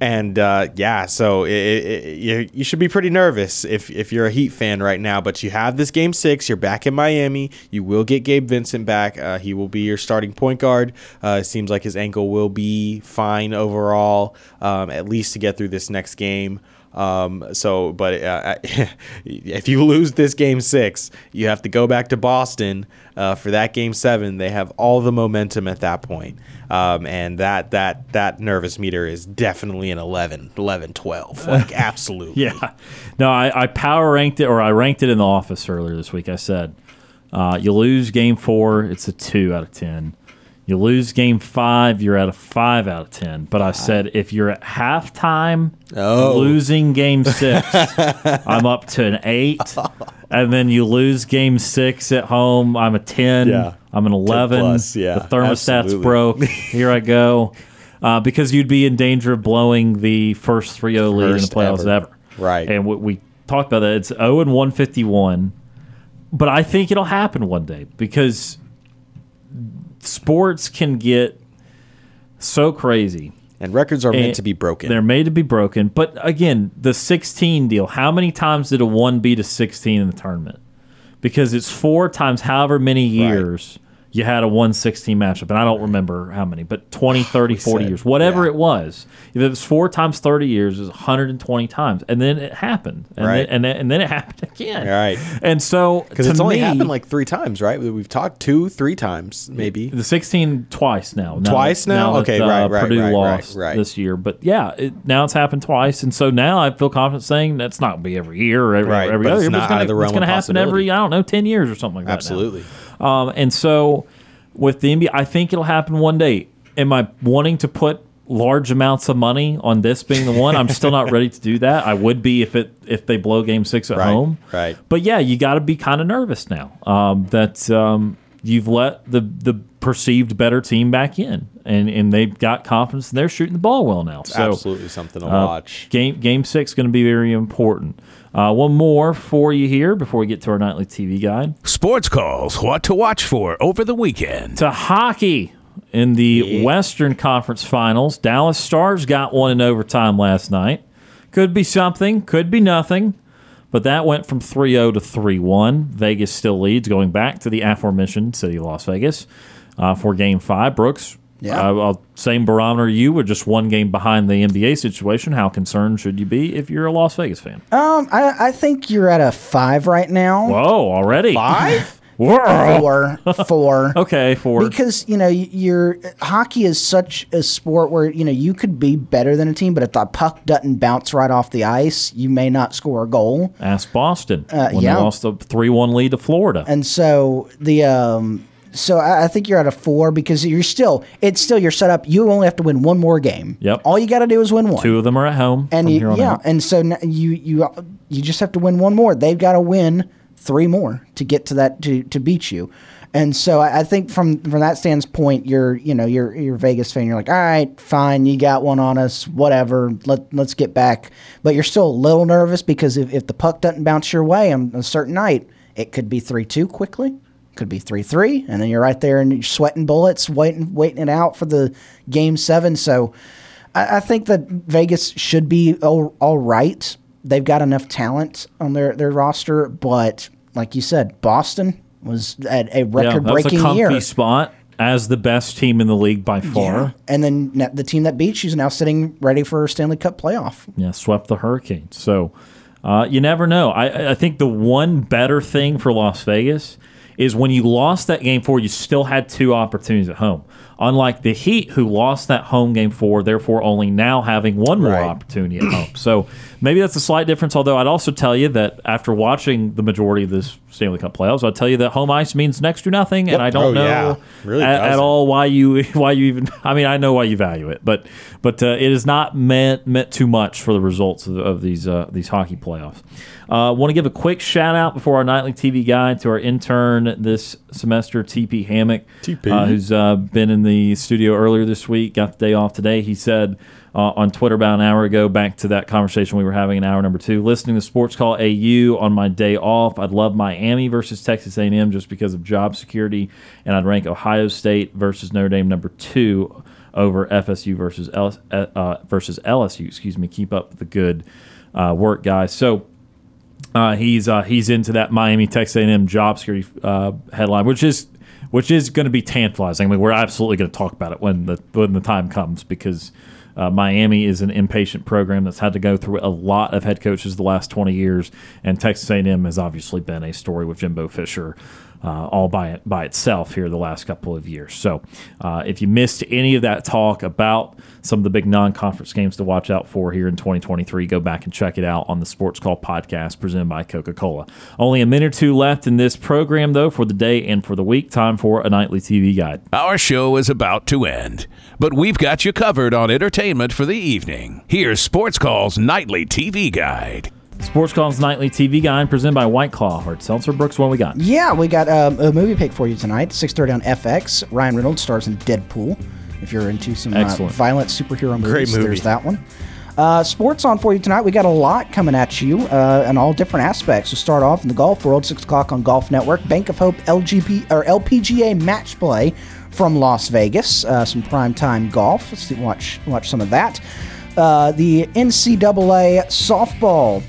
and uh, yeah, so it, it, you, you should be pretty nervous if, if you're a Heat fan right now. But you have this game six. You're back in Miami. You will get Gabe Vincent back. Uh, he will be your starting point guard. Uh, it seems like his ankle will be fine overall, um, at least to get through this next game. Um, so, but uh, if you lose this game six, you have to go back to Boston uh, for that game seven. They have all the momentum at that point. Um, and that that that nervous meter is definitely an 11, 11 12. Like, absolutely. Yeah. No, I, I power ranked it, or I ranked it in the office earlier this week. I said, uh, you lose game four, it's a two out of 10. You lose game five, you're at a five out of 10. But I said, if you're at halftime Oh. losing game six, I'm up to an eight. And then you lose game six at home, I'm a 10. Yeah. I'm an 11. plus, yeah, The thermostat's absolutely. broke. Here I go. Uh, because you'd be in danger of blowing the first 3 0 lead in the playoffs ever. ever. Right. And we, we talked about that. It's 0 and 151. But I think it'll happen one day because sports can get so crazy. And records are meant to be broken. They're made to be broken. But again, the 16 deal, how many times did a 1 beat a 16 in the tournament? Because it's four times however many years you had a 116 matchup. And I don't remember how many, but 20, 30, 40 said, years, whatever yeah. it was. If it was four times 30 years, it was 120 times. And then it happened. And, Right. then, and, then, and then it happened again. Right. And so, Because to it's only me, happened like three times, right? We've talked two, three times, maybe. the 16 twice now. now Twice that- now? that, Okay, uh, right, right, Purdue right, right, lost right. this year, but yeah, it, now it's happened twice, and so now I feel confident saying that's not gonna be every year or every, Right, every but other it's year. not it's gonna, out of the realm it's gonna happen every. I don't know 10 years or something like that. now. Um, and so with the NBA, I think it'll happen one day. Am I wanting to put large amounts of money on this being the one? I'm still not ready to do that. I would be if it if they blow Game Six at Right, home. right. But yeah, you got to be kind of nervous now um, that um, you've let the the perceived better team back in, and and they've got confidence. and They're shooting the ball well now. So Absolutely something to uh, watch. Game Game Six going to be very important. Uh, one more for you here before we get to our nightly TV guide. Sports calls, what to watch for over the weekend. To hockey in the Western Conference Finals, Dallas Stars got one in overtime last night. Could be something, could be nothing. But that went from 3 0 to 3 1. Vegas still leads, going back to the aforementioned city of Las Vegas uh, for game five. Brooks, Yeah. uh, same barometer you were just one game behind the NBA situation. How concerned should you be if you're a Las Vegas fan? Um, I, I think you're at a five right now. Whoa, already? Five? Four, four. Okay, four. Because you know your hockey is such a sport where you know you could be better than a team, but if the puck doesn't bounce right off the ice, you may not score a goal. Ask Boston Uh, when yeah. they lost a 3 1 lead to Florida. And so the um, so I, I think you're at a four because you're still it's still your setup. You only have to win one more game. Yep. All you got to do is win one. Two of them are at home. and from you, yeah, out. and so you you you just have to win one more. They've got to win three more to get to that to, to beat you. And so I, I think from from that standpoint, you're you know you're you're Vegas fan. You're like, all right, fine, you got one on us, whatever. Let let's get back. But you're still a little nervous because if, if the puck doesn't bounce your way on a certain night, it could be three two quickly. Could be three three, and then you're right there and you're sweating bullets, waiting waiting it out for the game seven. So I, I think that Vegas should be all, all right. They've got enough talent on their, their roster, but like you said, Boston was at a record breaking comfy year. spot as the best team in the league by far. Yeah. And then the team that beat she's now sitting ready for Stanley Cup playoff. Yeah, swept the Hurricanes. So uh, you never know. I, I think the one better thing for Las Vegas is when you lost that game four, you still had two opportunities at home. Unlike the Heat, who lost that home game four, therefore only now having one more Right. opportunity at home. So maybe that's a slight difference. Although I'd also tell you that after watching the majority of this Stanley Cup playoffs, I'd tell you that home ice means next to nothing, and I don't Oh, know yeah. Really at, at all why you why you even. I mean, I know why you value it, but but uh, it is not meant meant too much for the results of, of these uh, these hockey playoffs. Uh, Want to give a quick shout out before our nightly TV guide to our intern this semester, TP Hammock, TP. uh, who's uh, been in the studio earlier this week, got the day off today. He said uh, on Twitter about an hour ago, back to that conversation we were having in hour number two, listening to Sports Call AU on my day off. I'd love Miami versus Texas A&M just because of job security, and I'd rank Ohio State versus Notre Dame number two over FSU versus LS, uh, uh, versus LSU. Excuse me. Keep up the good uh, work, guys. So. Uh, he's uh, he's into that Miami Texas A&M job security uh, headline, which is which is going to be tantalizing. I mean, we're absolutely going to talk about it when the when the time comes because uh, Miami is an impatient program that's had to go through a lot of head coaches the last 20 years, and Texas A&M has obviously been a story with Jimbo Fisher. Uh, all by by itself here the last couple of years. So, uh, if you missed any of that talk about some of the big non-conference games to watch out for here in 2023, go back and check it out on the Sports Call podcast presented by Coca-Cola. Only a minute or two left in this program, though, for the day and for the week. Time for a nightly TV guide. Our show is about to end, but we've got you covered on entertainment for the evening. Here's Sports Call's nightly TV guide. Sports Call's nightly TV guide presented by White Claw. Hard Seltzer Brooks, what we got? Yeah, we got um, a movie pick for you tonight. Six thirty on FX. Ryan Reynolds stars in Deadpool. If you're into some uh, violent superhero movies, Great movie. there's that one. Uh, sports on for you tonight. We got a lot coming at you uh, in all different aspects. We'll start off in the golf world, six o'clock on Golf Network. Bank of Hope LGP or LPGA match play from Las Vegas. Uh, some prime time golf. Let's see, watch watch some of that. Uh, the NCAA softball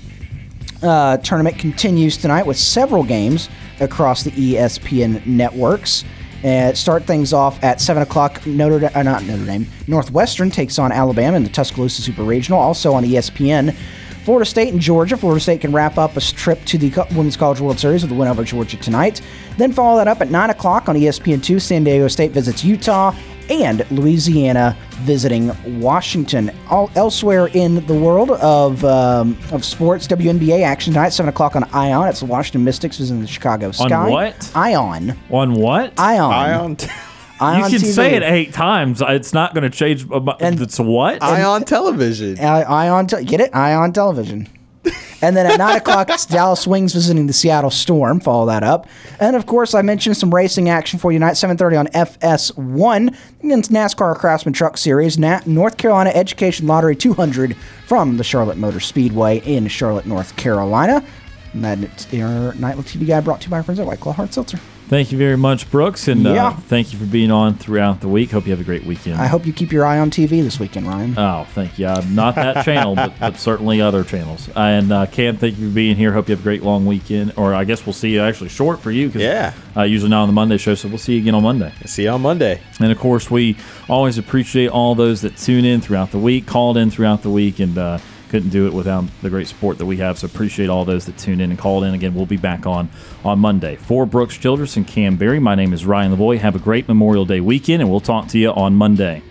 uh, tournament continues tonight with several games across the ESPN networks. Uh, start things off at 7 o'clock. Notre uh, not Notre Dame, Northwestern takes on Alabama in the Tuscaloosa Super Regional, also on ESPN. Florida State and Georgia. Florida State can wrap up a trip to the Women's College World Series with a win over Georgia tonight. Then follow that up at 9 o'clock on E ESPN2. San Diego State visits Utah and Louisiana visiting Washington. All elsewhere in the world of um, of sports, WNBA action tonight, seven o'clock on Ion. It's the Washington Mystics visiting the Chicago Sky. On what? Ion. On what? Ion. Ion, Ion you can TV. say it eight times. It's not going to change. about- And- it's what? Ion Television. Ion. Te- get it? Ion Television. And then at 9 o'clock, it's Dallas Wings visiting the Seattle Storm. Follow that up. And of course, I mentioned some racing action for you tonight, 7.30 on FS1 against NASCAR Craftsman Truck Series, Na- North Carolina Education Lottery 200 from the Charlotte Motor Speedway in Charlotte, North Carolina. And that's your nightly TV guide brought to you by our friends at White Claw Hard Seltzer. Thank you very much, Brooks, and Yeah. uh, thank you for being on throughout the week. Hope you have a great weekend. I hope you keep your eye on TV this weekend, Ryan. Oh, thank you. Uh, not that channel, but, but certainly other channels. And uh, Kam, thank you for being here. Hope you have a great long weekend. Or I guess we'll see you actually short for you. Cause, Yeah. Uh, usually not on the Monday show, so we'll see you again on Monday. See you on Monday. And of course, we always appreciate all those that tune in throughout the week, called in throughout the week, and uh, couldn't do it without the great support that we have. So appreciate all those that tune in and called in. Again, we'll be back on on Monday. For Brooks Childress and Kam Berry, my name is Ryan Lavoie. Have a great Memorial Day weekend, and we'll talk to you on Monday.